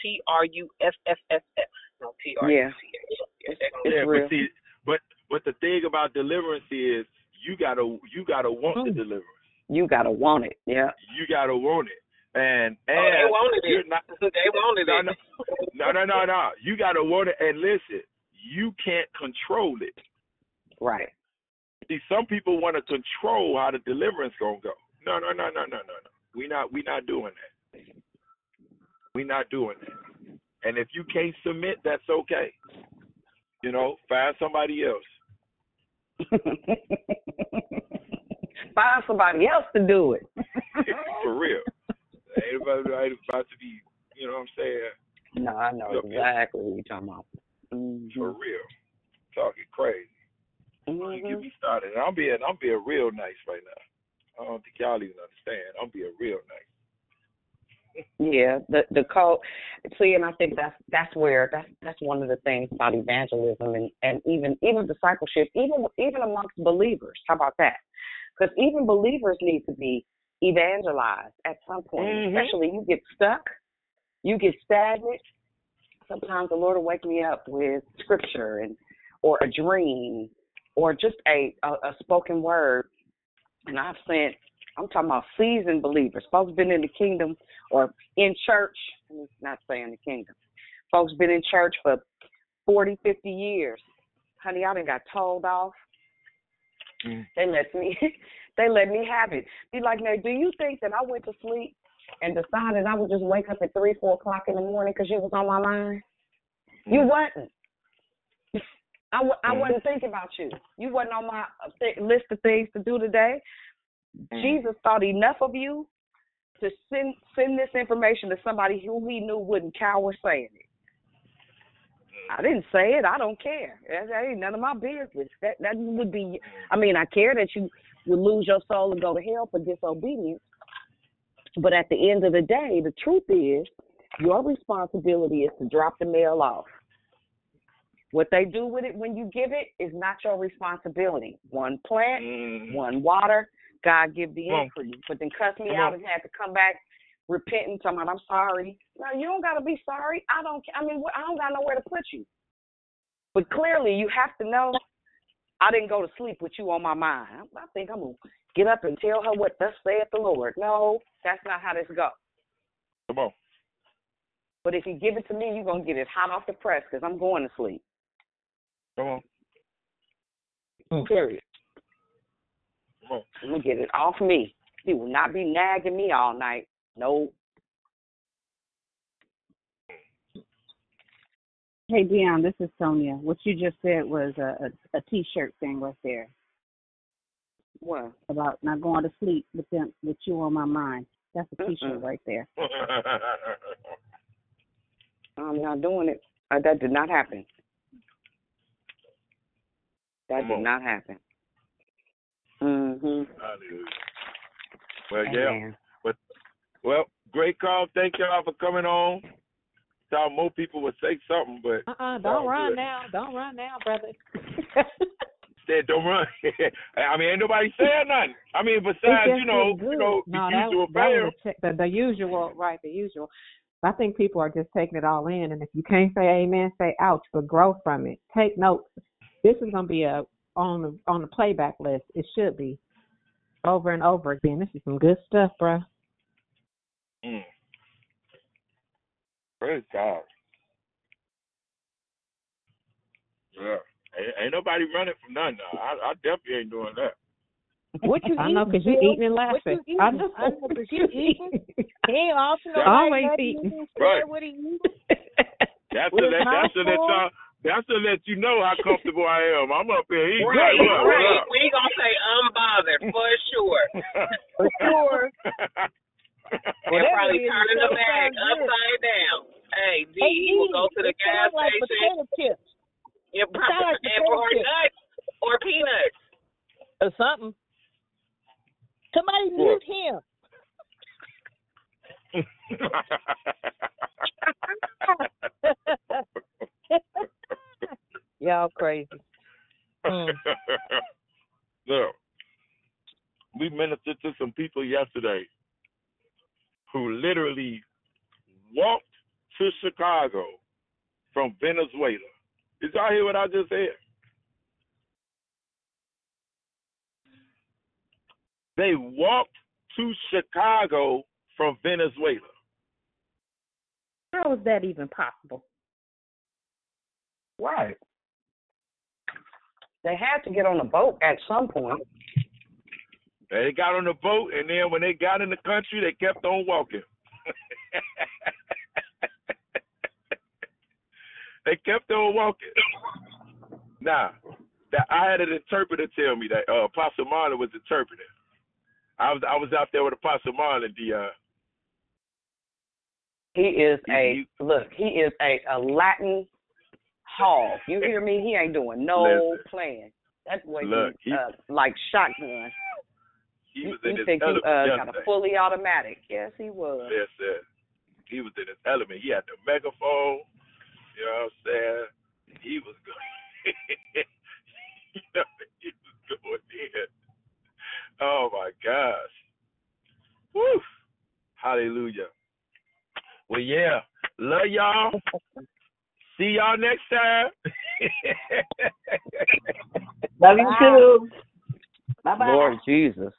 T R U F F F F. No T R U Yeah. Yeah, they gonna yeah, It's real. but see, but but the thing about deliverance is you gotta you gotta want the deliverance. You gotta want it. Yeah. You gotta want it, and and Oh, they wanted you're it. not. They wanted No, it. no, no, no, no, no. You gotta want it, and listen, you can't control it. Right. See, some people want to control how the deliverance gonna go. No, no, no, no, no, no, no. We not we not doing that. We not doing that. And if you can't submit, that's okay. You know, find somebody else. Find somebody else to do it. For real. Ain't about, about to be, you know what I'm saying? No, I know exactly what you're talking about. Mhm. For real. Talking crazy. You Mhm. get me started. And I'm being I'm being real nice right now. I don't think y'all even understand. I'm being real nice. Yeah, the the cult. See, and I think that's that's where that's that's one of the things about evangelism and and even even discipleship, even even amongst believers. How about that? Because even believers need to be evangelized at some point. Mhm. Especially you get stuck, you get stagnant. Sometimes the Lord will wake me up with scripture and or a dream or just a a, a spoken word. And I've sent I'm talking about seasoned believers. Folks been in the kingdom or in church. Let me not saying the kingdom. Folks been in church for 40, 50 years. Honey, I done got told off. They let me they let me have it. Be like, now, do you think that I went to sleep and decided I would just wake up at three, four o'clock in the morning because you was on my mind? You mm. wasn't. I, w- I mm. wasn't thinking about you. You wasn't on my uh, th- list of things to do today. Mm. Jesus thought enough of you to send send this information to somebody who he knew wouldn't cower saying it. I didn't say it. I don't care. That, that ain't none of my business. That that would be. I mean, I care that you would lose your soul and go to hell for disobedience. But at the end of the day, the truth is, your responsibility is to drop the mail off. What they do with it when you give it is not your responsibility. One plant, mm-hmm. one water, God give the increase. But then cuss me Come out on. and had to come back repenting, talking about I'm sorry. No, you don't gotta be sorry. I don't. I mean, I don't got nowhere to put you. But clearly, you have to know. I didn't go to sleep with you on my mind. I think I'm gonna get up and tell her what thus saith the Lord. No, that's not how this go. Come on. But if you give it to me, you're gonna get it hot off the press because I'm going to sleep. Come on. Hmm. Period. Come on. I'm gonna get it off me. He will not be nagging me all night. No. Hey, Dion, this is Sonia. What you just said was a, a, a T-shirt thing right there What? about not going to sleep with them with you on my mind. That's a T-shirt right there. I'm not doing it. Uh, that did not happen. That Come did on. not happen. Mhm. Hallelujah. Well, yeah. Amen. But well, great call. Thank y'all for coming on. Thought more people would say something, but Uh-uh, don't run good. now. Don't run now, brother. Said don't run. I mean, ain't nobody saying nothing. I mean, besides you know, you know, no, the that, usual that was the, the usual, right? The usual. I think people are just taking it all in, and if you can't say amen, say ouch, but grow from it. Take notes. This is gonna be a on the on the playback list. It should be over and over again. This is some good stuff, bruh. Mm. Praise God. Yeah. Ain't, ain't nobody running from nothing. Now. I, I definitely ain't doing that. What you I know, eating, 'cause you Phil? eating and What laughing. you I eating? know. I know, 'cause you eating. He ain't also Always eating. eating. Right. What he eating? That's With to let that's to let y'all that's to let you know how comfortable I am. I'm up here eating Right, like what? right. What We gonna say unbothered for sure. For sure. They're Whatever probably turning the bag upside down. Hey, D, Hey, he will go to the gas like station potato chips It sound like and potato or chips. nuts or peanuts. or something. Somebody mute him. Y'all crazy. Mm. Look, we ministered to some people yesterday who literally walked to Chicago from Venezuela. Did y'all hear what I just said? They walked to Chicago from Venezuela. How is that even possible? Right. They had to get on a boat at some point. They got on the boat, and then when they got in the country, they kept on walking. they kept on walking. Now, that I had an interpreter tell me that uh, Apostle Marlon was interpreting. I was I was out there with Apostle Marlon, Dion. He is a look. He is a, a Latin hog. You hear me? He ain't doing no Listen. playing. That's what Look, he, he- uh, like shotgun. He You, in you his think element uh, got a fully automatic? Yes, he was. Yes, sir. He was in his element. He had the megaphone. You know what I'm saying? He was going. you know, he was going in. Oh my gosh. Woo. Hallelujah. Well, yeah. Love y'all. See y'all next time. Love you too. Bye bye. Lord Jesus.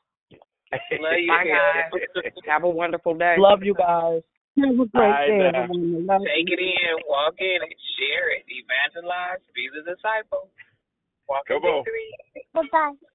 Love you. Bye guys. Have a wonderful day. Love you guys. Have a great Alright, day, now. everyone. Love Take it in, walk in it, share it, evangelize, be the disciple. Walk in Come on. victory.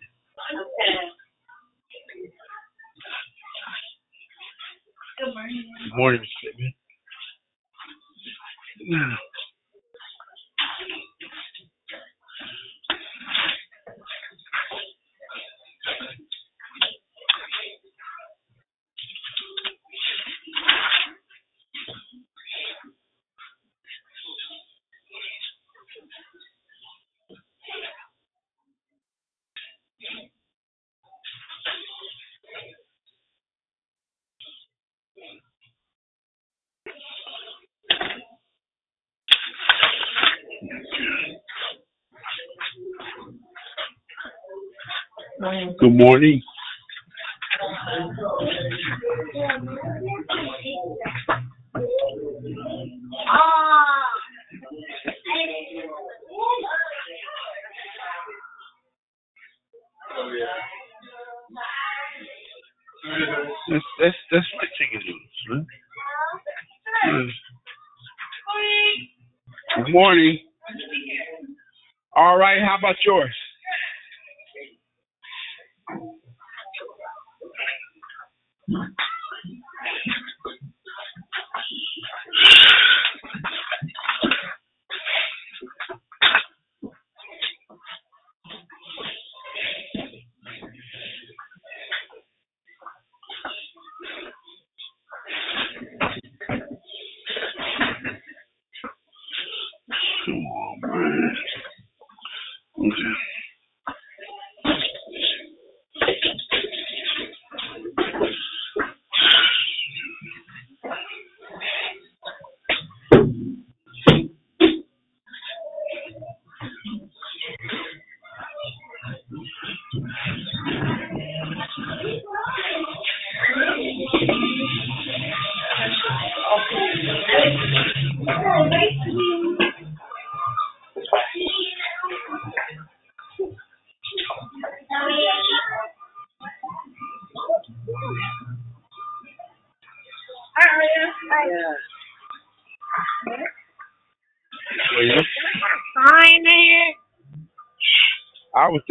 study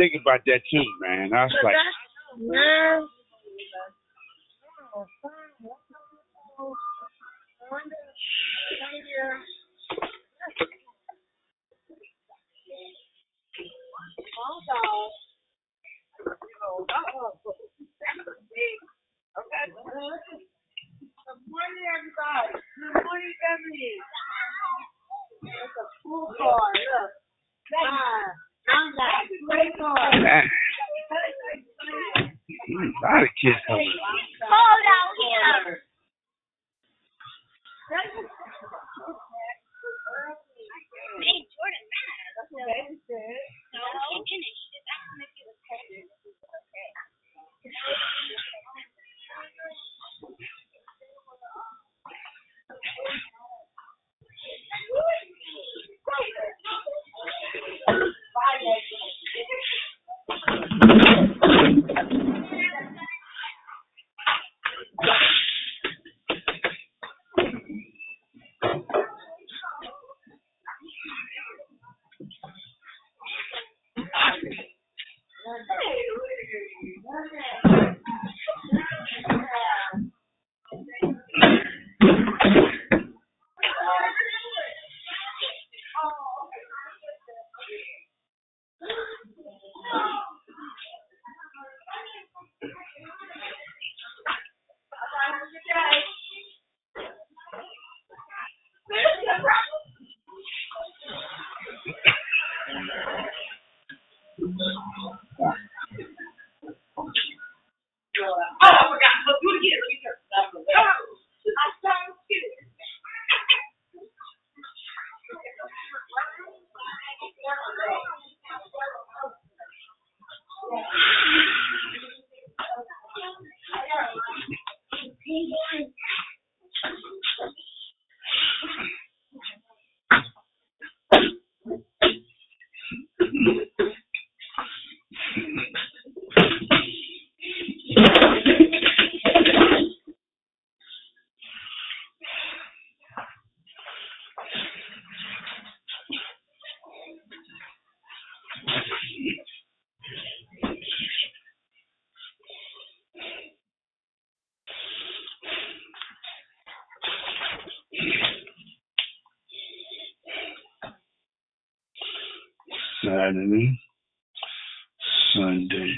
thinking about that too, man. I was like, Saturday, Sunday.